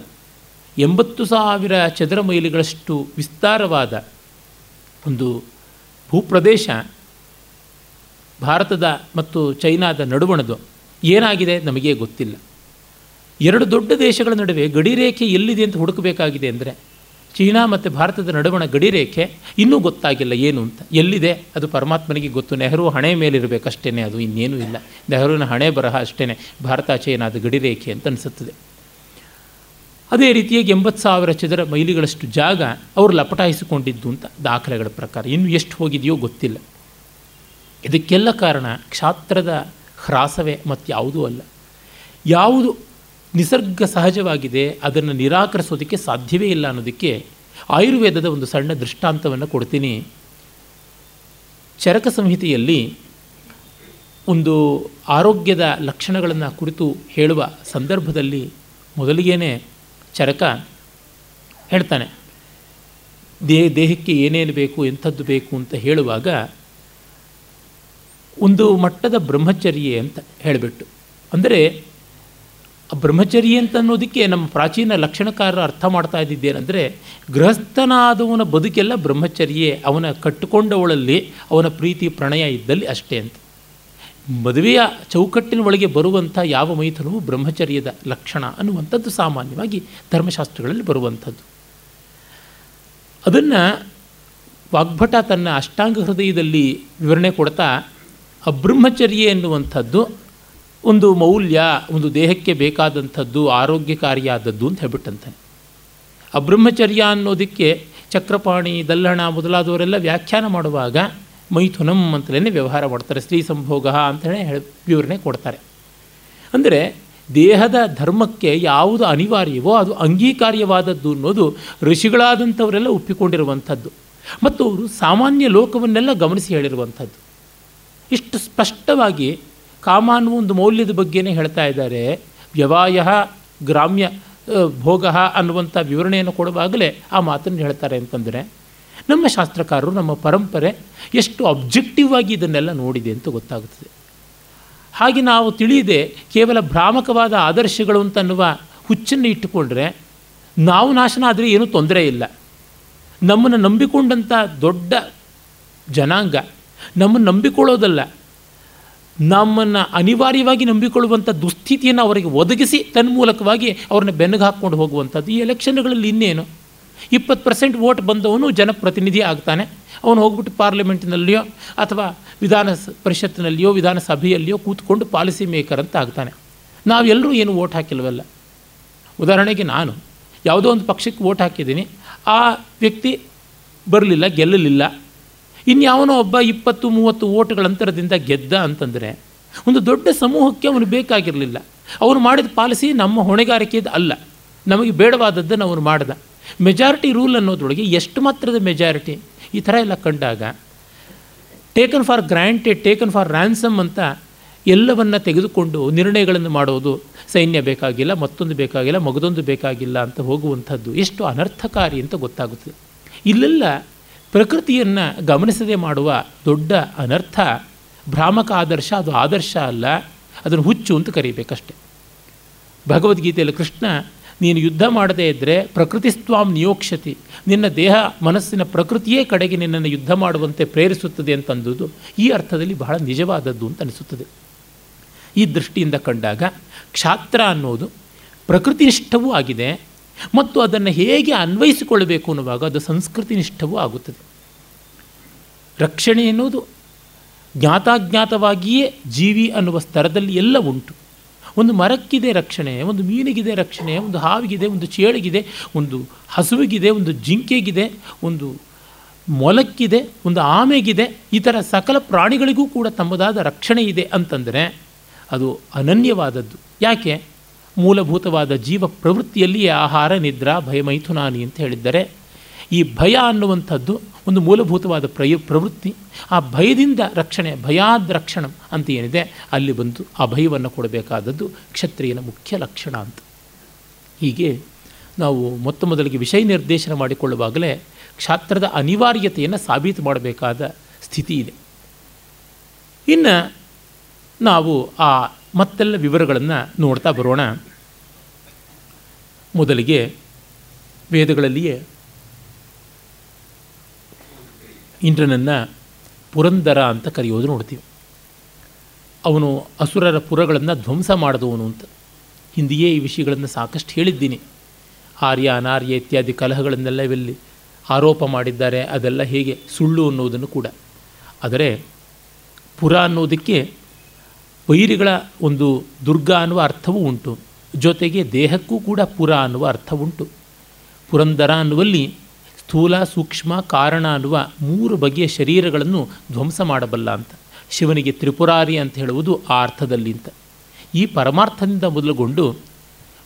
ಎಂಬತ್ತು ಸಾವಿರ ಚದರ ಮೈಲಿಗಳಷ್ಟು ವಿಸ್ತಾರವಾದ ಒಂದು ಭೂಪ್ರದೇಶ ಭಾರತದ ಮತ್ತು ಚೈನಾದ ನಡುವಣದು. ಏನಾಗಿದೆ ನಮಗೆ ಗೊತ್ತಿಲ್ಲ. ಎರಡು ದೊಡ್ಡ ದೇಶಗಳ ನಡುವೆ ಗಡಿರೇಖೆ ಎಲ್ಲಿದೆ ಅಂತ ಹುಡುಕಬೇಕಾಗಿದೆ ಅಂದರೆ ಚೀನಾ ಮತ್ತು ಭಾರತದ ನಡುವಣ ಗಡಿರೇಖೆ ಇನ್ನೂ ಗೊತ್ತಾಗಿಲ್ಲ ಏನು ಅಂತ. ಎಲ್ಲಿದೆ? ಅದು ಪರಮಾತ್ಮನಿಗೆ ಗೊತ್ತು. ನೆಹರು ಹಣೆ ಮೇಲಿರಬೇಕಷ್ಟೇ ಅದು ಇನ್ನೇನೂ ಇಲ್ಲ. ನೆಹರುವಿನ ಹಣೆ ಬರಹ ಅಷ್ಟೇ ಭಾರತ ಚೈನಾದ ಗಡಿರೇಖೆ ಅಂತ ಅನಿಸುತ್ತದೆ. ಅದೇ ರೀತಿಯಾಗಿ ಎಂಬತ್ತು ಸಾವಿರ ಚದರ ಮೈಲಿಗಳಷ್ಟು ಜಾಗ ಅವರು ಲಪಟಾಯಿಸಿಕೊಂಡಿದ್ದು ಅಂತ ದಾಖಲೆಗಳ ಪ್ರಕಾರ. ಇನ್ನು ಎಷ್ಟು ಹೋಗಿದೆಯೋ ಗೊತ್ತಿಲ್ಲ. ಇದಕ್ಕೆಲ್ಲ ಕಾರಣ ಕ್ಷಾತ್ರದ ಹ್ರಾಸವೇ ಮತ್ತು ಯಾವುದೂ ಅಲ್ಲ. ಯಾವುದು ನಿಸರ್ಗ ಸಹಜವಾಗಿದೆ, ಅದನ್ನು ನಿರಾಕರಿಸೋದಕ್ಕೆ ಸಾಧ್ಯವೇ ಇಲ್ಲ ಅನ್ನೋದಕ್ಕೆ ಆಯುರ್ವೇದದ ಒಂದು ಸಣ್ಣ ದೃಷ್ಟಾಂತವನ್ನು ಕೊಡ್ತೀನಿ. ಚರಕ ಸಂಹಿತೆಯಲ್ಲಿ ಒಂದು ಆರೋಗ್ಯದ ಲಕ್ಷಣಗಳನ್ನು ಕುರಿತು ಹೇಳುವ ಸಂದರ್ಭದಲ್ಲಿ ಮೊದಲಿಗೇನೆ ಚರಕ ಹೇಳ್ತಾನೆ. ದೇಹ ದೇಹಕ್ಕೆ ಏನೇನು ಬೇಕು, ಎಂಥದ್ದು ಬೇಕು ಅಂತ ಹೇಳುವಾಗ ಒಂದು ಮಟ್ಟದ ಬ್ರಹ್ಮಚರ್ಯೆ ಅಂತ ಹೇಳಿಬಿಟ್ಟು. ಅಂದರೆ ಬ್ರಹ್ಮಚರ್ಯ ಅಂತ ಅನ್ನೋದಕ್ಕೆ ನಮ್ಮ ಪ್ರಾಚೀನ ಲಕ್ಷಣಕಾರರು ಅರ್ಥ ಮಾಡ್ತಾ ಇದ್ದಿದ್ದೇನೆಂದರೆ ಗೃಹಸ್ಥನಾದವನ ಬದುಕೆಲ್ಲ ಬ್ರಹ್ಮಚರ್ಯೆ, ಅವನ ಕಟ್ಟಿಕೊಂಡವಳಲ್ಲಿ ಅವನ ಪ್ರೀತಿ, ಪ್ರಣಯ ಇದ್ದಲ್ಲಿ ಅಷ್ಟೇ ಅಂತ. ಮದುವೆಯ ಚೌಕಟ್ಟಿನ ಒಳಗೆ ಬರುವಂಥ ಯಾವ ಮೈಥುನವು ಬ್ರಹ್ಮಚರ್ಯದ ಲಕ್ಷಣ ಅನ್ನುವಂಥದ್ದು ಸಾಮಾನ್ಯವಾಗಿ ಧರ್ಮಶಾಸ್ತ್ರಗಳಲ್ಲಿ ಬರುವಂಥದ್ದು. ಅದನ್ನು ವಾಗ್ಭಟ ತನ್ನ ಅಷ್ಟಾಂಗ ಹೃದಯದಲ್ಲಿ ವಿವರಣೆ ಕೊಡ್ತಾ ಅಬ್ರಹ್ಮಚರ್ಯ ಎನ್ನುವಂಥದ್ದು ಒಂದು ಮೌಲ್ಯ, ಒಂದು ದೇಹಕ್ಕೆ ಬೇಕಾದಂಥದ್ದು, ಆರೋಗ್ಯಕಾರಿಯಾದದ್ದು ಅಂತ ಹೇಳ್ಬಿಟ್ಟಂತಾನೆ ಅಬ್ರಹ್ಮಚರ್ಯ ಅನ್ನೋದಕ್ಕೆ ಚಕ್ರಪಾಣಿ, ದಲ್ಲಣ ಮೊದಲಾದವರೆಲ್ಲ ವ್ಯಾಖ್ಯಾನ ಮಾಡುವಾಗ ಮೈಥುನಂ ಅಂತಲೇ ವ್ಯವಹಾರ ಮಾಡ್ತಾರೆ. ಸ್ತ್ರೀ ಸಂಭೋಗ ಅಂತಲೇ ಹೇಳಿ ವಿವರಣೆ ಕೊಡ್ತಾರೆ. ಅಂದರೆ ದೇಹದ ಧರ್ಮಕ್ಕೆ ಯಾವುದು ಅನಿವಾರ್ಯವೋ ಅದು ಅಂಗೀಕಾರ್ಯವಾದದ್ದು ಅನ್ನೋದು ಋಷಿಗಳಾದಂಥವರೆಲ್ಲ ಒಪ್ಪಿಕೊಂಡಿರುವಂಥದ್ದು. ಮತ್ತು ಅವರು ಸಾಮಾನ್ಯ ಲೋಕವನ್ನೆಲ್ಲ ಗಮನಿಸಿ ಹೇಳಿರುವಂಥದ್ದು. ಇಷ್ಟು ಸ್ಪಷ್ಟವಾಗಿ ಕಾಮ ಅನ್ನುವ ಒಂದು ಮೌಲ್ಯದ ಬಗ್ಗೆನೇ ಹೇಳ್ತಾ ಇದ್ದಾರೆ. ವ್ಯವಾಯ ಗ್ರಾಮ್ಯ ಭೋಗ ಅನ್ನುವಂಥ ವಿವರಣೆಯನ್ನು ಕೊಡುವಾಗಲೇ ಆ ಮಾತನ್ನು ಹೇಳ್ತಾರೆ ಅಂತಂದರೆ ನಮ್ಮ ಶಾಸ್ತ್ರಕಾರರು, ನಮ್ಮ ಪರಂಪರೆ ಎಷ್ಟು ಅಬ್ಜೆಕ್ಟಿವ್ ಆಗಿ ಇದನ್ನೆಲ್ಲ ನೋಡಿದೆ ಅಂತ ಗೊತ್ತಾಗುತ್ತದೆ. ಹಾಗೆ ನಾವು ತಿಳಿಯದೆ ಕೇವಲ ಭ್ರಾಮಕವಾದ ಆದರ್ಶಗಳು ಅಂತನ್ನುವ ಹುಚ್ಚನ್ನು ಇಟ್ಟುಕೊಂಡ್ರೆ ನಾವು ನಾಶನ ಆದರೆ ಏನೂ ತೊಂದರೆ ಇಲ್ಲ. ನಮ್ಮನ್ನು ನಂಬಿಕೊಂಡಂಥ ದೊಡ್ಡ ಜನಾಂಗ ನಮ್ಮನ್ನು ನಂಬಿಕೊಳ್ಳೋದಲ್ಲ. ನಮ್ಮನ್ನು ಅನಿವಾರ್ಯವಾಗಿ ನಂಬಿಕೊಳ್ಳುವಂಥ ದುಸ್ಥಿತಿಯನ್ನು ಅವರಿಗೆ ಒದಗಿಸಿ ತನ್ಮೂಲಕವಾಗಿ ಅವ್ರನ್ನ ಬೆನ್ನಿಗೆ ಹಾಕ್ಕೊಂಡು ಹೋಗುವಂಥದ್ದು ಈ ಎಲೆಕ್ಷನ್ಗಳಲ್ಲಿ ಇನ್ನೇನು? ಇಪ್ಪತ್ತು ಪರ್ಸೆಂಟ್ ವೋಟ್ ಬಂದವನು ಜನಪ್ರತಿನಿಧಿ ಆಗ್ತಾನೆ. ಅವನು ಹೋಗ್ಬಿಟ್ಟು ಪಾರ್ಲಿಮೆಂಟ್ನಲ್ಲಿಯೋ ಅಥವಾ ವಿಧಾನ ಪರಿಷತ್ತಿನಲ್ಲಿಯೋ ವಿಧಾನಸಭೆಯಲ್ಲಿಯೋ ಕೂತ್ಕೊಂಡು ಪಾಲಿಸಿ ಮೇಕರ್ ಅಂತ ಆಗ್ತಾನೆ. ನಾವೆಲ್ಲರೂ ಏನು ವೋಟ್ ಹಾಕಿಲ್ವಲ್ಲ? ಉದಾಹರಣೆಗೆ ನಾನು ಯಾವುದೋ ಒಂದು ಪಕ್ಷಕ್ಕೆ ವೋಟ್ ಹಾಕಿದ್ದೀನಿ. ಆ ವ್ಯಕ್ತಿ ಬರಲಿಲ್ಲ, ಗೆಲ್ಲಲಿಲ್ಲ. ಇನ್ಯಾವನೋ ಒಬ್ಬ ಇಪ್ಪತ್ತು, ಮೂವತ್ತು ಓಟ್ಗಳ ಅಂತರದಿಂದ ಗೆದ್ದ ಅಂತಂದರೆ ಒಂದು ದೊಡ್ಡ ಸಮೂಹಕ್ಕೆ ಅವನು ಬೇಕಾಗಿರಲಿಲ್ಲ. ಅವನು ಮಾಡಿದ ಪಾಲಿಸಿ ನಮ್ಮ ಹೊಣೆಗಾರಿಕೆದು ಅಲ್ಲ. ನಮಗೆ ಬೇಡವಾದದ್ದನ್ನು ಅವನು ಮಾಡ್ದ. ಮೆಜಾರಿಟಿ ರೂಲ್ ಅನ್ನೋದ್ರೊಳಗೆ ಎಷ್ಟು ಮಾತ್ರದ ಮೆಜಾರಿಟಿ ಈ ಥರ ಎಲ್ಲ ಕಂಡಾಗ taken for granted taken for ransom ಅಂತ ಎಲ್ಲವನ್ನು ತೆಗೆದುಕೊಂಡು ನಿರ್ಣಯಗಳನ್ನು ಮಾಡೋದು, ಸೈನ್ಯ ಬೇಕಾಗಿಲ್ಲ, ಮತ್ತೊಂದು ಬೇಕಾಗಿಲ್ಲ, ಮಗದೊಂದು ಬೇಕಾಗಿಲ್ಲ ಅಂತ ಹೋಗುವಂಥದ್ದು ಎಷ್ಟು ಅನರ್ಥಕಾರಿ ಅಂತ ಗೊತ್ತಾಗುತ್ತದೆ. ಇಲ್ಲೆಲ್ಲ ಪ್ರಕೃತಿಯನ್ನು ಗಮನಿಸದೆ ಮಾಡುವ ದೊಡ್ಡ ಅನರ್ಥ, ಭ್ರಾಮಕ ಆದರ್ಶ, ಅದು ಆದರ್ಶ ಅಲ್ಲ, ಅದನ್ನು ಹುಚ್ಚು ಅಂತ ಕರೀಬೇಕಷ್ಟೆ. ಭಗವದ್ಗೀತೆಯಲ್ಲಿ ಕೃಷ್ಣ ನೀನು ಯುದ್ಧ ಮಾಡದೇ ಇದ್ದರೆ ಪ್ರಕೃತಿ ಸ್ವಾಮ್ ನಿಯೋಕ್ಷತಿ ನಿನ್ನ ದೇಹ ಮನಸ್ಸಿನ ಪ್ರಕೃತಿಯೇ ಕಡೆಗೆ ನಿನ್ನನ್ನು ಯುದ್ಧ ಮಾಡುವಂತೆ ಪ್ರೇರಿಸುತ್ತದೆ ಅಂತಂದುದು ಈ ಅರ್ಥದಲ್ಲಿ ಬಹಳ ನಿಜವಾದದ್ದು ಅಂತ ಅನಿಸುತ್ತದೆ. ಈ ದೃಷ್ಟಿಯಿಂದ ಕಂಡಾಗ ಕ್ಷಾತ್ರ ಅನ್ನೋದು ಪ್ರಕೃತಿನಿಷ್ಠವೂ ಆಗಿದೆ ಮತ್ತು ಅದನ್ನು ಹೇಗೆ ಅನ್ವಯಿಸಿಕೊಳ್ಳಬೇಕು ಅನ್ನುವಾಗ ಅದು ಸಂಸ್ಕೃತಿ ನಿಷ್ಠವೂ ಆಗುತ್ತದೆ. ರಕ್ಷಣೆ ಎನ್ನುವುದು ಜ್ಞಾತಾಜ್ಞಾತವಾಗಿಯೇ ಜೀವಿ ಅನ್ನುವ ಸ್ತರದಲ್ಲಿ ಎಲ್ಲ ಉಂಟು. ಒಂದು ಮರಕ್ಕಿದೆ ರಕ್ಷಣೆ, ಒಂದು ಮೀನಿಗಿದೆ ರಕ್ಷಣೆ, ಒಂದು ಹಾವಿಗಿದೆ, ಒಂದು ಚೇಳಿಗಿದೆ, ಒಂದು ಹಸುವಿಗಿದೆ, ಒಂದು ಜಿಂಕೆಗಿದೆ, ಒಂದು ಮೊಲಕ್ಕಿದೆ, ಒಂದು ಆಮೆಗಿದೆ, ಈ ಥರ ಸಕಲ ಪ್ರಾಣಿಗಳಿಗೂ ಕೂಡ ತಮ್ಮದಾದ ರಕ್ಷಣೆ ಇದೆ ಅಂತಂದರೆ ಅದು ಅನನ್ಯವಾದದ್ದು. ಯಾಕೆ? ಮೂಲಭೂತವಾದ ಜೀವ ಪ್ರವೃತ್ತಿಯಲ್ಲಿ ಆಹಾರ, ನಿದ್ರಾ ಭಯಮೈಥುನಾನಿ ಅಂತ ಹೇಳಿದ್ದಾರೆ ಈ ಭಯ ಅನ್ನುವಂಥದ್ದು ಒಂದು ಮೂಲಭೂತವಾದ ಪ್ರಯ, ಪ್ರವೃತ್ತಿ. ಆ ಭಯದಿಂದ ರಕ್ಷಣೆ, ಭಯಾದ ರಕ್ಷಣ ಅಂತ ಏನಿದೆ, ಅಲ್ಲಿ ಬಂದು ಆ ಭಯವನ್ನು ಕೊಡಬೇಕಾದದ್ದು ಕ್ಷತ್ರಿಯನ ಮುಖ್ಯ ಲಕ್ಷಣ ಅಂತ. ಹೀಗೆ ನಾವು ಮೊತ್ತ ಮೊದಲಿಗೆ ವಿಷಯ ನಿರ್ದೇಶನ ಮಾಡಿಕೊಳ್ಳುವಾಗಲೇ ಕ್ಷಾತ್ರದ ಅನಿವಾರ್ಯತೆಯನ್ನು ಸಾಬೀತು ಮಾಡಬೇಕಾದ ಸ್ಥಿತಿ ಇದೆ. ಇನ್ನು ನಾವು ಆ ಮತ್ತೆಲ್ಲ ವಿವರಗಳನ್ನು ನೋಡ್ತಾ ಬರೋಣ. ಮೊದಲಿಗೆ ವೇದಗಳಲ್ಲಿಯೇ ಇಂದ್ರನನ್ನು ಪುರಂದರ ಅಂತ ಕರೆಯೋದು ನೋಡ್ತೀವಿ. ಅವನು ಅಸುರರ ಪುರಗಳನ್ನು ಧ್ವಂಸ ಮಾಡಿದವನು ಅಂತ. ಹಿಂದೆಯೇ ಈ ವಿಷಯಗಳನ್ನು ಸಾಕಷ್ಟು ಹೇಳಿದ್ದೀನಿ. ಆರ್ಯ, ಅನಾರ್ಯ ಇತ್ಯಾದಿ ಕಲಹಗಳನ್ನೆಲ್ಲ ಇವೆಲ್ಲಿ ಆರೋಪ ಮಾಡಿದ್ದಾರೆ. ಅದೆಲ್ಲ ಹೇಗೆ? ಸುಳ್ಳು ಅನ್ನೋದನ್ನು ಕೂಡ. ಆದರೆ ಪುರ ಅನ್ನೋದಕ್ಕೆ ವೈರಿಗಳ ಒಂದು ದುರ್ಗ ಅನ್ನುವ ಅರ್ಥವೂ ಉಂಟು. ಜೊತೆಗೆ ದೇಹಕ್ಕೂ ಕೂಡ ಪುರ ಅನ್ನುವ ಅರ್ಥ ಉಂಟು ಪುರಂದರ ಅನ್ನುವಲ್ಲಿ ಸ್ಥೂಲ ಸೂಕ್ಷ್ಮ ಕಾರಣ ಅನ್ನುವ ಮೂರು ಬಗೆಯ ಶರೀರಗಳನ್ನು ಧ್ವಂಸ ಮಾಡಬಲ್ಲ ಅಂತ. ಶಿವನಿಗೆ ತ್ರಿಪುರಾರಿ ಅಂತ ಹೇಳುವುದು ಆ ಅರ್ಥದಲ್ಲಿ ಅಂತ. ಈ ಪರಮಾರ್ಥದಿಂದ ಮೊದಲುಗೊಂಡು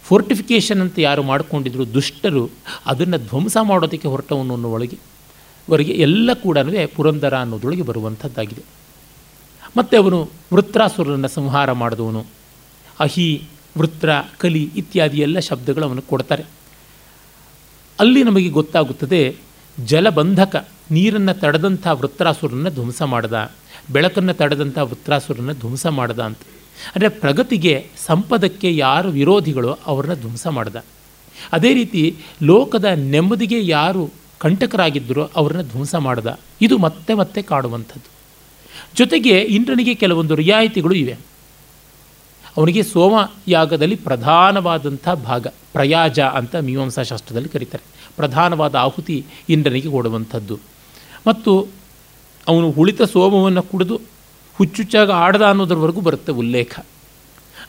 ಫೋರ್ಟಿಫಿಕೇಷನ್ ಅಂತ ಯಾರು ಮಾಡಿಕೊಂಡಿದ್ರು ದುಷ್ಟರು ಅದನ್ನು ಧ್ವಂಸ ಮಾಡೋದಕ್ಕೆ ಹೊರಟವನು ಅನ್ನೋಳಗೆ ವರೆಗೆ ಎಲ್ಲ ಕೂಡ ಪುರಂದರ ಅನ್ನೋದೊಳಗೆ ಬರುವಂಥದ್ದಾಗಿದೆ. ಮತ್ತು ಅವನು ವೃತ್ರಾಸುರನ್ನು ಸಂಹಾರ ಮಾಡಿದವನು. ಅಹಿ, ವೃತ್ರ, ಕಲಿ ಇತ್ಯಾದಿ ಎಲ್ಲ ಶಬ್ದಗಳು ಅವನು ಕೊಡ್ತಾರೆ. ಅಲ್ಲಿ ನಮಗೆ ಗೊತ್ತಾಗುತ್ತದೆ, ಜಲಬಂಧಕ ನೀರನ್ನು ತಡೆದಂಥ ವೃತ್ರಾಸುರನ್ನು ಧ್ವಂಸ ಮಾಡ್ದ, ಬೆಳಕನ್ನು ತಡೆದಂಥ ವೃತ್ರಾಸುರನ್ನು ಧ್ವಂಸ ಮಾಡ್ದ ಅಂತ. ಅಂದರೆ ಪ್ರಗತಿಗೆ, ಸಂಪದಕ್ಕೆ ಯಾರು ವಿರೋಧಿಗಳು ಅವ್ರನ್ನ ಧ್ವಂಸ ಮಾಡ್ದ. ಅದೇ ರೀತಿ ಲೋಕದ ನೆಮ್ಮದಿಗೆ ಯಾರು ಕಂಟಕರಾಗಿದ್ದರೋ ಅವ್ರನ್ನ ಧ್ವಂಸ ಮಾಡ್ದ. ಇದು ಮತ್ತೆ ಮತ್ತೆ ಕಾಡುವಂಥದ್ದು. ಜೊತೆಗೆ ಇಂದ್ರನಿಗೆ ಕೆಲವೊಂದು ರಿಯಾಯಿತಿಗಳು ಇವೆ. ಅವನಿಗೆ ಸೋಮಯಾಗದಲ್ಲಿ ಪ್ರಧಾನವಾದಂಥ ಭಾಗ, ಪ್ರಯಾಜ ಅಂತ ಮೀಮಾಂಸಾಶಾಸ್ತ್ರದಲ್ಲಿ ಕರೀತಾರೆ. ಪ್ರಧಾನವಾದ ಆಹುತಿ ಇಂದ್ರನಿಗೆ ಕೊಡುವಂಥದ್ದು. ಮತ್ತು ಅವನು ಉಳಿತ ಸೋಮವನ್ನು ಕುಡಿದು ಹುಚ್ಚುಚ್ಚಾಗ ಆಡದ ಅನ್ನೋದ್ರವರೆಗೂ ಬರುತ್ತೆ ಉಲ್ಲೇಖ.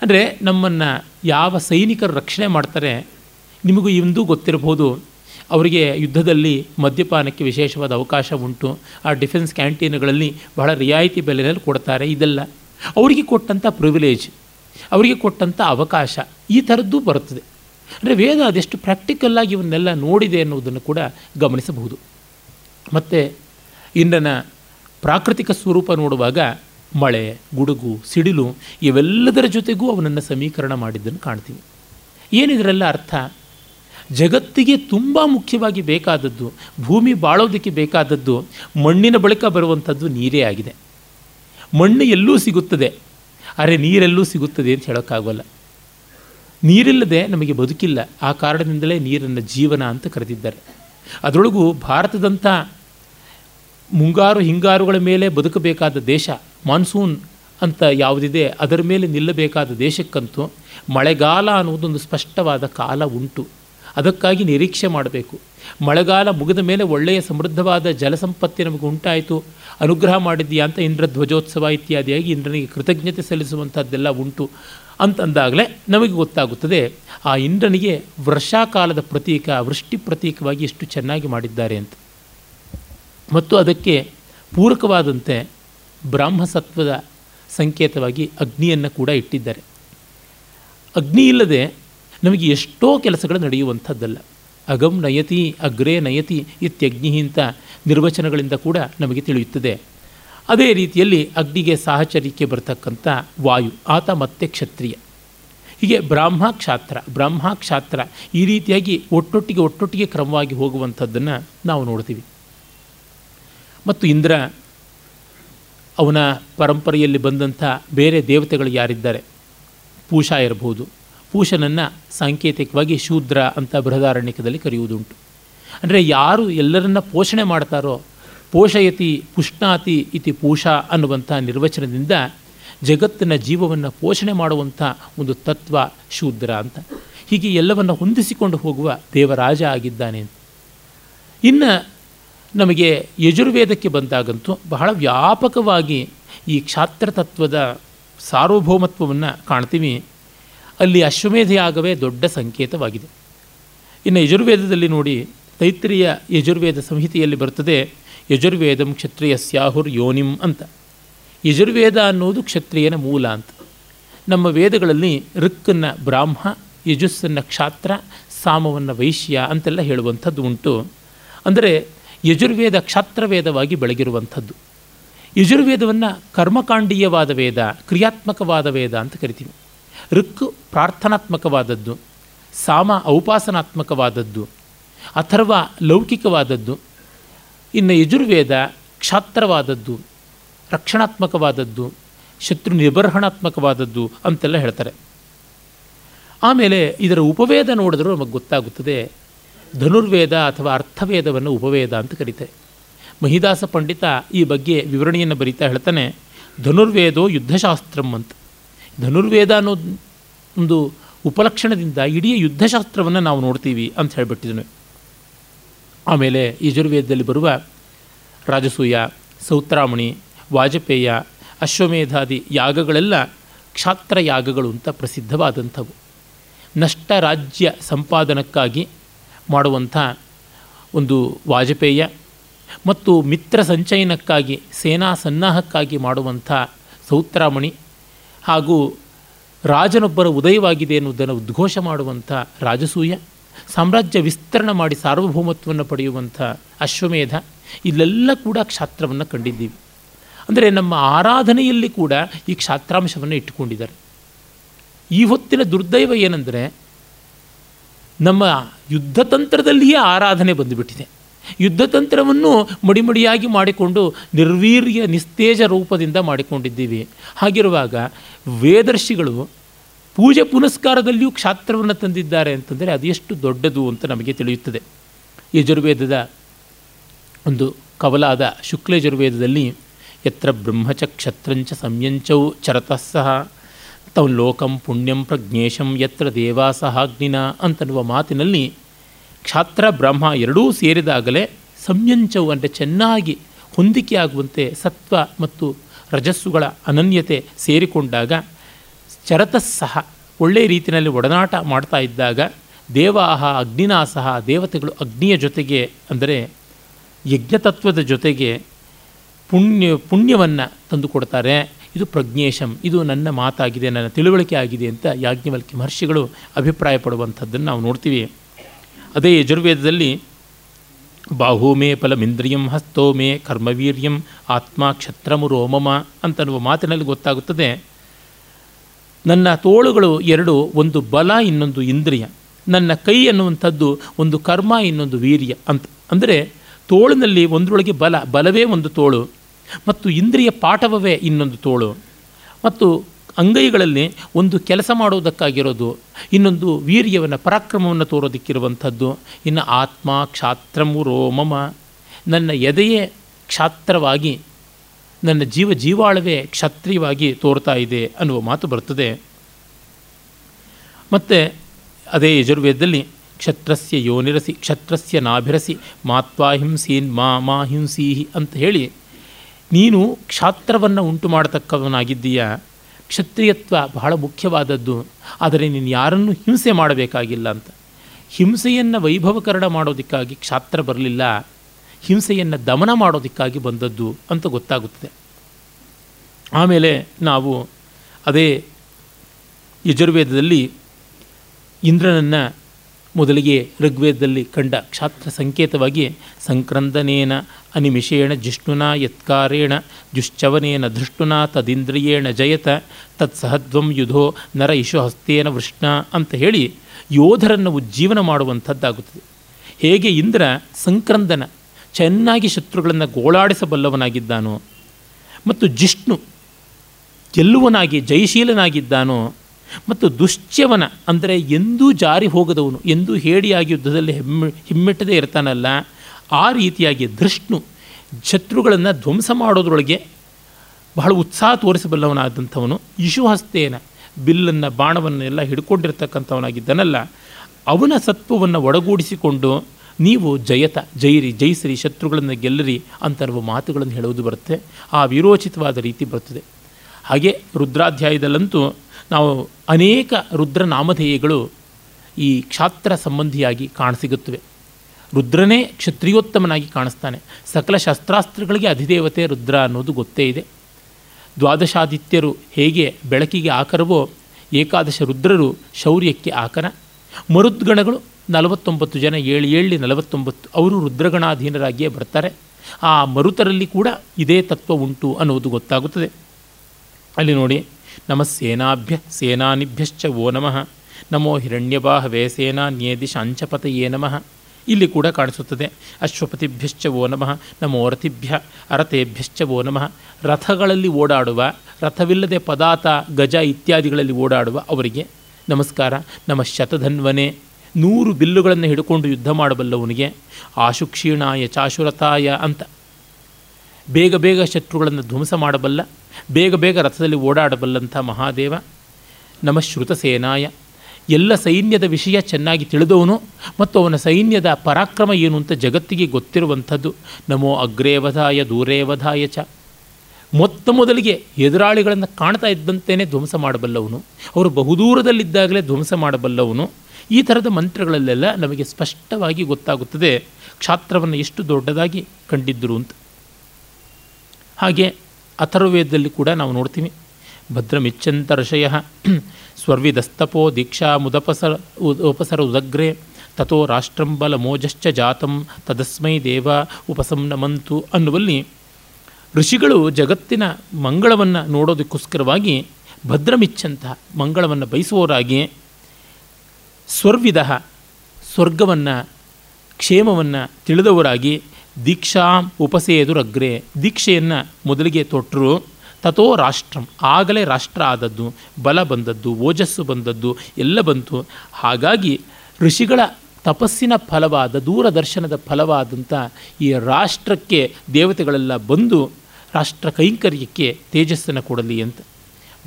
ಅಂದರೆ ನಮ್ಮನ್ನು ಯಾವ ಸೈನಿಕರು ರಕ್ಷಣೆ ಮಾಡ್ತಾರೆ ನಿಮಗೂ ಇಂದೂ ಗೊತ್ತಿರಬಹುದು. ಅವರಿಗೆ ಯುದ್ಧದಲ್ಲಿ ಮದ್ಯಪಾನಕ್ಕೆ ವಿಶೇಷವಾದ ಅವಕಾಶ ಉಂಟು. ಆ ಡಿಫೆನ್ಸ್ ಕ್ಯಾಂಟೀನ್ಗಳಲ್ಲಿ ಬಹಳ ರಿಯಾಯಿತಿ ಬೆಲೆಯಲ್ಲಿ ಕೊಡ್ತಾರೆ. ಇದೆಲ್ಲ ಅವರಿಗೆ ಕೊಟ್ಟಂಥ ಪ್ರಿವಿಲೇಜ್ ಅವರಿಗೆ ಕೊಟ್ಟಂಥ ಅವಕಾಶ ಈ ಥರದ್ದು ಬರುತ್ತದೆ. ಅಂದರೆ ವೇದ ಅದೆಷ್ಟು ಪ್ರಾಕ್ಟಿಕಲ್ಲಾಗಿ ಇವನ್ನೆಲ್ಲ ನೋಡಿದೆ ಅನ್ನೋದನ್ನು ಕೂಡ ಗಮನಿಸಬಹುದು. ಮತ್ತು ಇಂದ್ರನ ಪ್ರಾಕೃತಿಕ ಸ್ವರೂಪ ನೋಡುವಾಗ ಮಳೆ, ಗುಡುಗು, ಸಿಡಿಲು ಇವೆಲ್ಲದರ ಜೊತೆಗೂ ಅವನನ್ನು ಸಮೀಕರಣ ಮಾಡಿದ್ದನ್ನು ಕಾಣ್ತೀವಿ. ಏನಿದರೆಲ್ಲ ಅರ್ಥ? ಜಗತ್ತಿಗೆ ತುಂಬ ಮುಖ್ಯವಾಗಿ ಬೇಕಾದದ್ದು, ಭೂಮಿ ಬಾಳೋದಕ್ಕೆ ಬೇಕಾದದ್ದು, ಮಣ್ಣಿನ ಬಳಿಕ ಬರುವಂಥದ್ದು ನೀರೇ ಆಗಿದೆ. ಮಣ್ಣು ಎಲ್ಲೂ ಸಿಗುತ್ತದೆ. ಆದರೆ ನೀರೆಲ್ಲೂ ಸಿಗುತ್ತದೆ ಅಂತ ಹೇಳೋಕ್ಕಾಗೋಲ್ಲ. ನೀರಿಲ್ಲದೆ ನಮಗೆ ಬದುಕಿಲ್ಲ. ಆ ಕಾರಣದಿಂದಲೇ ನೀರನ್ನು ಜೀವನ ಅಂತ ಕರೆದಿದ್ದಾರೆ. ಅದರೊಳಗೂ ಭಾರತದಂಥ ಮುಂಗಾರು ಹಿಂಗಾರುಗಳ ಮೇಲೆ ಬದುಕಬೇಕಾದ ದೇಶ ಮಾನ್ಸೂನ್ ಅಂತ ಯಾವುದಿದೆ, ಅದರ ಮೇಲೆ ನಿಲ್ಲಬೇಕಾದ ದೇಶಕ್ಕಂತೂ ಮಳೆಗಾಲ ಅನ್ನೋದೊಂದು ಸ್ಪಷ್ಟವಾದ ಕಾಲ ಉಂಟು. ಅದಕ್ಕಾಗಿ ನಿರೀಕ್ಷೆ ಮಾಡಬೇಕು. ಮಳೆಗಾಲ ಮುಗಿದ ಮೇಲೆ ಒಳ್ಳೆಯ ಸಮೃದ್ಧವಾದ ಜಲಸಂಪತ್ತಿ ನಮಗೆ ಉಂಟಾಯಿತು. ಅನುಗ್ರಹ ಮಾಡಿದ್ಯಾ ಅಂತ ಇಂದ್ರ ಧ್ವಜೋತ್ಸವ ಇತ್ಯಾದಿಯಾಗಿ ಇಂದ್ರನಿಗೆ ಕೃತಜ್ಞತೆ ಸಲ್ಲಿಸುವಂಥದ್ದೆಲ್ಲ ಉಂಟು ಅಂತಂದಾಗಲೇ ನಮಗೆ ಗೊತ್ತಾಗುತ್ತದೆ. ಆ ಇಂದ್ರನಿಗೆ ವರ್ಷಾಕಾಲದ ಪ್ರತೀಕ, ವೃಷ್ಟಿ ಪ್ರತೀಕವಾಗಿ ಎಷ್ಟು ಚೆನ್ನಾಗಿ ಮಾಡಿದ್ದಾರೆ ಅಂತ. ಮತ್ತು ಅದಕ್ಕೆ ಪೂರಕವಾದಂತೆ ಬ್ರಾಹ್ಮಸತ್ವದ ಸಂಕೇತವಾಗಿ ಅಗ್ನಿಯನ್ನು ಕೂಡ ಇಟ್ಟಿದ್ದಾರೆ. ಅಗ್ನಿ ಇಲ್ಲದೆ ನಮಗೆ ಎಷ್ಟೋ ಕೆಲಸಗಳು ನಡೆಯುವಂಥದ್ದಲ್ಲ. ಅಗಂ ನಯತಿ, ಅಗ್ರೇ ನಯತಿ ಇತ್ಯಗ್ನಿ ಅಂತ ನಿರ್ವಚನಗಳಿಂದ ಕೂಡ ನಮಗೆ ತಿಳಿಯುತ್ತದೆ. ಅದೇ ರೀತಿಯಲ್ಲಿ ಅಗ್ನಿಗೆ ಸಾಹಚರ್ಯಕ್ಕೆ ಬರತಕ್ಕಂಥ ವಾಯು, ಆತ ಮತ್ತೆ ಕ್ಷತ್ರಿಯ. ಹೀಗೆ ಬ್ರಾಹ್ಮ ಕ್ಷಾತ್ರ ಬ್ರಾಹ್ಮ ಕ್ಷಾತ್ರ ಈ ರೀತಿಯಾಗಿ ಒಟ್ಟೊಟ್ಟಿಗೆ ಒಟ್ಟೊಟ್ಟಿಗೆ ಕ್ರಮವಾಗಿ ಹೋಗುವಂಥದ್ದನ್ನು ನಾವು ನೋಡ್ತೀವಿ. ಮತ್ತು ಇಂದ್ರ ಅವನ ಪರಂಪರೆಯಲ್ಲಿ ಬಂದಂಥ ಬೇರೆ ದೇವತೆಗಳು ಯಾರಿದ್ದಾರೆ? ಪೂಷ ಇರಬಹುದು. ಪೂಷನನ್ನು ಸಾಂಕೇತಿಕವಾಗಿ ಶೂದ್ರ ಅಂತ ಬೃಹದಾರಣ್ಯಕದಲ್ಲಿ ಕರೆಯುವುದುಂಟು. ಅಂದರೆ ಯಾರು ಎಲ್ಲರನ್ನ ಪೋಷಣೆ ಮಾಡ್ತಾರೋ, ಪೋಷಯತಿ ಪುಷ್ಣಾತಿ ಇತಿ ಪೂಷಾ ಅನ್ನುವಂಥ ನಿರ್ವಚನದಿಂದ ಜಗತ್ತಿನ ಜೀವವನ್ನು ಪೋಷಣೆ ಮಾಡುವಂಥ ಒಂದು ತತ್ವ ಶೂದ್ರ ಅಂತ. ಹೀಗೆ ಎಲ್ಲವನ್ನು ಹೊಂದಿಸಿಕೊಂಡು ಹೋಗುವ ದೇವರಾಜ ಆಗಿದ್ದಾನೆ ಅಂತ. ಇನ್ನು ನಮಗೆ ಯಜುರ್ವೇದಕ್ಕೆ ಬಂದಾಗಂತೂ ಬಹಳ ವ್ಯಾಪಕವಾಗಿ ಈ ಕ್ಷಾತ್ರ ತತ್ವದ ಸಾರ್ವಭೌಮತ್ವವನ್ನು ಕಾಣ್ತೀವಿ. ಅಲ್ಲಿ ಅಶ್ವಮೇಧ ಯಾಗವೇ ದೊಡ್ಡ ಸಂಕೇತವಾಗಿದೆ. ಇನ್ನು ಯಜುರ್ವೇದದಲ್ಲಿ ನೋಡಿ ತೈತ್ರಿಯ ಯಜುರ್ವೇದ ಸಂಹಿತೆಯಲ್ಲಿ ಬರ್ತದೆ, ಯಜುರ್ವೇದಂ ಕ್ಷತ್ರಿಯ ಸ್ಯಾಹುರ್ ಯೋನಿಂ ಅಂತ. ಯಜುರ್ವೇದ ಅನ್ನೋದು ಕ್ಷತ್ರಿಯನ ಮೂಲ ಅಂತ. ನಮ್ಮ ವೇದಗಳಲ್ಲಿ ಋಕ್ಕನ್ನು ಬ್ರಾಹ್ಮ, ಯಜುಸ್ಸನ್ನು ಕ್ಷಾತ್ರ, ಸಾಮವನ್ನು ವೈಶ್ಯ ಅಂತೆಲ್ಲ ಹೇಳುವಂಥದ್ದು ಉಂಟು. ಅಂದರೆ ಯಜುರ್ವೇದ ಕ್ಷಾತ್ರವೇದವಾಗಿ ಬೆಳಗಿರುವಂಥದ್ದು. ಯಜುರ್ವೇದವನ್ನು ಕರ್ಮಕಾಂಡೀಯವಾದ ವೇದ, ಕ್ರಿಯಾತ್ಮಕವಾದ ವೇದ ಅಂತ ಕರಿತೀವಿ. ಋಕ್ ಪ್ರಾರ್ಥನಾತ್ಮಕವಾದದ್ದು, ಸಾಮ ಔಪಾಸನಾತ್ಮಕವಾದದ್ದು ಅಥರ್ವ ಲೌಕಿಕವಾದದ್ದು, ಇನ್ನು ಯಜುರ್ವೇದ ಕ್ಷಾತ್ರವಾದದ್ದು, ರಕ್ಷಣಾತ್ಮಕವಾದದ್ದು, ಶತ್ರು ನಿರ್ಬರ್ಹಣಾತ್ಮಕವಾದದ್ದು ಅಂತೆಲ್ಲ ಹೇಳ್ತಾರೆ. ಆಮೇಲೆ ಇದರ ಉಪವೇದ ನೋಡಿದ್ರೂ ನಮಗೆ ಗೊತ್ತಾಗುತ್ತದೆ, ಧನುರ್ವೇದ ಅಥವಾ ಅರ್ಥವೇದವನ್ನು ಉಪವೇದ ಅಂತ ಕರೀತಾರೆ. ಮಹಿದಾಸ ಪಂಡಿತ ಈ ಬಗ್ಗೆ ವಿವರಣೆಯನ್ನು ಬರೀತಾ ಹೇಳ್ತಾನೆ, ಧನುರ್ವೇದೋ ಯುದ್ಧಶಾಸ್ತ್ರಂ ಅಂತ. ಧನುರ್ವೇದ ಅನ್ನೋ ಒಂದು ಉಪಲಕ್ಷಣದಿಂದ ಇಡೀ ಯುದ್ಧಶಾಸ್ತ್ರವನ್ನು ನಾವು ನೋಡ್ತೀವಿ ಅಂತ ಹೇಳಿಬಿಟ್ಟಿದ್ದನು. ಆಮೇಲೆ ಯಜುರ್ವೇದದಲ್ಲಿ ಬರುವ ರಾಜಸೂಯ, ಸೌತ್ರಾಮಣಿ, ವಾಜಪೇಯ, ಅಶ್ವಮೇಧಾದಿ ಯಾಗಗಳೆಲ್ಲ ಕ್ಷಾತ್ರ ಯಾಗಗಳು ಅಂತ ಪ್ರಸಿದ್ಧವಾದಂಥವು. ನಷ್ಟ ರಾಜ್ಯ ಸಂಪಾದನಕ್ಕಾಗಿ ಮಾಡುವಂಥ ಒಂದು ವಾಜಪೇಯ ಮತ್ತು ಮಿತ್ರ ಸಂಚಯನಕ್ಕಾಗಿ, ಸೇನಾ ಸನ್ನಾಹಕ್ಕಾಗಿ ಮಾಡುವಂಥ ಸೌತ್ರಾಮಣಿ ಹಾಗೂ ರಾಜನೊಬ್ಬರ ಉದಯವಾಗಿದೆ ಎನ್ನುವುದನ್ನು ಉದ್ಘೋಷ ಮಾಡುವಂಥ ರಾಜಸೂಯ. ಸಾಮ್ರಾಜ್ಯ ವಿಸ್ತರಣೆ ಮಾಡಿ ಸಾರ್ವಭೌಮತ್ವವನ್ನು ಪಡೆಯುವಂಥ ಅಶ್ವಮೇಧ, ಇಲ್ಲೆಲ್ಲ ಕೂಡ ಕ್ಷಾತ್ರವನ್ನು ಕಂಡಿದ್ದೀವಿ. ಅಂದರೆ ನಮ್ಮ ಆರಾಧನೆಯಲ್ಲಿ ಕೂಡ ಈ ಕ್ಷಾತ್ರಾಂಶವನ್ನು ಇಟ್ಟುಕೊಂಡಿದ್ದಾರೆ. ಈ ಹೊತ್ತಿನ ದುರ್ದೈವ ಏನೆಂದರೆ, ನಮ್ಮ ಯುದ್ಧತಂತ್ರದಲ್ಲಿಯೇ ಆರಾಧನೆ ಬಂದುಬಿಟ್ಟಿದೆ. ಯುದ್ಧತಂತ್ರವನ್ನು ಮಡಿಮಡಿಯಾಗಿ ಮಾಡಿಕೊಂಡು ನಿರ್ವೀರ್ಯ ನಿಸ್ತೇಜ ರೂಪದಿಂದ ಮಾಡಿಕೊಂಡಿದ್ದೀವಿ. ಹಾಗಿರುವಾಗ ವೇದರ್ಶಿಗಳು ಪೂಜೆ ಪುನಸ್ಕಾರದಲ್ಲಿಯೂ ಕ್ಷಾತ್ರವನ್ನು ತಂದಿದ್ದಾರೆ ಅಂತಂದರೆ ಅದು ಎಷ್ಟು ದೊಡ್ಡದು ಅಂತ ನಮಗೆ ತಿಳಿಯುತ್ತದೆ. ಯಜುರ್ವೇದದ ಒಂದು ಕವಲಾದ ಶುಕ್ಲಯಜುರ್ವೇದದಲ್ಲಿ ಯತ್ರ ಬ್ರಹ್ಮಚ ಕ್ಷತ್ರಂಚ ಸಂಯಂಚೌ ಚರತಃ ಸಹ ತವ್ ಲೋಕಂ ಪುಣ್ಯಂ ಪ್ರಜ್ಞೇಶಂ ಯತ್ರ ದೇವಾ ಸಹಾಗ್ನಿನ ಅಂತನ್ನುವ ಮಾತಿನಲ್ಲಿ ಕ್ಷಾತ್ರ ಬ್ರಹ್ಮ ಎರಡೂ ಸೇರಿದಾಗಲೇ ಸಂಯಂಚವು ಅಂದರೆ ಚೆನ್ನಾಗಿ ಹೊಂದಿಕೆಯಾಗುವಂತೆ ಸತ್ವ ಮತ್ತು ರಜಸ್ಸುಗಳ ಅನನ್ಯತೆ ಸೇರಿಕೊಂಡಾಗ ಚರತಸ್ಸಹ ಒಳ್ಳೆಯ ರೀತಿಯಲ್ಲಿ ಒಡನಾಟ ಮಾಡ್ತಾ ಇದ್ದಾಗ ದೇವಾಹ ಅಗ್ನಿನಾ ಸಹ ದೇವತೆಗಳು ಅಗ್ನಿಯ ಜೊತೆಗೆ ಅಂದರೆ ಯಜ್ಞತತ್ವದ ಜೊತೆಗೆ ಪುಣ್ಯ, ಪುಣ್ಯವನ್ನು ತಂದು ಕೊಡ್ತಾರೆ. ಇದು ಪ್ರಜ್ಞೇಶಂ, ಇದು ನನ್ನ ಮಾತಾಗಿದೆ, ನನ್ನ ತಿಳುವಳಿಕೆ ಆಗಿದೆ ಅಂತ ಯಾಜ್ಞವಲ್ಕಿ ಮಹರ್ಷಿಗಳು ಅಭಿಪ್ರಾಯ ಪಡುವಂಥದ್ದನ್ನು ನಾವು ನೋಡ್ತೀವಿ. ಅದೇ ಯಜುರ್ವೇದದಲ್ಲಿ ಬಾಹೂಮೇ ಫಲಮಿಂದ್ರಿಯಂ ಹಸ್ತೋ ಮೇ ಕರ್ಮವೀರ್ಯಂ ಆತ್ಮ ಕ್ಷತ್ರಮು ರೋಮಮ ಅಂತನ್ನುವ ಮಾತಿನಲ್ಲಿ ಗೊತ್ತಾಗುತ್ತದೆ. ನನ್ನ ತೋಳುಗಳು ಎರಡು, ಒಂದು ಬಲ, ಇನ್ನೊಂದು ಇಂದ್ರಿಯ. ನನ್ನ ಕೈ ಅನ್ನುವಂಥದ್ದು ಒಂದು ಕರ್ಮ, ಇನ್ನೊಂದು ವೀರ್ಯ ಅಂತ. ಅಂದರೆ ತೋಳಿನಲ್ಲಿ ಒಂದರೊಳಗೆ ಬಲ, ಬಲವೇ ಒಂದು ತೋಳು, ಮತ್ತು ಇಂದ್ರಿಯ ಪಾಠವವೇ ಇನ್ನೊಂದು ತೋಳು, ಮತ್ತು ಅಂಗೈಗಳಲ್ಲಿ ಒಂದು ಕೆಲಸ ಮಾಡುವುದಕ್ಕಾಗಿರೋದು ಇನ್ನೊಂದು ವೀರ್ಯವನ್ನು, ಪರಾಕ್ರಮವನ್ನು ತೋರೋದಕ್ಕಿರುವಂಥದ್ದು, ಇನ್ನು ಆತ್ಮ ಕ್ಷಾತ್ರಮು ರೋಮಮ, ನನ್ನ ಎದೆಯೇ ಕ್ಷಾತ್ರವಾಗಿ ನನ್ನ ಜೀವ ಜೀವಾಳವೇ ಕ್ಷತ್ರಿಯವಾಗಿ ತೋರ್ತಾ ಇದೆ ಅನ್ನುವ ಮಾತು ಬರ್ತದೆ. ಮತ್ತು ಅದೇ ಯಜುರ್ವೇದದಲ್ಲಿ ಕ್ಷತ್ರಸ್ಯ ಯೋನಿರಸಿ, ಕ್ಷತ್ರಸ್ಯ ನಾಭಿರಸಿ, ಮಾತ್ವಾ ಹಿಂಸೀನ್ ಮಾ ಮಾ ಹಿಂಸೀಹಿ ಅಂತ ಹೇಳಿ, ನೀನು ಕ್ಷಾತ್ರವನ್ನು ಉಂಟು ಮಾಡತಕ್ಕವನಾಗಿದ್ದೀಯ. ಕ್ಷತ್ರಿಯತ್ವ ಬಹಳ ಮುಖ್ಯವಾದದ್ದು. ಆದರೆ ನೀನು ಯಾರನ್ನು ಹಿಂಸೆ ಮಾಡಬೇಕಾಗಿಲ್ಲ ಅಂತ. ಹಿಂಸೆಯನ್ನು ವೈಭವಕರಣ ಮಾಡೋದಕ್ಕಾಗಿ ಕ್ಷಾತ್ರ ಬರಲಿಲ್ಲ. ಹಿಂಸೆಯನ್ನು ದಮನ ಮಾಡೋದಕ್ಕಾಗಿ ಬಂದದ್ದು ಅಂತ ಗೊತ್ತಾಗುತ್ತದೆ. ಆಮೇಲೆ ನಾವು ಅದೇ ಯಜುರ್ವೇದದಲ್ಲಿ ಇಂದ್ರನನ್ನು ಮೊದಲಿಗೆ ಋಗ್ವೇದದಲ್ಲಿ ಕಂಡ ಕ್ಷಾತ್ರ ಸಂಕೇತವಾಗಿ ಸಂಕ್ರಂದನೇನ ಅನಿಮಿಷೇಣ ಜಿಷ್ಣುನಾ ಯತ್ಕಾರೇಣ ಜುಶ್ಚವನೇನ ಧೃಷ್ಟುನ ತದಿಂದ್ರಿಯೇಣ ಜಯತ ತತ್ಸಹದ್ವಂ ಯುಧೋ ನರ ಇಶು ಹಸ್ತೇನ ವೃಷ್ಣ ಅಂತ ಹೇಳಿ ಯೋಧರನ್ನು ಉಜ್ಜೀವನ ಮಾಡುವಂಥದ್ದಾಗುತ್ತದೆ. ಹೇಗೆ ಇಂದ್ರ ಸಂಕ್ರಂದನ ಚೆನ್ನಾಗಿ ಶತ್ರುಗಳನ್ನು ಗೋಳಾಡಿಸಬಲ್ಲವನಾಗಿದ್ದಾನೋ ಮತ್ತು ಜಿಷ್ಣು ಗೆಲ್ಲುವನಾಗಿ, ಜಯಶೀಲನಾಗಿದ್ದಾನೋ ಮತ್ತು ದುಶ್ಚ್ಯವನ ಅಂದರೆ ಎಂದೂ ಜಾರಿ ಹೋಗದವನು, ಎಂದೂ ಹೇಡಿಯಾಗಿ ಯುದ್ಧದಲ್ಲಿ ಹೆಮ್ಮೆ, ಹಿಮ್ಮೆಟ್ಟದೇ ಇರ್ತಾನಲ್ಲ, ಆ ರೀತಿಯಾಗಿ ದೃಷ್ಣು ಶತ್ರುಗಳನ್ನು ಧ್ವಂಸ ಮಾಡೋದ್ರೊಳಗೆ ಬಹಳ ಉತ್ಸಾಹ ತೋರಿಸಬಲ್ಲವನಾದಂಥವನು. ಇಶುಹಸ್ತೇನ, ಬಿಲ್ಲನ್ನು, ಬಾಣವನ್ನೆಲ್ಲ ಹಿಡ್ಕೊಂಡಿರ್ತಕ್ಕಂಥವನಾಗಿದ್ದಾನಲ್ಲ, ಅವನ ಸತ್ವವನ್ನು ಒಡಗೂಡಿಸಿಕೊಂಡು ನೀವು ಜಯತ ಜೈರಿ ಜಯಿಸಿರಿ, ಶತ್ರುಗಳನ್ನು ಗೆಲ್ಲರಿ ಅಂತನ್ನುವ ಮಾತುಗಳನ್ನು ಹೇಳುವುದು ಬರುತ್ತೆ. ಆ ವಿರೋಚಿತವಾದ ರೀತಿ ಬರುತ್ತದೆ ಹಾಗೆ ರುದ್ರಾಧ್ಯಾಯದಲ್ಲಂತೂ ನಾವು ಅನೇಕ ರುದ್ರ ನಾಮಧೇಯಗಳು ಈ ಕ್ಷಾತ್ರ ಸಂಬಂಧಿಯಾಗಿ ಕಾಣಸಿಗುತ್ತವೆ. ರುದ್ರನೇ ಕ್ಷತ್ರಿಯೋತ್ತಮನಾಗಿ ಕಾಣಿಸ್ತಾನೆ. ಸಕಲ ಶಸ್ತ್ರಾಸ್ತ್ರಗಳಿಗೆ ಅಧಿದೇವತೆ ರುದ್ರ ಅನ್ನೋದು ಗೊತ್ತೇ ಇದೆ. ದ್ವಾದಶಾದಿತ್ಯರು ಹೇಗೆ ಬೆಳಕಿಗೆ ಆಕರವೋ ಏಕಾದಶ ರುದ್ರರು ಶೌರ್ಯಕ್ಕೆ ಆಕರ. ಮರುದ್ಗಣಗಳು ನಲವತ್ತೊಂಬತ್ತು ಜನ ಏಳು ಏಳಿ ನಲವತ್ತೊಂಬತ್ತು ಅವರು ರುದ್ರಗಣಾಧೀನರಾಗಿಯೇ ಬರ್ತಾರೆ. ಆ ಮರುತರಲ್ಲಿ ಕೂಡ ಇದೇ ತತ್ವ ಉಂಟು ಅನ್ನುವುದು ಗೊತ್ತಾಗುತ್ತದೆ. ಅಲ್ಲಿ ನೋಡಿ ನಮ ಸೇನಾಭ್ಯ ಸೇನಾನಿಭ್ಯಶ್ಚ ಓ ನಮಃ. ನಮೋ ಹಿರಣ್ಯಬಾಹವೇ ಸೇನಾನ್ಯೇದಿಶಾಂಚಪತಯೇ ನಮಃ. ಇಲ್ಲಿ ಕೂಡ ಕಾಣಿಸುತ್ತದೆ, ಅಶ್ವಪತಿಭ್ಯಶ್ಚ ಓ ನಮಃ, ನಮೋ ರಥಿಭ್ಯ ಅರಥೇಭ್ಯಶ್ಚ ಓ ನಮಃ. ರಥಗಳಲ್ಲಿ ಓಡಾಡುವ, ರಥವಿಲ್ಲದೆ ಪದಾತ, ಗಜ ಇತ್ಯಾದಿಗಳಲ್ಲಿ ಓಡಾಡುವ ಅವರಿಗೆ ನಮಸ್ಕಾರ. ನಮ್ಮ ಶತಧನ್ವನೆ. ನೂರು ಬಿಲ್ಲುಗಳನ್ನು ಹಿಡ್ಕೊಂಡು ಯುದ್ಧ ಮಾಡಬಲ್ಲವನಿಗೆ, ಆಶುಕ್ಷೀಣಾಯ ಚಾಶುರತಾಯ ಅಂತ. ಬೇಗ ಬೇಗ ಶತ್ರುಗಳನ್ನು ಧ್ವಂಸ ಮಾಡಬಲ್ಲ, ಬೇಗ ಬೇಗ ರಥದಲ್ಲಿ ಓಡಾಡಬಲ್ಲಂಥ ಮಹಾದೇವ ನಮ್ಮ ಶ್ರುತಸೇನಾಯ ಎಲ್ಲ ಸೈನ್ಯದ ವಿಷಯ ಚೆನ್ನಾಗಿ ತಿಳಿದವನು ಮತ್ತು ಅವನ ಸೈನ್ಯದ ಪರಾಕ್ರಮ ಏನು ಅಂತ ಜಗತ್ತಿಗೆ ಗೊತ್ತಿರುವಂಥದ್ದು, ನಮೋ ಅಗ್ರೇವಧಾಯ ದೂರೇವಧಾಯ ಚ. ಮೊತ್ತ ಮೊದಲಿಗೆ ಎದುರಾಳಿಗಳನ್ನು ಕಾಣ್ತಾ ಇದ್ದಂತೆಯೇ ಧ್ವಂಸ ಮಾಡಬಲ್ಲವನು. ಅವರು ಬಹುದೂರದಲ್ಲಿದ್ದಾಗಲೇ ಧ್ವಂಸ ಮಾಡಬಲ್ಲವನು. ಈ ಥರದ ಮಂತ್ರಗಳಲ್ಲೆಲ್ಲ ನಮಗೆ ಸ್ಪಷ್ಟವಾಗಿ ಗೊತ್ತಾಗುತ್ತದೆ, ಕ್ಷಾತ್ರವನ್ನು ಎಷ್ಟು ದೊಡ್ಡದಾಗಿ ಕಂಡಿದ್ದರು ಅಂತ. ಹಾಗೆ ಅಥರ್ವೇದದಲ್ಲಿ ಕೂಡ ನಾವು ನೋಡ್ತೀವಿ ಭದ್ರಮಿಚ್ಚಂತ ಋಷಯ ಸ್ವರ್ವಿದಸ್ತಪೋ ದೀಕ್ಷಾ ಮುದಪಸರ ಉಪಸರ ಉದಗ್ರೆ ತಥೋ ರಾಷ್ಟ್ರಂಬಲ ಮೋಜಶ್ಚ ಜಾತಂ, ತದಸ್ಮೈ ದೇವ ಉಪಸಂನಮಂತು ಅನ್ನುವಲ್ಲಿ ಋಷಿಗಳು ಜಗತ್ತಿನ ಮಂಗಳವನ್ನು ನೋಡೋದಕ್ಕೋಸ್ಕರವಾಗಿ ಭದ್ರಮಿಚ್ಚಂತಹ ಮಂಗಳವನ್ನು ಬಯಸುವವರಾಗಿ ಸ್ವರ್ವಿದ, ಸ್ವರ್ಗವನ್ನು, ಕ್ಷೇಮವನ್ನು ತಿಳಿದವರಾಗಿ ದೀಕ್ಷಾ ಉಪಸೇದುರಗ್ರೆ. ದೀಕ್ಷೆಯನ್ನು ಮೊದಲಿಗೆ ತೊಟ್ಟರು ತಥೋ ರಾಷ್ಟ್ರಂ, ಆಗಲೇ ರಾಷ್ಟ್ರ ಆದದ್ದು, ಬಲ ಬಂದದ್ದು, ಓಜಸ್ಸು ಬಂದದ್ದು, ಎಲ್ಲ ಬಂತು. ಹಾಗಾಗಿ ಋಷಿಗಳ ತಪಸ್ಸಿನ ಫಲವಾದ, ದೂರದರ್ಶನದ ಫಲವಾದಂಥ ಈ ರಾಷ್ಟ್ರಕ್ಕೆ ದೇವತೆಗಳೆಲ್ಲ ಬಂದು ರಾಷ್ಟ್ರ ಕೈಂಕರ್ಯಕ್ಕೆ ತೇಜಸ್ಸನ್ನು ಕೊಡಲಿ ಅಂತ.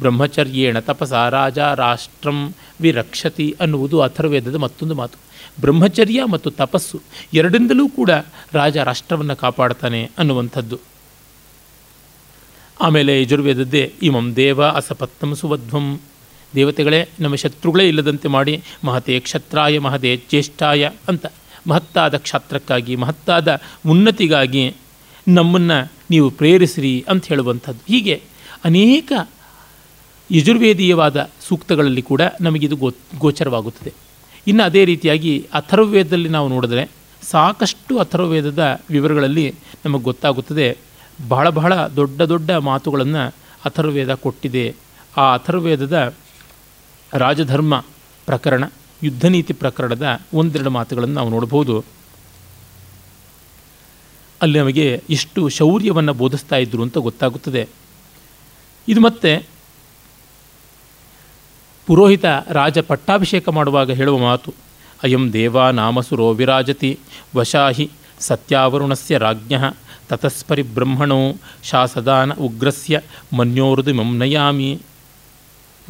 ಬ್ರಹ್ಮಚರ್ಯೇಣ ತಪಸ ರಾಜ ರಾಷ್ಟ್ರಂ ವಿರಕ್ಷತಿ ಅನ್ನುವುದು ಅಥರ್ವೇದದ ಮತ್ತೊಂದು ಮಾತು. ಬ್ರಹ್ಮಚರ್ಯ ಮತ್ತು ತಪಸ್ಸು ಎರಡಿಂದಲೂ ಕೂಡ ರಾಜ ರಾಷ್ಟ್ರವನ್ನು ಕಾಪಾಡ್ತಾನೆ ಅನ್ನುವಂಥದ್ದು. ಆಮೇಲೆ ಯಜುರ್ವೇದದ್ದೇ ಇಮಂ ದೇವ ಅಸಪತ್ತಂ ಸುವಧ್ವಂ. ದೇವತೆಗಳೇ, ನಮ್ಮ ಶತ್ರುಗಳೇ ಇಲ್ಲದಂತೆ ಮಾಡಿ ಮಹತೆ ಕ್ಷತ್ರಾಯ ಮಹದೇ ಜ್ಯೇಷ್ಠಾಯ ಅಂತ ಮಹತ್ತಾದ ಕ್ಷಾತ್ರಕ್ಕಾಗಿ, ಮಹತ್ತಾದ ಉನ್ನತಿಗಾಗಿ ನಮ್ಮನ್ನು ನೀವು ಪ್ರೇರಿಸಿರಿ ಅಂತ ಹೇಳುವಂಥದ್ದು. ಹೀಗೆ ಅನೇಕ ಯಜುರ್ವೇದೀಯವಾದ ಸೂಕ್ತಗಳಲ್ಲಿ ಕೂಡ ನಮಗಿದು ಗೋ, ಗೋಚರವಾಗುತ್ತದೆ. ಇನ್ನು ಅದೇ ರೀತಿಯಾಗಿ ಅಥರ್ವವೇದದಲ್ಲಿ ನಾವು ನೋಡಿದ್ರೆ ಸಾಕಷ್ಟು ಅಥರ್ವವೇದದ ವಿವರಗಳಲ್ಲಿ ನಮಗೆ ಗೊತ್ತಾಗುತ್ತದೆ. ಬಹಳ ಬಹಳ ದೊಡ್ಡ ದೊಡ್ಡ ಮಾತುಗಳನ್ನು ಅಥರ್ವೇದ ಕೊಟ್ಟಿದೆ. ಆ ಅಥರ್ವೇದದ ರಾಜಧರ್ಮ ಪ್ರಕರಣ, ಯುದ್ಧ ನೀತಿ ಪ್ರಕರಣದ ಒಂದೆರಡು ಮಾತುಗಳನ್ನು ನಾವು ನೋಡ್ಬೋದು ಅಲ್ಲಿ ನಮಗೆ ಎಷ್ಟು ಶೌರ್ಯವನ್ನು ಬೋಧಿಸ್ತಾ ಇದ್ದರು ಅಂತ ಗೊತ್ತಾಗುತ್ತದೆ. ಇದು ಮತ್ತೆ ಪುರೋಹಿತ ರಾಜ ಪಟ್ಟಾಭಿಷೇಕ ಮಾಡುವಾಗ ಹೇಳುವ ಮಾತು, ಅಯಂ ದೇವಾ ನಾಮಸುರೋ ವಿರಾಜತಿ, ವಶಾಹಿ ಸತ್ಯಾವರುಣಸ್ಯ ರಾಜ್ಞ, ತತಸ್ಪರಿ ಬ್ರಹ್ಮಣೋ ಶಾಸದಾನ ಉಗ್ರಸ್ಯ ಮನ್ಯೋರುದು ನಯಾಮಿ.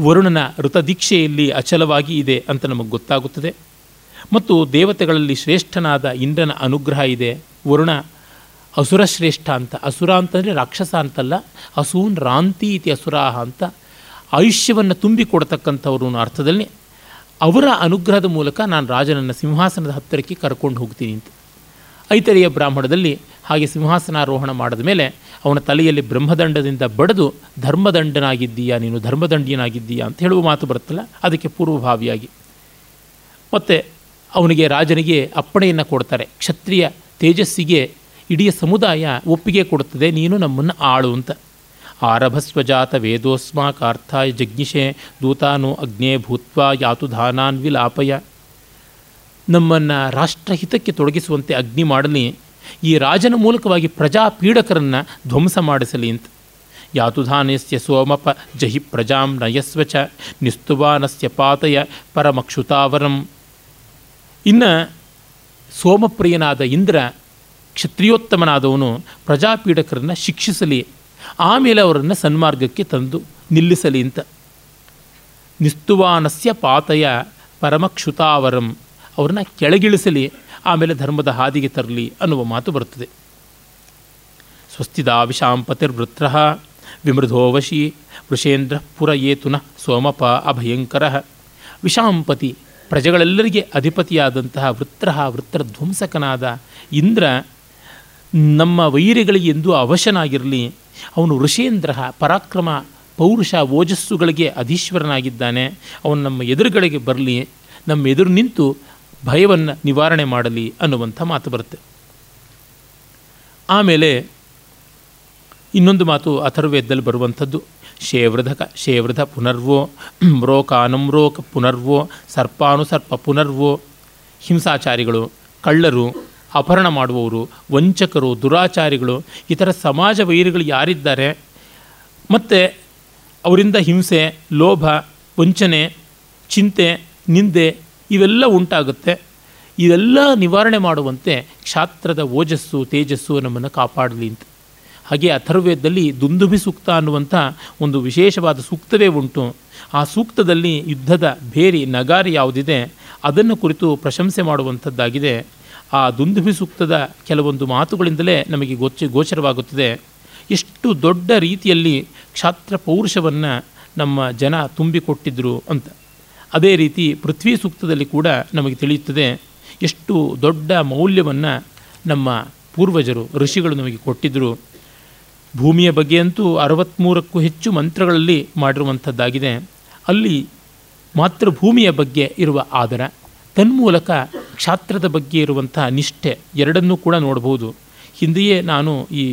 ವರುಣನ ಋತದೀಕ್ಷೆಯಲ್ಲಿ ಅಚಲವಾಗಿ ಇದೆ ಅಂತ ನಮಗೆ ಗೊತ್ತಾಗುತ್ತದೆ. ಮತ್ತು ದೇವತೆಗಳಲ್ಲಿ ಶ್ರೇಷ್ಠನಾದ ಇಂದ್ರನ ಅನುಗ್ರಹ ಇದೆ. ವರುಣ ಅಸುರಶ್ರೇಷ್ಠ ಅಂತ, ಅಸುರ ಅಂತಂದರೆ ರಾಕ್ಷಸ ಅಂತಲ್ಲ, ಅಸೂನ್ ರಾಂತಿ ಇತಿ ಅಸುರಾಹ ಅಂತ ಆಯುಷ್ಯವನ್ನು ತುಂಬಿಕೊಡ್ತಕ್ಕಂಥವ್ರು ಅರ್ಥದಲ್ಲಿ ಅವರ ಅನುಗ್ರಹದ ಮೂಲಕ ನಾನು ರಾಜನನ್ನು ಸಿಂಹಾಸನದ ಹತ್ತಿರಕ್ಕೆ ಕರ್ಕೊಂಡು ಹೋಗ್ತೀನಿ ಅಂತ. ಐತರಿಯ ಬ್ರಾಹ್ಮಣದಲ್ಲಿ ಹಾಗೆ ಸಿಂಹಾಸನಾರೋಹಣ ಮಾಡಿದ ಮೇಲೆ ಅವನ ತಲೆಯಲ್ಲಿ ಬ್ರಹ್ಮದಂಡದಿಂದ ಬಡಿದು ಧರ್ಮದಂಡನಾಗಿದ್ದೀಯಾ, ನೀನು ಧರ್ಮದಂಡಿಯನಾಗಿದ್ದೀಯಾ ಅಂತ ಹೇಳುವ ಮಾತು ಬರುತ್ತಲ್ಲ, ಅದಕ್ಕೆ ಪೂರ್ವಭಾವಿಯಾಗಿ. ಮತ್ತು ಅವನಿಗೆ ರಾಜನಿಗೆ ಅಪ್ಪಣೆಯನ್ನು ಕೊಡ್ತಾರೆ. ಕ್ಷತ್ರಿಯ ತೇಜಸ್ಸಿಗೆ, ಇಡೀ ಸಮುದಾಯ ಒಪ್ಪಿಗೆ ಕೊಡುತ್ತದೆ, ನೀನು ನಮ್ಮನ್ನು ಆಳು ಅಂತ. ಆರಭಸ್ವಜಾತ ವೇದೋಸ್ಮಾಕಾರ್ಥಾಯ ಜಗ್ನಿಷೆ ದೂತಾನು ಅಗ್ನೇ ಭೂತ್ವ ಯಾತುಧಾನಾನ್ ವಿಲಾಪಯ. ನಮ್ಮನ್ನು ರಾಷ್ಟ್ರಹಿತಕ್ಕೆ ತೊಡಗಿಸುವಂತೆ ಅಗ್ನಿ ಮಾಡಲಿ, ಈ ರಾಜನ ಮೂಲಕವಾಗಿ ಪ್ರಜಾಪೀಡಕರನ್ನು ಧ್ವಂಸ ಮಾಡಿಸಲಿ ಅಂತ. ಯಾತುಧಾನಸ್ಯ ಸೋಮಪ ಜಹಿ ಪ್ರಜಾಂ ನಯಸ್ವ ಚ ನಿಸ್ತುವಾನಸ್ಯ ಪಾತಯ ಪರಮಕ್ಷುತಾವರಂ. ಇನ್ನು ಸೋಮಪ್ರಿಯನಾದ ಇಂದ್ರ ಕ್ಷತ್ರಿಯೋತ್ತಮನಾದವನು ಪ್ರಜಾಪೀಡಕರನ್ನು ಶಿಕ್ಷಿಸಲಿ. ಆಮೇಲೆ ಅವರನ್ನು ಸನ್ಮಾರ್ಗಕ್ಕೆ ತಂದು ನಿಲ್ಲಿಸಲಿ ಅಂತ. ನಿಸ್ತುವಾನಸ್ಯ ಪಾತಯ ಪರಮಕ್ಷುತಾವರಂ. ಅವ್ರನ್ನ ಕೆಳಗಿಳಿಸಲಿ, ಆಮೇಲೆ ಧರ್ಮದ ಹಾದಿಗೆ ತರಲಿ ಅನ್ನುವ ಮಾತು ಬರುತ್ತದೆ. ಸ್ವಸ್ತಿದಾ ವಿಷಾಂಪತಿರ್ವೃತ್ರ ವಿಮೃಧೋವಶಿ ವೃಷೇಂದ್ರ ಪುರ ಏತುನ ಸೋಮಪ ಅಭಯಂಕರ. ವಿಷಾಂಪತಿ ಪ್ರಜೆಗಳೆಲ್ಲರಿಗೆ ಅಧಿಪತಿಯಾದಂತಹ ವೃತ್ರ ವೃತ್ರಧ್ವಂಸಕನಾದ ಇಂದ್ರ ನಮ್ಮ ವೈರಿಗಳಿಗೆ ಎಂದೂ ಅವಶನಾಗಿರಲಿ ಅವನು ಋಷೇಂದ್ರ ಪರಾಕ್ರಮ ಪೌರುಷ ಓಜಸ್ಸುಗಳಿಗೆ ಅಧೀಶ್ವರನಾಗಿದ್ದಾನೆ. ಅವನು ನಮ್ಮ ಎದುರುಗಳಿಗೆ ಬರಲಿ, ನಮ್ಮ ಎದುರು ನಿಂತು ಭಯವನ್ನು ನಿವಾರಣೆ ಮಾಡಲಿ ಅನ್ನುವಂಥ ಮಾತು ಬರುತ್ತೆ. ಆಮೇಲೆ ಇನ್ನೊಂದು ಮಾತು ಅಥರ್ವೇದದಲ್ಲಿ ಬರುವಂಥದ್ದು. ಶೇವೃಧಕ ಶೇವೃಧ ಪುನರ್ವೋ ಮ್ರೋಕಾನಮ್ರೋಕ ಪುನರ್ವೋ ಸರ್ಪಾನುಸರ್ಪ ಪುನರ್ವೋ, ಹಿಂಸಾಚಾರಿಗಳು, ಕಳ್ಳರು ಅಪಹರಣ ಮಾಡುವವರು, ವಂಚಕರು, ದುರಾಚಾರಿಗಳು, ಇತರ ಸಮಾಜ ವೈರಿಗಳು ಯಾರಿದ್ದಾರೆ? ಮತ್ತು ಅವರಿಂದ ಹಿಂಸೆ, ಲೋಭ, ವಂಚನೆ, ಚಿಂತೆ, ನಿಂದೆ ಇವೆಲ್ಲ ಉಂಟಾಗುತ್ತೆ. ಇದೆಲ್ಲ ನಿವಾರಣೆ ಮಾಡುವಂತೆ ಕ್ಷಾತ್ರದ ಓಜಸ್ಸು, ತೇಜಸ್ಸು ನಮ್ಮನ್ನು ಕಾಪಾಡಲಿ ಅಂತ. ಹಾಗೆ ಅಥರ್ವೇದದಲ್ಲಿ ದುಂದುಭಿ ಸೂಕ್ತ ಅನ್ನುವಂಥ ಒಂದು ವಿಶೇಷವಾದ ಸೂಕ್ತವೇ ಉಂಟು. ಆ ಸೂಕ್ತದಲ್ಲಿ ಯುದ್ಧದ ಬೇರಿ ನಗಾರಿ ಯಾವುದಿದೆ, ಅದನ್ನು ಕುರಿತು ಪ್ರಶಂಸೆ ಮಾಡುವಂಥದ್ದಾಗಿದೆ. ಆ ದುಂದುಭಿ ಸೂಕ್ತದ ಕೆಲವೊಂದು ಮಾತುಗಳಿಂದಲೇ ನಮಗೆ ಗೋಚ, ಗೋಚರವಾಗುತ್ತದೆ. ಎಷ್ಟು ದೊಡ್ಡ ರೀತಿಯಲ್ಲಿ ಕ್ಷಾತ್ರ ಪೌರುಷವನ್ನು ನಮ್ಮ ಜನ ತುಂಬಿಕೊಟ್ಟಿದ್ದರು ಅಂತ. ಅದೇ ರೀತಿ ಪೃಥ್ವಿ ಸೂಕ್ತದಲ್ಲಿ ಕೂಡ ನಮಗೆ ತಿಳಿಯುತ್ತದೆ ಎಷ್ಟು ದೊಡ್ಡ ಮೌಲ್ಯವನ್ನು ನಮ್ಮ ಪೂರ್ವಜರು, ಋಷಿಗಳು ನಮಗೆ ಕೊಟ್ಟಿದ್ದರು ಭೂಮಿಯ ಬಗ್ಗೆ ಅಂತೂ ಅರವತ್ತ್ಮೂರಕ್ಕೂ ಹೆಚ್ಚು ಮಂತ್ರಗಳಲ್ಲಿ ಮಾಡಿರುವಂಥದ್ದಾಗಿದೆ. ಅಲ್ಲಿ ಮಾತೃಭೂಮಿಯ ಬಗ್ಗೆ ಇರುವ ಆದರ ತನ್ಮೂಲಕ ಕ್ಷಾತ್ರದ ಬಗ್ಗೆ ಇರುವಂತಹ ನಿಷ್ಠೆ ಎರಡನ್ನೂ ಕೂಡ ನೋಡ್ಬೋದು. ಹಿಂದೆಯೇ ನಾನು ಈ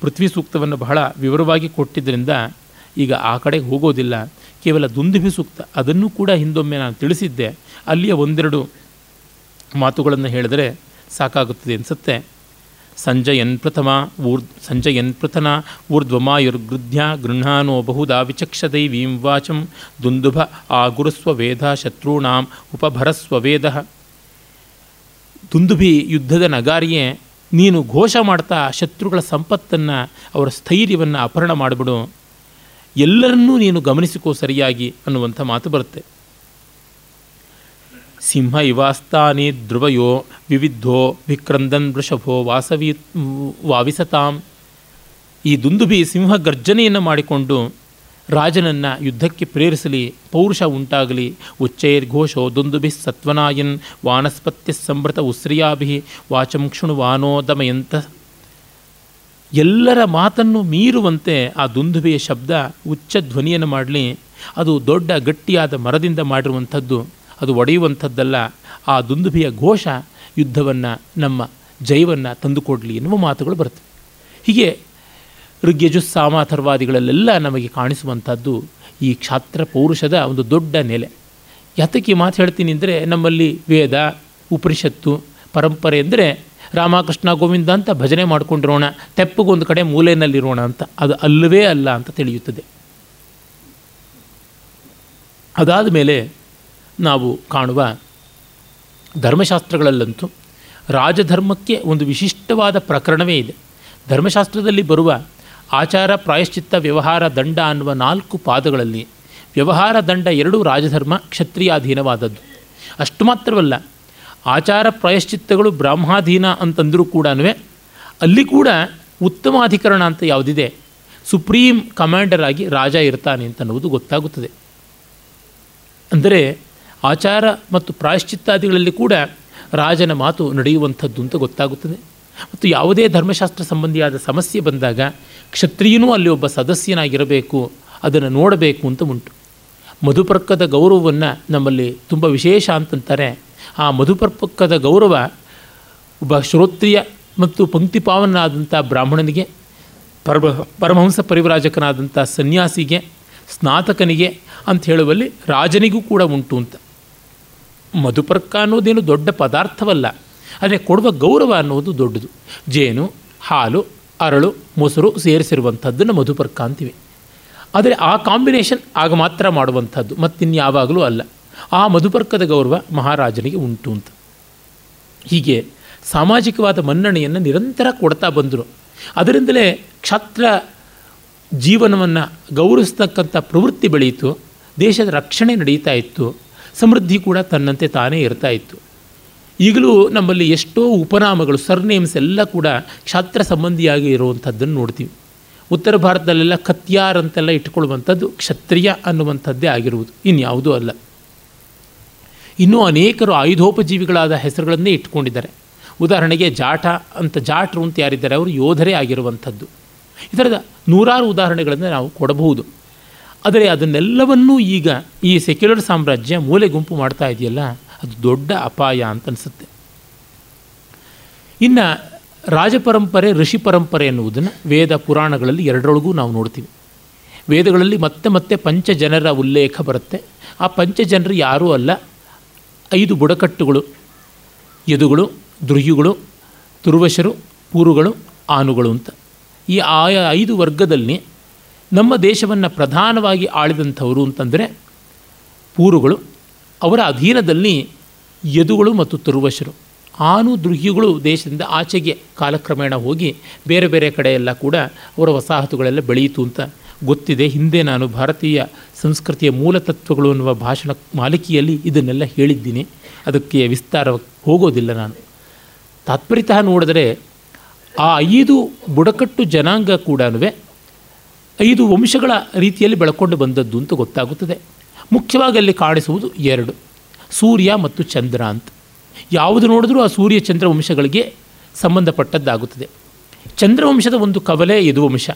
ಪೃಥ್ವಿ ಸೂಕ್ತವನ್ನು ಬಹಳ ವಿವರವಾಗಿ ಕೊಟ್ಟಿದ್ದರಿಂದ ಈಗ ಆ ಕಡೆಗೆ ಹೋಗೋದಿಲ್ಲ. ಕೇವಲ ದುಂದುಭಿ ಸೂಕ್ತ, ಅದನ್ನು ಕೂಡ ಹಿಂದೊಮ್ಮೆ ನಾನು ತಿಳಿಸಿದ್ದೆ. ಅಲ್ಲಿಯ ಒಂದೆರಡು ಮಾತುಗಳನ್ನು ಹೇಳಿದರೆ ಸಾಕಾಗುತ್ತದೆ ಅನಿಸುತ್ತೆ. ಸಂಜಯನ್ ಪ್ರಥಮ ಊರ್ ಸಂಜಯನ್ ಪ್ರಥನ ಊರ್ಧ್ವಮಾಯುರ್ಗೃಧ್ಯ ಗೃಹಾನೋ ಬಹುದಾ ವಿಚಕ್ಷದೈ ವಾಚಂ ದುಂದುಭ ಆಗುರುಸ್ವ ವೇದ ಶತ್ರೂಣಾಂ ಉಪಭರಸ್ವ ವೇದ. ದುಂದುಭಿ ಯುದ್ಧದ ನಗಾರಿಯೇ, ನೀನು ಘೋಷ ಮಾಡ್ತಾ ಶತ್ರುಗಳ ಸಂಪತ್ತನ್ನು, ಅವರ ಸ್ಥೈರ್ಯವನ್ನು ಅಪಹರಣ ಮಾಡಿಬಿಡು. ಎಲ್ಲರನ್ನೂ ನೀನು ಗಮನಿಸಿಕೋ ಸರಿಯಾಗಿ ಅನ್ನುವಂಥ ಮಾತು ಬರುತ್ತೆ. ಸಿಂಹ ಇವಾಸ್ತಾನಿ ಧ್ರುವಯೋ ವಿವಿಧೋ ವಿಕ್ರಂದನ್ ವೃಷಭೋ ವಾಸವಿ ವಾವಿಸತಾಂ. ಈ ದುಂದುಬಿ ಸಿಂಹ ಗರ್ಜನೆಯನ್ನು ಮಾಡಿಕೊಂಡು ರಾಜನನ್ನು ಯುದ್ಧಕ್ಕೆ ಪ್ರೇರಿಸಲಿ, ಪೌರುಷ ಉಂಟಾಗಲಿ. ಉಚ್ಚೈರ್ ಘೋಷೋ ದುಂದುಭಿ ಸತ್ವನಾಯನ್ ವಾನಸ್ಪತ್ಯ ಸಂಭೃತ ಉಸ್ರಿಯಾಭಿ ವಾಚಂಕ್ಷುಣು ವಾನೋದಮಯಂತ ದಮಯಂತ. ಎಲ್ಲರ ಮಾತನ್ನು ಮೀರುವಂತೆ ಆ ದುಂದುಭಿಯ ಶಬ್ದ ಉಚ್ಚ ಧ್ವನಿಯನ್ನು ಮಾಡಲಿ. ಅದು ದೊಡ್ಡ ಗಟ್ಟಿಯಾದ ಮರದಿಂದ ಮಾಡಿರುವಂಥದ್ದು. ಅದು ಒಡೆಯುವಂಥದ್ದಲ್ಲ. ಆ ದುಂದುಭಿಯ ಘೋಷ ಯುದ್ಧವನ್ನು ನಮ್ಮ ಜಯವನ್ನು ತಂದುಕೊಡಲಿ ಎನ್ನುವ ಮಾತುಗಳು ಬರ್ತವೆ. ಹೀಗೆ ಋಗ್ಯಜುಸ್ಸಾಮಾಥರ್ವಾದಿಗಳಲ್ಲೆಲ್ಲ ನಮಗೆ ಕಾಣಿಸುವಂಥದ್ದು ಈ ಕ್ಷಾತ್ರ ಪೌರುಷದ ಒಂದು ದೊಡ್ಡ ನೆಲೆ. ಯಾತಕ್ಕೆ ಮಾತು ಹೇಳ್ತೀನಿ ಅಂದರೆ ನಮ್ಮಲ್ಲಿ ವೇದ, ಉಪನಿಷತ್ತು, ಪರಂಪರೆ ಅಂದರೆ ರಾಮಕೃಷ್ಣ ಗೋವಿಂದ ಅಂತ ಭಜನೆ ಮಾಡ್ಕೊಂಡಿರೋಣ, ತೆಪ್ಪಗೊಂದು ಕಡೆ ಮೂಲೆಯಲ್ಲಿರೋಣ ಅಂತ. ಅದು ಅಲ್ಲವೇ ಅಲ್ಲ ಅಂತ ತಿಳಿಯುತ್ತದೆ. ಅದಾದ ಮೇಲೆ ನಾವು ಕಾಣುವ ಧರ್ಮಶಾಸ್ತ್ರಗಳಲ್ಲಂತೂ ರಾಜಧರ್ಮಕ್ಕೆ ಒಂದು ವಿಶಿಷ್ಟವಾದ ಪ್ರಕರಣವೇ ಇದೆ. ಧರ್ಮಶಾಸ್ತ್ರದಲ್ಲಿ ಬರುವ ಆಚಾರ ಪ್ರಾಯಶ್ಚಿತ್ತ ವ್ಯವಹಾರ ದಂಡ ಅನ್ನುವ ನಾಲ್ಕು ಪಾದಗಳಲ್ಲಿ ವ್ಯವಹಾರ ದಂಡ ಎರಡು ರಾಜಧರ್ಮ ಕ್ಷತ್ರಿಯಾಧೀನವಾದದ್ದು. ಅಷ್ಟು ಮಾತ್ರವಲ್ಲ, ಆಚಾರ ಪ್ರಾಯಶ್ಚಿತ್ತಗಳು ಬ್ರಾಹ್ಮಾಧೀನ ಅಂತಂದರೂ ಕೂಡ ಅಲ್ಲಿ ಕೂಡ ಉತ್ತಮಾಧಿಕರಣ ಅಂತ ಯಾವುದಿದೆ, ಸುಪ್ರೀಂ ಕಮಾಂಡರ್ ಆಗಿ ರಾಜ ಇರ್ತಾನೆ ಅಂತನ್ನುವುದು ಗೊತ್ತಾಗುತ್ತದೆ. ಅಂದರೆ ಆಚಾರ ಮತ್ತು ಪ್ರಾಯಶ್ಚಿತ್ತಾದಿಗಳಲ್ಲಿ ಕೂಡ ರಾಜನ ಮಾತು ನಡೆಯುವಂಥದ್ದು ಅಂತ ಗೊತ್ತಾಗುತ್ತದೆ. ಮತ್ತು ಯಾವುದೇ ಧರ್ಮಶಾಸ್ತ್ರ ಸಂಬಂಧಿಯಾದ ಸಮಸ್ಯೆ ಬಂದಾಗ ಕ್ಷತ್ರಿಯನೂ ಅಲ್ಲಿ ಒಬ್ಬ ಸದಸ್ಯನಾಗಿರಬೇಕು, ಅದನ್ನು ನೋಡಬೇಕು ಅಂತ ಉಂಟು. ಮಧುಪರ್ಕದ ಗೌರವವನ್ನು ನಮ್ಮಲ್ಲಿ ತುಂಬ ವಿಶೇಷ ಅಂತಂತಾರೆ. ಆ ಮಧುಪರ್ಪಕ್ಕದ ಗೌರವ ಒಬ್ಬ ಶ್ರೋತ್ರಿಯ ಮತ್ತು ಪಂಕ್ತಿಪಾವನಾದಂಥ ಬ್ರಾಹ್ಮಣನಿಗೆ, ಪರಮ, ಪರಮಹಂಸ ಪರಿವ್ರಾಜಕನಾದಂಥ ಸನ್ಯಾಸಿಗೆ, ಸ್ನಾತಕನಿಗೆ ಅಂತ ಹೇಳುವಲ್ಲಿ ರಾಜನಿಗೂ ಕೂಡ ಉಂಟು ಅಂತ. ಮಧುಪರ್ಕ ಅನ್ನೋದೇನು ದೊಡ್ಡ ಪದಾರ್ಥವಲ್ಲ. ಆದರೆ ಕೊಡುವ ಗೌರವ ಅನ್ನೋದು ದೊಡ್ಡದು. ಜೇನು, ಹಾಲು, ಅರಳು, ಮೊಸರು ಸೇರಿಸಿರುವಂಥದ್ದನ್ನು ಮಧುಪರ್ಕ ಅಂತೀವಿ ಆದರೆ ಆ ಕಾಂಬಿನೇಷನ್ ಆಗ ಮಾತ್ರ ಮಾಡುವಂಥದ್ದು ಮತ್ತಿನ್ಯಾವಾಗಲೂ ಅಲ್ಲ. ಆ ಮಧುಪರ್ಕದ ಗೌರವ ಮಹಾರಾಜನಿಗೆ ಉಂಟು ಅಂತ. ಹೀಗೆ ಸಾಮಾಜಿಕವಾದ ಮನ್ನಣೆಯನ್ನು ನಿರಂತರ ಕೊಡ್ತಾ ಬಂದರು. ಅದರಿಂದಲೇ ಕ್ಷತ್ರ ಜೀವನವನ್ನು ಗೌರವಿಸ್ತಕ್ಕಂಥ ಪ್ರವೃತ್ತಿ ಬೆಳೆಯಿತು. ದೇಶದ ರಕ್ಷಣೆ ನಡೀತಾ ಇತ್ತು. ಸಮೃದ್ಧಿ ಕೂಡ ತನ್ನಂತೆ ತಾನೇ ಇರ್ತಾ ಇತ್ತು. ಈಗಲೂ ನಮ್ಮಲ್ಲಿ ಎಷ್ಟೋ ಉಪನಾಮಗಳು ಸರ್ನೇಮ್ಸ್ ಎಲ್ಲ ಕೂಡ ಕ್ಷಾತ್ರ ಸಂಬಂಧಿಯಾಗಿ ಇರುವಂಥದ್ದನ್ನು ನೋಡ್ತೀವಿ. ಉತ್ತರ ಭಾರತದಲ್ಲೆಲ್ಲ ಕತ್ಯಾರ್ ಅಂತೆಲ್ಲ ಇಟ್ಕೊಳ್ಳುವಂಥದ್ದು ಕ್ಷತ್ರಿಯ ಅನ್ನುವಂಥದ್ದೇ ಆಗಿರುವುದು. ಇನ್ಯಾವುದೂ ಅಲ್ಲ. ಇನ್ನೂ ಅನೇಕರು ಆಯುಧೋಪಜೀವಿಗಳಾದ ಹೆಸರುಗಳನ್ನೇ ಇಟ್ಕೊಂಡಿದ್ದಾರೆ ಉದಾಹರಣೆಗೆ ಜಾಟ ಅಂತ, ಜಾಟ್ರು ಅಂತ ಯಾರಿದ್ದಾರೆ, ಅವರು ಯೋಧರೇ ಆಗಿರುವಂಥದ್ದು. ಈ ಥರದ ನೂರಾರು ಉದಾಹರಣೆಗಳನ್ನು ನಾವು ಕೊಡಬಹುದು. ಆದರೆ ಅದನ್ನೆಲ್ಲವನ್ನೂ ಈಗ ಈ ಸೆಕ್ಯುಲರ್ ಸಾಮ್ರಾಜ್ಯ ಮೂಲೆ ಗುಂಪು ಮಾಡ್ತಾ ಇದೆಯಲ್ಲ ಅದು ದೊಡ್ಡ ಅಪಾಯ ಅಂತ ಅನಿಸುತ್ತೆ. ಇನ್ನು ರಾಜಪರಂಪರೆ ಋಷಿ ಪರಂಪರೆ ಎನ್ನುವುದನ್ನು ವೇದ ಪುರಾಣಗಳಲ್ಲಿ ಎರಡರೊಳಗೂ ನಾವು ನೋಡ್ತೀವಿ. ವೇದಗಳಲ್ಲಿ ಮತ್ತೆ ಮತ್ತೆ ಪಂಚಜನರ ಉಲ್ಲೇಖ ಬರುತ್ತೆ. ಆ ಪಂಚಜನರು ಯಾರೂ ಅಲ್ಲ. ಐದು ಬುಡಕಟ್ಟುಗಳು, ಯದುಗಳು ದುರ್ಯುಗಳು ತುರ್ವಶರು, ಪೂರುಗಳು, ಆನುಗಳು ಅಂತ. ಈ ಆಯಾ ಐದು ವರ್ಗದಲ್ಲಿ ನಮ್ಮ ದೇಶವನ್ನು ಪ್ರಧಾನವಾಗಿ ಆಳಿದಂಥವರು ಅಂತಂದರೆ ಪೂರುಗಳು ಅವರ ಅಧೀನದಲ್ಲಿ ಯದುಗಳು ಮತ್ತು ತುರುವಶರು. ಆನು ದ್ರುಹಿಗಳು ದೇಶದಿಂದ ಆಚೆಗೆ ಕಾಲಕ್ರಮೇಣ ಹೋಗಿ ಬೇರೆ ಬೇರೆ ಕಡೆಯೆಲ್ಲ ಕೂಡ ಅವರ ವಸಾಹತುಗಳೆಲ್ಲ ಬೆಳೆಯಿತು ಅಂತ ಗೊತ್ತಿದೆ. ಹಿಂದೆ ನಾನು ಭಾರತೀಯ ಸಂಸ್ಕೃತಿಯ ಮೂಲತತ್ವಗಳು ಅನ್ನುವ ಭಾಷಣ ಮಾಲಿಕೆಯಲ್ಲಿ ಇದನ್ನೆಲ್ಲ ಹೇಳಿದ್ದೀನಿ. ಅದಕ್ಕೆ ವಿಸ್ತಾರ ಹೋಗೋದಿಲ್ಲ ನಾನು. ತಾತ್ಪರ್ಯತಃ ನೋಡಿದರೆ ಆ ಐದು ಬುಡಕಟ್ಟು ಜನಾಂಗ ಕೂಡ ಐದು ವಂಶಗಳ ರೀತಿಯಲ್ಲಿ ಬೆಳಕೊಂಡು ಬಂದದ್ದು ಅಂತ ಗೊತ್ತಾಗುತ್ತದೆ. ಮುಖ್ಯವಾಗಿ ಅಲ್ಲಿ ಕಾಣಿಸುವುದು ಎರಡು, ಸೂರ್ಯ ಮತ್ತು ಚಂದ್ರ ಅಂತ. ಯಾವುದು ನೋಡಿದ್ರೂ ಆ ಸೂರ್ಯ, ಚಂದ್ರ ವಂಶಗಳಿಗೆ ಸಂಬಂಧಪಟ್ಟದ್ದಾಗುತ್ತದೆ. ಚಂದ್ರವಂಶದ ಒಂದು ಕವಲೆ ಯದುವಂಶ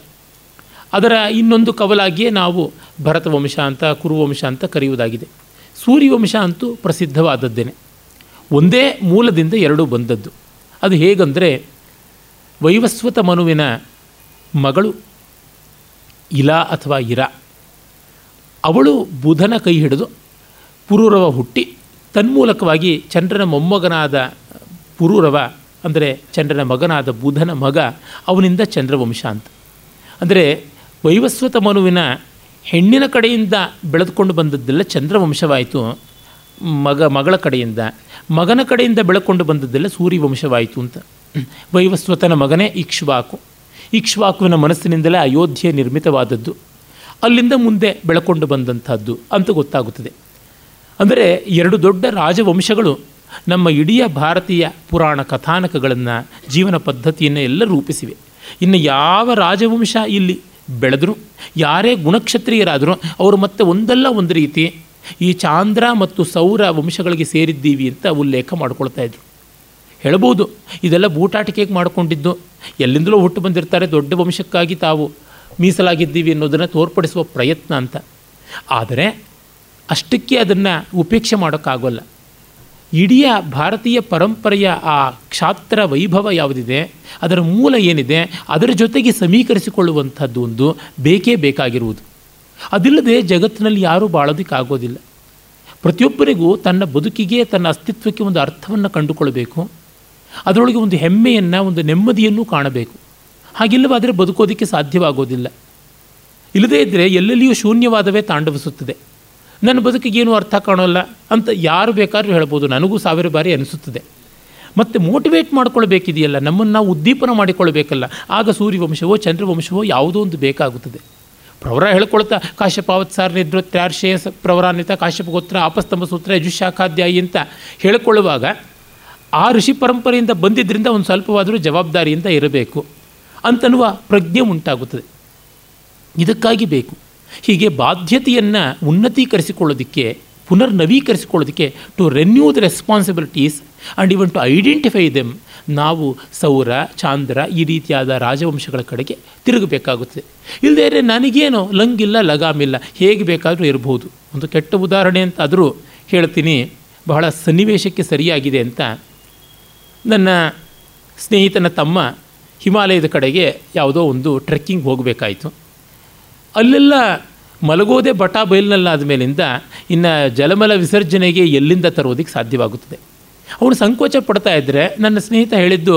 ಅದರ ಇನ್ನೊಂದು ಕವಲಾಗಿಯೇ ನಾವು ಭರತವಂಶ ಅಂತ ಕುರುವಂಶ ಅಂತ ಕರೆಯುವುದಾಗಿದೆ. ಸೂರ್ಯವಂಶ ಅಂತೂ ಪ್ರಸಿದ್ಧವಾದದ್ದೇನೆ. ಒಂದೇ ಮೂಲದಿಂದ ಎರಡೂ ಬಂದದ್ದು. ಅದು ಹೇಗಂದರೆ, ವೈವಸ್ವತ ಮನುವಿನ ಮಗಳು ಇಲಾ ಅಥವಾ ಇರ. ಅವಳು ಬುಧನ ಕೈ ಹಿಡಿದು ಪುರೂರವ ಹುಟ್ಟಿ, ತನ್ಮೂಲಕವಾಗಿ ಚಂದ್ರನ ಮೊಮ್ಮಗನಾದ ಪುರೂರವ, ಅಂದರೆ ಚಂದ್ರನ ಮಗನಾದ ಬುಧನ ಮಗ, ಅವನಿಂದ ಚಂದ್ರವಂಶ ಅಂತ. ಅಂದರೆ ವೈವಸ್ವತ ಮನುವಿನ ಹೆಣ್ಣಿನ ಕಡೆಯಿಂದ ಬೆಳೆದುಕೊಂಡು ಬಂದದ್ದೆಲ್ಲ ಚಂದ್ರವಂಶವಾಯಿತು. ಮಗ, ಮಗಳ ಕಡೆಯಿಂದ, ಮಗನ ಕಡೆಯಿಂದ ಬೆಳಕೊಂಡು ಬಂದದ್ದೆಲ್ಲ ಸೂರ್ಯವಂಶವಾಯಿತು ಅಂತ. ವೈವಸ್ವತನ ಮಗನೇ ಇಕ್ಷ್ವಾಕು. ಇಕ್ಷ್ವಾಕುವಿನ ಮನಸ್ಸಿನಿಂದಲೇ ಅಯೋಧ್ಯೆ ನಿರ್ಮಿತವಾದದ್ದು. ಅಲ್ಲಿಂದ ಮುಂದೆ ಬೆಳಕೊಂಡು ಬಂದಂಥದ್ದು ಅಂತ ಗೊತ್ತಾಗುತ್ತದೆ. ಅಂದರೆ ಎರಡು ದೊಡ್ಡ ರಾಜವಂಶಗಳು ನಮ್ಮ ಇಡೀ ಭಾರತೀಯ ಪುರಾಣ ಕಥಾನಕಗಳನ್ನು ಜೀವನ ಪದ್ಧತಿಯನ್ನು ಎಲ್ಲ ರೂಪಿಸಿವೆ. ಇನ್ನು ಯಾವ ರಾಜವಂಶ ಇಲ್ಲಿ ಬೆಳೆದ್ರು, ಯಾರೇ ಗುಣಕ್ಷತ್ರಿಯರಾದರೂ, ಅವರು ಮತ್ತೆ ಒಂದಲ್ಲ ಒಂದು ರೀತಿ ಈ ಚಾಂದ್ರ ಮತ್ತು ಸೌರ ವಂಶಗಳಿಗೆ ಸೇರಿದ್ದೀವಿ ಅಂತ ಉಲ್ಲೇಖ ಮಾಡ್ಕೊಳ್ತಾ ಇದ್ರು. ಹೇಳ್ಬೋದು, ಇದೆಲ್ಲ ಬೂಟಾಟಿಕೆಗೆ ಮಾಡಿಕೊಂಡಿದ್ದು, ಎಲ್ಲಿಂದಲೂ ಹುಟ್ಟು ಬಂದಿರ್ತಾರೆ ದೊಡ್ಡ ವಂಶಕ್ಕಾಗಿ ತಾವು. ಮೀಸಲಾಗಿದ್ದೀವಿ ಅನ್ನೋದನ್ನು ತೋರ್ಪಡಿಸುವ ಪ್ರಯತ್ನ ಅಂತ. ಆದರೆ ಅಷ್ಟಕ್ಕೆ ಅದನ್ನು ಉಪೇಕ್ಷೆ ಮಾಡೋಕ್ಕಾಗೋಲ್ಲ. ಇಡೀ ಭಾರತೀಯ ಪರಂಪರೆಯ ಆ ಕ್ಷಾತ್ರ ವೈಭವ ಯಾವುದಿದೆ, ಅದರ ಮೂಲ ಏನಿದೆ, ಅದರ ಜೊತೆಗೆ ಸಮೀಕರಿಸಿಕೊಳ್ಳುವಂಥದ್ದು ಒಂದು ಬೇಕೇ ಬೇಕಾಗಿರುವುದು. ಅದಿಲ್ಲದೆ ಜಗತ್ತಿನಲ್ಲಿ ಯಾರೂ ಬಾಳೋದಕ್ಕಾಗೋದಿಲ್ಲ. ಪ್ರತಿಯೊಬ್ಬರಿಗೂ ತನ್ನ ಬದುಕಿಗೆ, ತನ್ನ ಅಸ್ತಿತ್ವಕ್ಕೆ ಒಂದು ಅರ್ಥವನ್ನು ಕಂಡುಕೊಳ್ಬೇಕು ಅದರೊಳಗೆ ಒಂದು ಹೆಮ್ಮೆಯನ್ನು, ಒಂದು ನೆಮ್ಮದಿಯನ್ನು ಕಾಣಬೇಕು. ಹಾಗಿಲ್ಲವಾದರೆ ಬದುಕೋದಕ್ಕೆ ಸಾಧ್ಯವಾಗೋದಿಲ್ಲ. ಇಲ್ಲದೇ ಇದ್ದರೆ ಎಲ್ಲೆಲ್ಲಿಯೂ ಶೂನ್ಯವಾದವೇ ತಾಂಡವಿಸುತ್ತದೆ. ನನ್ನ ಬದುಕಿಗೇನು ಅರ್ಥ ಕಾಣೋಲ್ಲ ಅಂತ ಯಾರು ಬೇಕಾದ್ರೂ ಹೇಳ್ಬೋದು, ನನಗೂ ಸಾವಿರ ಬಾರಿ ಅನಿಸುತ್ತದೆ. ಮತ್ತು ಮೋಟಿವೇಟ್ ಮಾಡ್ಕೊಳ್ಬೇಕಿದೆಯಲ್ಲ, ನಮ್ಮನ್ನು ನಾವು ಉದ್ದೀಪನ ಮಾಡಿಕೊಳ್ಳಬೇಕಲ್ಲ ಆಗ ಸೂರ್ಯವಂಶವೋ, ಚಂದ್ರವಂಶವೋ ಯಾವುದೋ ಒಂದು ಬೇಕಾಗುತ್ತದೆ. ಪ್ರವರ ಹೇಳ್ಕೊಳ್ತಾ ಕಾಶ್ಯಪಾವತ್ಸಾರ ನಿದ್ರೋತ್ಯಾರ್ಷೇಯ ಪ್ರವರಾನ್ವಿತ, ಕಾಶ್ಯಪ ಗೋತ್ರ ಆಪಸ್ತಂಭ ಸೂತ್ರ, ಯಜುಶಾಖಾಧ್ಯಾಯಿ ಅಂತ ಹೇಳಿಕೊಳ್ಳುವಾಗ, ಆ ಋಷಿ ಪರಂಪರೆಯಿಂದ ಬಂದಿದ್ದರಿಂದ ಒಂದು ಸ್ವಲ್ಪವಾದರೂ ಜವಾಬ್ದಾರಿಯಿಂದ ಇರಬೇಕು. ಅಂತನ್ನುವ ಪ್ರಜ್ಞೆ ಉಂಟಾಗುತ್ತದೆ. ಇದಕ್ಕಾಗಿ ಬೇಕು. ಹೀಗೆ ಬಾಧ್ಯತೆಯನ್ನು ಉನ್ನತೀಕರಿಸಿಕೊಳ್ಳೋದಕ್ಕೆ ಪುನರ್ ನವೀಕರಿಸಿಕೊಳ್ಳೋದಕ್ಕೆ to renew the responsibilities and even to identify them ನಾವು ಸೌರ, ಚಾಂದ್ರ ಈ ರೀತಿಯಾದ ರಾಜವಂಶಗಳ ಕಡೆಗೆ ತಿರುಗಬೇಕಾಗುತ್ತದೆ. ಇಲ್ಲದೇ ನನಗೇನು ಲಂಗಿಲ್ಲ, ಲಗಾಮಿಲ್ಲ, ಹೇಗೆ ಬೇಕಾದರೂ ಇರಬಹುದು. ಒಂದು ಕೆಟ್ಟ ಉದಾಹರಣೆ ಅಂತ ಆದರೂ ಹೇಳ್ತೀನಿ. ಬಹಳ ಸನ್ನಿವೇಶಕ್ಕೆ ಸರಿಯಾಗಿದೆ ಅಂತ ನನ್ನ ಸ್ನೇಹಿತನ ತಮ್ಮ ಹಿಮಾಲಯದ ಕಡೆಗೆ ಯಾವುದೋ ಒಂದು ಟ್ರೆಕ್ಕಿಂಗ್ ಹೋಗಬೇಕಾಯಿತು. ಅಲ್ಲೆಲ್ಲ ಮಲಗೋದೆ ಬಟಾ ಬಯಲಿನಲ್ಲಾದ ಮೇಲಿಂದ ಇನ್ನು ಜಲಮಲ ವಿಸರ್ಜನೆಗೆ ಎಲ್ಲಿಂದ ತರೋದಕ್ಕೆ ಸಾಧ್ಯವಾಗುತ್ತದೆ. ಅವನು ಸಂಕೋಚ ಪಡ್ತಾ ಇದ್ದರೆ ನನ್ನ ಸ್ನೇಹಿತ ಹೇಳಿದ್ದು,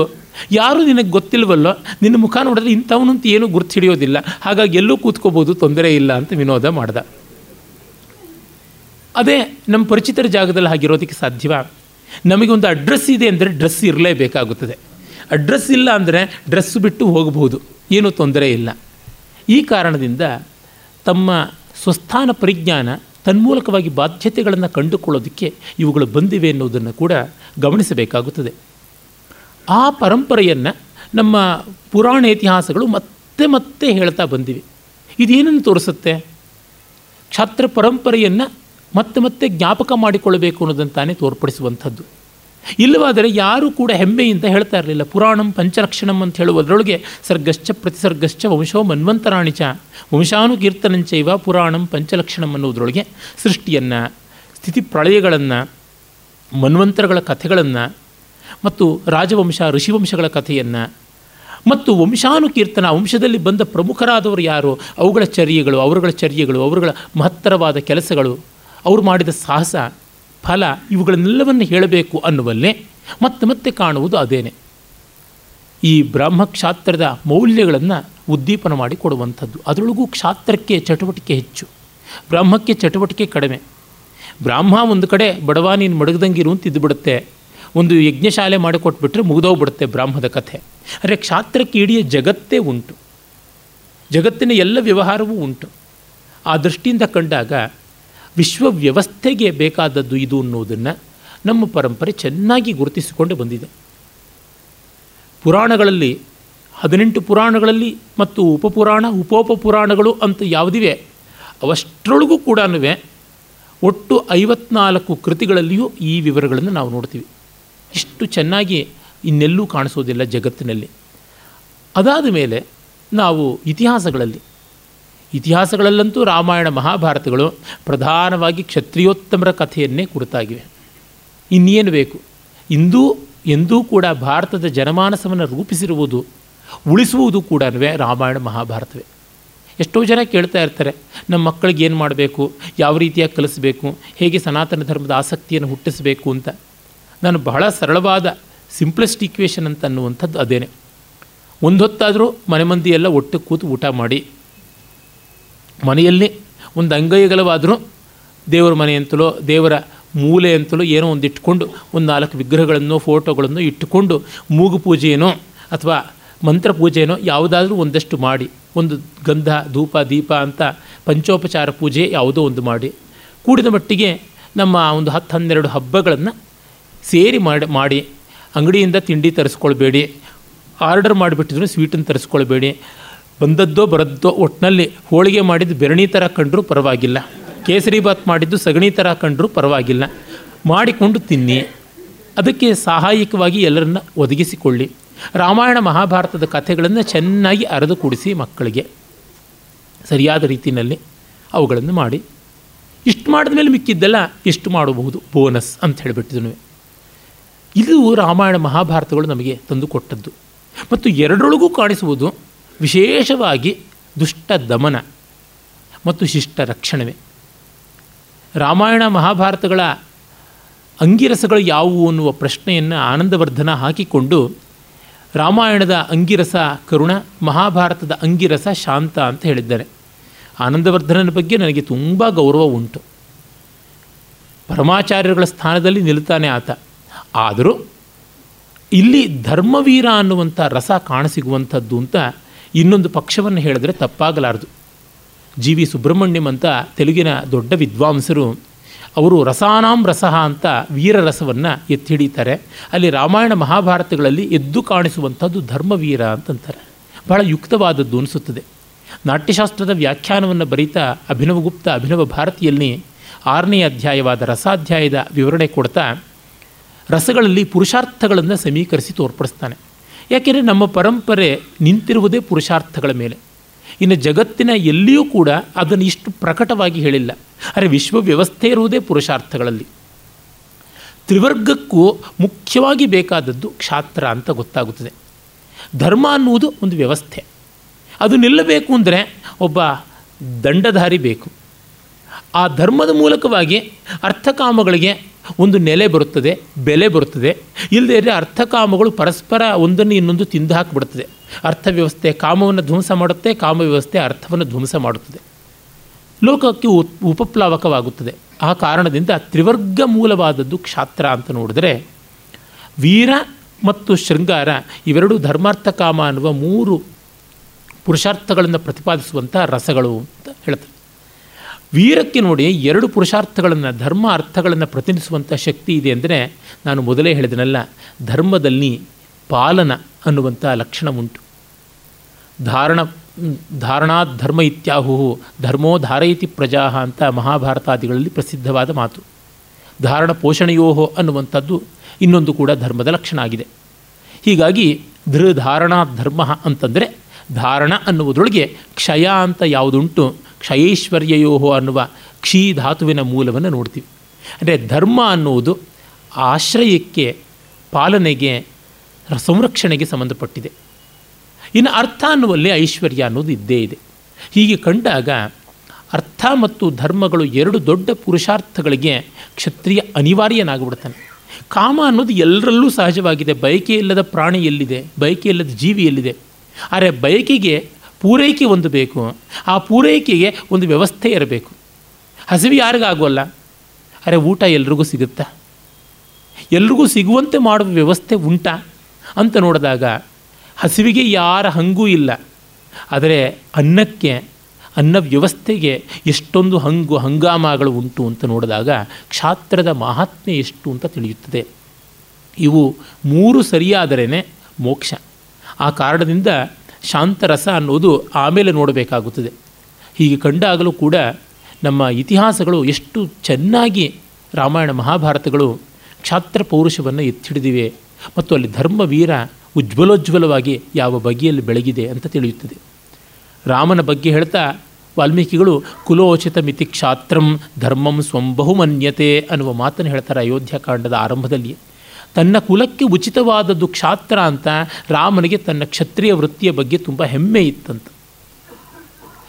ಯಾರು ನಿನಗೆ ಗೊತ್ತಿಲ್ವಲ್ಲೋ, ನಿನ್ನ ಮುಖ ನೋಡಿದ್ರೆ ಇಂಥವನಂತ ಏನೂ ಗುರ್ತು ಹಿಡಿಯೋದಿಲ್ಲ, ಹಾಗಾಗಿ ಎಲ್ಲೂ ಕೂತ್ಕೋಬೋದು, ತೊಂದರೆ ಇಲ್ಲ ಅಂತ ವಿನೋದ ಮಾಡ್ದ. ಅದೇ ನಮ್ಮ ಪರಿಚಿತರ ಜಾಗದಲ್ಲಿ ಹಾಗಿರೋದಕ್ಕೆ ಸಾಧ್ಯವ? ನಮಗೊಂದು ಅಡ್ರೆಸ್ ಇದೆ ಅಂದರೆ ಡ್ರೆಸ್ ಇರಲೇಬೇಕಾಗುತ್ತದೆ. ಅಡ್ರೆಸ್ ಇಲ್ಲ ಅಂದರೆ ಡ್ರೆಸ್ ಬಿಟ್ಟು ಹೋಗಬಹುದು ಏನೂ ತೊಂದರೆ ಇಲ್ಲ. ಈ ಕಾರಣದಿಂದ ತಮ್ಮ ಸ್ವಸ್ಥಾನ ಪರಿಜ್ಞಾನ ತನ್ಮೂಲಕವಾಗಿ ಬಾಧ್ಯತೆಗಳನ್ನು ಕಂಡುಕೊಳ್ಳೋದಕ್ಕೆ ಇವುಗಳು ಬಂದಿವೆ ಎನ್ನುವುದನ್ನು ಕೂಡ ಗಮನಿಸಬೇಕಾಗುತ್ತದೆ. ಆ ಪರಂಪರೆಯನ್ನು ನಮ್ಮ ಪುರಾಣ ಇತಿಹಾಸಗಳು ಮತ್ತೆ ಮತ್ತೆ ಹೇಳ್ತಾ ಬಂದಿವೆ. ಇದೇನನ್ನು ತೋರಿಸುತ್ತೆ? ಕ್ಷಾತ್ರ ಪರಂಪರೆಯನ್ನು ಮತ್ತೆ ಮತ್ತೆ ಜ್ಞಾಪಕ ಮಾಡಿಕೊಳ್ಳಬೇಕು ಅನ್ನೋದಂತಾನೆ ತೋರ್ಪಡಿಸುವಂಥದ್ದು. ಇಲ್ಲವಾದರೆ ಯಾರೂ ಕೂಡ ಹೆಮ್ಮೆಯಿಂದ ಹೇಳ್ತಾ ಇರಲಿಲ್ಲ. ಪುರಾಣಂ ಪಂಚರಕ್ಷಣಂ ಅಂತ ಹೇಳುವುದರೊಳಗೆ ಸರ್ಗಶ್ಚ ಪ್ರತಿಸರ್ಗಶ್ಚ ವಂಶೋ ಮನ್ವಂತರಾಣಿಚ ವಂಶಾನುಕೀರ್ತನಂಚೈವ ಪುರಾಣಂ ಪಂಚಲಕ್ಷಣಂ ಅನ್ನೋದರೊಳಗೆ ಸೃಷ್ಟಿಯನ್ನು, ಸ್ಥಿತಿ ಪ್ರಳಯಗಳನ್ನು, ಮನ್ವಂತರಗಳ ಕಥೆಗಳನ್ನು ಮತ್ತು ರಾಜವಂಶ, ಋಷಿವಂಶಗಳ ಕಥೆಯನ್ನು ಮತ್ತು ವಂಶಾನುಕೀರ್ತನ ವಂಶದಲ್ಲಿ ಬಂದ ಪ್ರಮುಖರಾದವರು ಯಾರು? ಅವುಗಳ ಚರ್ಯೆಗಳು, ಅವರುಗಳ ಚರ್ಯೆಗಳು, ಅವರುಗಳ ಮಹತ್ತರವಾದ ಕೆಲಸಗಳು, ಅವರು ಮಾಡಿದ ಸಾಹಸ ಫಲ ಇವುಗಳನ್ನೆಲ್ಲವನ್ನು ಹೇಳಬೇಕು ಅನ್ನುವಲ್ಲೇ ಮತ್ತೆ ಮತ್ತೆ ಕಾಣುವುದು ಅದೇನೆ. ಈ ಬ್ರಾಹ್ಮ ಕ್ಷಾತ್ರದ ಮೌಲ್ಯಗಳನ್ನು ಉದ್ದೀಪನ ಮಾಡಿ ಕೊಡುವಂಥದ್ದು. ಅದರೊಳಗೂ ಕ್ಷಾತ್ರಕ್ಕೆ ಚಟುವಟಿಕೆ ಹೆಚ್ಚು. ಬ್ರಾಹ್ಮಕ್ಕೆ ಚಟುವಟಿಕೆ ಕಡಿಮೆ. ಬ್ರಾಹ್ಮ ಒಂದು ಕಡೆ, ಬಡವ, ನೀನು ಮಡಗದಂಗಿರು ಅಂತ ಇದ್ದುಬಿಡುತ್ತೆ ಒಂದು ಯಜ್ಞಶಾಲೆ ಮಾಡಿಕೊಟ್ಬಿಟ್ರೆ ಮುಗಿದೋಗ್ಬಿಡುತ್ತೆ ಬ್ರಾಹ್ಮದ ಕಥೆ. ಅಂದರೆ ಕ್ಷಾತ್ರಕ್ಕೆ ಇಡೀ ಜಗತ್ತೇ ಉಂಟು. ಜಗತ್ತಿನ ಎಲ್ಲ ವ್ಯವಹಾರವೂ ಉಂಟು. ಆ ದೃಷ್ಟಿಯಿಂದ ಕಂಡಾಗ ವಿಶ್ವ ವ್ಯವಸ್ಥೆಗೆ ಬೇಕಾದದ್ದು ಇದು ಅನ್ನೋದನ್ನು ನಮ್ಮ ಪರಂಪರೆ ಚೆನ್ನಾಗಿ ಗುರುತಿಸಿಕೊಂಡು ಬಂದಿದೆ. ಪುರಾಣಗಳಲ್ಲಿ, ಹದಿನೆಂಟು ಪುರಾಣಗಳಲ್ಲಿ ಮತ್ತು ಉಪಪುರಾಣ ಉಪೋಪ ಪುರಾಣಗಳು ಅಂತ ಯಾವುದಿವೆ, ಅವಷ್ಟರೊಳಗೂ ಕೂಡ ಒಟ್ಟು ಐವತ್ನಾಲ್ಕು ಕೃತಿಗಳಲ್ಲಿಯೂ ಈ ವಿವರಗಳನ್ನು ನಾವು ನೋಡ್ತೀವಿ. ಇಷ್ಟು ಚೆನ್ನಾಗಿ ಇನ್ನೆಲ್ಲೂ ಕಾಣಿಸೋದಿಲ್ಲ ಜಗತ್ತಿನಲ್ಲಿ. ಅದಾದ ಮೇಲೆ ನಾವು ಇತಿಹಾಸಗಳಲ್ಲಿ ಇತಿಹಾಸಗಳಲ್ಲಂತೂ ರಾಮಾಯಣ ಮಹಾಭಾರತಗಳು ಪ್ರಧಾನವಾಗಿ ಕ್ಷತ್ರಿಯೋತ್ತಮರ ಕಥೆಯನ್ನೇ ಕುರಿತಾಗಿವೆ. ಇನ್ನೇನು ಬೇಕು? ಇಂದೂ, ಎಂದೂ ಕೂಡ ಭಾರತದ ಜನಮಾನಸವನ್ನು ರೂಪಿಸಿರುವುದು, ಉಳಿಸುವುದು ಕೂಡ ರಾಮಾಯಣ ಮಹಾಭಾರತವೇ. ಎಷ್ಟೋ ಜನ ಕೇಳ್ತಾ ಇರ್ತಾರೆ, ನಮ್ಮ ಮಕ್ಕಳಿಗೆ ಏನು ಮಾಡಬೇಕು, ಯಾವ ರೀತಿಯಾಗಿ ಕಲಿಸಬೇಕು, ಹೇಗೆ ಸನಾತನ ಧರ್ಮದ ಆಸಕ್ತಿಯನ್ನು ಹುಟ್ಟಿಸಬೇಕು ಅಂತ. ನಾನು ಬಹಳ ಸರಳವಾದ ಸಿಂಪ್ಲೆಸ್ಟ್ ಈಕ್ವೇಷನ್ ಅಂತ ಅನ್ನುವಂಥದ್ದು ಅದೇನೆ. ಒಂದು ಹೊತ್ತಾದರೂ ಮನೆ ಮಂದಿ ಎಲ್ಲ ಒಟ್ಟು ಕೂತು ಊಟ ಮಾಡಿ ಮನೆಯಲ್ಲಿ ಒಂದು ಅಂಗೈಗಲವಾದರೂ ದೇವರ ಮನೆ ಅಂತಲೋ, ದೇವರ ಮೂಲೆ ಅಂತಲೋ ಏನೋ ಒಂದು ಇಟ್ಕೊಂಡು, ಒಂದು ನಾಲ್ಕು ವಿಗ್ರಹಗಳನ್ನು, ಫೋಟೋಗಳನ್ನು ಇಟ್ಟುಕೊಂಡು ಮೂಗು ಪೂಜೆಯೇನೋ ಅಥವಾ ಮಂತ್ರ ಪೂಜೆಯೇನೋ ಯಾವುದಾದ್ರೂ ಒಂದಷ್ಟು ಮಾಡಿ, ಒಂದು ಗಂಧ, ಧೂಪ, ದೀಪ ಅಂತ ಪಂಚೋಪಚಾರ ಪೂಜೆ ಯಾವುದೋ ಒಂದು ಮಾಡಿ, ಕೂಡಿದ ಮಟ್ಟಿಗೆ ನಮ್ಮ ಒಂದು ಹತ್ತು ಹನ್ನೆರಡು ಹಬ್ಬಗಳನ್ನು ಸೇರಿ ಮಾಡಿ ಮಾಡಿ, ಅಂಗಡಿಯಿಂದ ತಿಂಡಿ ತರಿಸ್ಕೊಳ್ಬೇಡಿ, ಆರ್ಡರ್ ಮಾಡಿಬಿಟ್ಟಿದ್ರು ಸ್ವೀಟನ್ನು ತರಿಸ್ಕೊಳ್ಬೇಡಿ ಬಂದದ್ದೋ ಬರದ್ದೋ ಒಟ್ಟಿನಲ್ಲಿ ಹೋಳಿಗೆ ಮಾಡಿದ್ದು ಬೆರಣಿ ಥರ ಕಂಡರೂ ಪರವಾಗಿಲ್ಲ. ಕೇಸರಿ ಬಾತ್ ಮಾಡಿದ್ದು ಸಗಣಿ ಥರ ಕಂಡರೂ ಪರವಾಗಿಲ್ಲ. ಮಾಡಿಕೊಂಡು ತಿನ್ನಿ. ಅದಕ್ಕೆ ಸಹಾಯಕವಾಗಿ ಎಲ್ಲರನ್ನ ಒದಗಿಸಿಕೊಳ್ಳಿ. ರಾಮಾಯಣ ಮಹಾಭಾರತದ ಕಥೆಗಳನ್ನು ಚೆನ್ನಾಗಿ ಅರೆದು ಕೂಡಿಸಿ ಮಕ್ಕಳಿಗೆ. ಸರಿಯಾದ ರೀತಿಯಲ್ಲಿ ಅವುಗಳನ್ನು ಮಾಡಿ. ಇಷ್ಟು ಮಾಡಿದ ಮೇಲೆ ಮಿಕ್ಕಿದ್ದೆಲ್ಲ ಇಷ್ಟು ಮಾಡಬಹುದು. ಬೋನಸ್ ಅಂತ ಹೇಳಿಬಿಟ್ಟಿದ್ನು. ಇದು ರಾಮಾಯಣ ಮಹಾಭಾರತಗಳು ನಮಗೆ ತಂದುಕೊಟ್ಟದ್ದು ಮತ್ತು ಎರಡರೊಳಗೂ ಕಾಣಿಸುವುದು ವಿಶೇಷವಾಗಿ ದುಷ್ಟ ದಮನ ಮತ್ತು ಶಿಷ್ಟ ರಕ್ಷಣವೇ. ರಾಮಾಯಣ ಮಹಾಭಾರತಗಳ ಅಂಗಿರಸಗಳು ಯಾವುವು ಅನ್ನುವ ಪ್ರಶ್ನೆಯನ್ನು ಆನಂದವರ್ಧನ ಹಾಕಿಕೊಂಡು ರಾಮಾಯಣದ ಅಂಗಿರಸ ಕರುಣ, ಮಹಾಭಾರತದ ಅಂಗಿರಸ ಶಾಂತ ಅಂತ ಹೇಳಿದ್ದಾರೆ. ಆನಂದವರ್ಧನನ ಬಗ್ಗೆ ನನಗೆ ತುಂಬ ಗೌರವ ಉಂಟು. ಪರಮಾಚಾರ್ಯರುಗಳ ಸ್ಥಾನದಲ್ಲಿ ನಿಲ್ತಾನೆ ಆತ. ಆದರೂ ಇಲ್ಲಿ ಧರ್ಮವೀರ ಅನ್ನುವಂಥ ರಸ ಕಾಣಸಿಗುವಂಥದ್ದು ಅಂತ ಇನ್ನೊಂದು ಪಕ್ಷವನ್ನು ಹೇಳಿದ್ರೆ ತಪ್ಪಾಗಲಾರದು. ಜಿ ವಿ ಸುಬ್ರಹ್ಮಣ್ಯಂ ಅಂತ ತೆಲುಗಿನ ದೊಡ್ಡ ವಿದ್ವಾಂಸರು, ಅವರು ರಸಾನಾಂ ರಸಃ ಅಂತ ವೀರರಸವನ್ನು ಎತ್ತಿ ಹಿಡಿತಾರೆ ಅಲ್ಲಿ ರಾಮಾಯಣ ಮಹಾಭಾರತಗಳಲ್ಲಿ ಎದ್ದು ಕಾಣಿಸುವಂಥದ್ದು ಧರ್ಮವೀರ ಅಂತಂತಾರೆ. ಬಹಳ ಯುಕ್ತವಾದದ್ದು ಅನಿಸುತ್ತದೆ. ನಾಟ್ಯಶಾಸ್ತ್ರದ ವ್ಯಾಖ್ಯಾನವನ್ನು ಬರೀತಾ ಅಭಿನವಗುಪ್ತ ಅಭಿನವ ಭಾರತಿಯಲ್ಲಿ ಆರನೇ ಅಧ್ಯಾಯವಾದ ರಸಾಧ್ಯಾಯದ ವಿವರಣೆ ಕೊಡ್ತಾ, ರಸಗಳಲ್ಲಿ ಪುರುಷಾರ್ಥಗಳನ್ನು ಸಮೀಕರಿಸಿ ತೋರ್ಪಡಿಸ್ತಾನೆ. ಯಾಕೆಂದರೆ ನಮ್ಮ ಪರಂಪರೆ ನಿಂತಿರುವುದೇ ಪುರುಷಾರ್ಥಗಳ ಮೇಲೆ. ಇನ್ನು ಜಗತ್ತಿನ ಎಲ್ಲಿಯೂ ಕೂಡ ಅದನ್ನು ಇಷ್ಟು ಪ್ರಕಟವಾಗಿ ಹೇಳಿಲ್ಲ. ಅರೆ ವಿಶ್ವ ವ್ಯವಸ್ಥೆ ಇರುವುದೇ ಪುರುಷಾರ್ಥಗಳಲ್ಲಿ. ತ್ರಿವರ್ಗಕ್ಕೂ ಮುಖ್ಯವಾಗಿ ಬೇಕಾದದ್ದು ಕ್ಷಾತ್ರ ಅಂತ ಗೊತ್ತಾಗುತ್ತದೆ. ಧರ್ಮ ಅನ್ನುವುದು ಒಂದು ವ್ಯವಸ್ಥೆ. ಅದು ನಿಲ್ಲಬೇಕು ಅಂದರೆ ಒಬ್ಬ ದಂಡಧಾರಿ ಬೇಕು. ಆ ಧರ್ಮದ ಮೂಲಕವಾಗಿ ಅರ್ಥಕಾಮಗಳಿಗೆ ಒಂದು ನೆಲೆ ಬರುತ್ತದೆ, ಬೆಲೆ ಬರುತ್ತದೆ. ಇಲ್ಲದೇ ಇದ್ದರೆ ಅರ್ಥಕಾಮಗಳು ಪರಸ್ಪರ ಒಂದನ್ನು ಇನ್ನೊಂದು ತಿಂದು ಹಾಕಿಬಿಡುತ್ತದೆ ಅರ್ಥವ್ಯವಸ್ಥೆ ಕಾಮವನ್ನು ಧ್ವಂಸ ಮಾಡುತ್ತೆ ಕಾಮ ವ್ಯವಸ್ಥೆ ಅರ್ಥವನ್ನು ಧ್ವಂಸ ಮಾಡುತ್ತದೆ. ಲೋಕಕ್ಕೆ ಉಪಪ್ಲಾವಕವಾಗುತ್ತದೆ. ಆ ಕಾರಣದಿಂದ ತ್ರಿವರ್ಗ ಮೂಲವಾದದ್ದು ಕ್ಷಾತ್ರ ಅಂತ ನೋಡಿದರೆ ವೀರ ಮತ್ತು ಶೃಂಗಾರ ಇವೆರಡೂ ಧರ್ಮಾರ್ಥ ಕಾಮ ಅನ್ನುವ ಮೂರು ಪುರುಷಾರ್ಥಗಳನ್ನು ಪ್ರತಿಪಾದಿಸುವಂಥ ರಸಗಳು ಅಂತ ಹೇಳ್ತಾರೆ. ವೀರಕ್ಕೆ ನೋಡಿ ಎರಡು ಪುರುಷಾರ್ಥಗಳನ್ನು, ಧರ್ಮ ಅರ್ಥಗಳನ್ನು ಪ್ರತಿನಿಧಿಸುವಂಥ ಶಕ್ತಿ ಇದೆ ಅಂದರೆ ನಾನು ಮೊದಲೇ ಹೇಳಿದನಲ್ಲ, ಧರ್ಮದಲ್ಲಿ ಪಾಲನ ಅನ್ನುವಂಥ ಲಕ್ಷಣ ಉಂಟು. ಧಾರಣ, ಧಾರಣಾತ್ ಧರ್ಮ ಇತ್ಯಾಹು ಧರ್ಮೋ ಧಾರಯತಿ ಪ್ರಜಾ ಅಂತ ಮಹಾಭಾರತಾದಿಗಳಲ್ಲಿ ಪ್ರಸಿದ್ಧವಾದ ಮಾತು. ಧಾರಣ ಪೋಷಣೆಯೋಹೋ ಅನ್ನುವಂಥದ್ದು ಇನ್ನೊಂದು ಕೂಡ ಧರ್ಮದ ಲಕ್ಷಣ ಆಗಿದೆ. ಹೀಗಾಗಿ ಧೃ ಧಾರಣಾ ಧರ್ಮ ಅಂತಂದರೆ ಧಾರಣ ಅನ್ನುವುದರೊಳಗೆ ಕ್ಷಯ ಅಂತ ಯಾವುದುಂಟು ಕ್ಷಯೈಶ್ವರ್ಯಯೋಹೋ ಅನ್ನುವ ಕ್ಷೀ ಧಾತುವಿನ ಮೂಲವನ್ನು ನೋಡ್ತೀವಿ. ಅಂದರೆ ಧರ್ಮ ಅನ್ನುವುದು ಆಶ್ರಯಕ್ಕೆ, ಪಾಲನೆಗೆ, ಸಂರಕ್ಷಣೆಗೆ ಸಂಬಂಧಪಟ್ಟಿದೆ. ಇನ್ನು ಅರ್ಥ ಅನ್ನುವಲ್ಲಿ ಐಶ್ವರ್ಯ ಅನ್ನೋದು ಇದ್ದೇ ಇದೆ. ಹೀಗೆ ಕಂಡಾಗ ಅರ್ಥ ಮತ್ತು ಧರ್ಮಗಳು ಎರಡು ದೊಡ್ಡ ಪುರುಷಾರ್ಥಗಳಿಗೆ ಕ್ಷತ್ರಿಯ ಅನಿವಾರ್ಯನಾಗಿಬಿಡ್ತಾನೆ. ಕಾಮ ಅನ್ನೋದು ಎಲ್ಲರಲ್ಲೂ ಸಹಜವಾಗಿದೆ. ಬಯಕೆ ಇಲ್ಲದ ಪ್ರಾಣಿ ಎಲ್ಲಿದೆ? ಬಯಕೆ ಇಲ್ಲದ ಜೀವಿ ಎಲ್ಲಿದೆ? ಆದರೆ ಬಯಕೆಗೆ ಪೂರೈಕೆ ಒಂದು ಬೇಕು. ಆ ಪೂರೈಕೆಗೆ ಒಂದು ವ್ಯವಸ್ಥೆ ಇರಬೇಕು. ಹಸಿವು ಯಾರಿಗಾಗೋಲ್ಲ ಅರೆ ಊಟ ಎಲ್ರಿಗೂ ಸಿಗುತ್ತಾ? ಎಲ್ರಿಗೂ ಸಿಗುವಂತೆ ಮಾಡುವ ವ್ಯವಸ್ಥೆ ಉಂಟಾ? ಅಂತ ನೋಡಿದಾಗ ಹಸಿವಿಗೆ ಯಾರ ಹಂಗೂ ಇಲ್ಲ. ಆದರೆ ಅನ್ನಕ್ಕೆ, ಅನ್ನ ವ್ಯವಸ್ಥೆಗೆ ಎಷ್ಟೊಂದು ಹಂಗು ಹಂಗಾಮಗಳು ಉಂಟು ಅಂತ ನೋಡಿದಾಗ ಕ್ಷಾತ್ರದ ಮಹಾತ್ಮೆ ಎಷ್ಟು ಅಂತ ತಿಳಿಯುತ್ತದೆ. ಇವು ಮೂರು ಸರಿಯಾದರೇ ಮೋಕ್ಷ. ಆ ಕಾರಣದಿಂದ ಶಾಂತರಸ ಅನ್ನೋದು ಆಮೇಲೆ ನೋಡಬೇಕಾಗುತ್ತದೆ. ಹೀಗೆ ಕಂಡಾಗಲೂ ಕೂಡ ನಮ್ಮ ಇತಿಹಾಸಗಳು ಎಷ್ಟು ಚೆನ್ನಾಗಿ ರಾಮಾಯಣ ಮಹಾಭಾರತಗಳು ಕ್ಷಾತ್ರ ಪೌರುಷವನ್ನು ಎತ್ತಿಡಿದಿವೆ ಮತ್ತು ಅಲ್ಲಿ ಧರ್ಮವೀರ ಉಜ್ವಲೋಜ್ವಲವಾಗಿ ಯಾವ ಬಗೆಯಲ್ಲಿ ಬೆಳಗಿದೆ ಅಂತ ತಿಳಿಯುತ್ತದೆ. ರಾಮನ ಬಗ್ಗೆ ಹೇಳ್ತಾ ವಾಲ್ಮೀಕಿಗಳು ಕುಲೋಚಿತ ಮಿತಿ ಕ್ಷಾತ್ರಂ ಧರ್ಮಂ ಸ್ವಂಬಹುಮನ್ಯತೆ ಅನ್ನುವ ಮಾತನ್ನು ಹೇಳ್ತಾರೆ ಅಯೋಧ್ಯಾಕಾಂಡದ ಆರಂಭದಲ್ಲಿ ತನ್ನ ಕುಲಕ್ಕೆ ಉಚಿತವಾದದ್ದು ಕ್ಷಾತ್ರ ಅಂತ ರಾಮನಿಗೆ ತನ್ನ ಕ್ಷತ್ರಿಯ ವೃತ್ತಿಯ ಬಗ್ಗೆ ತುಂಬ ಹೆಮ್ಮೆ ಇತ್ತಂತ.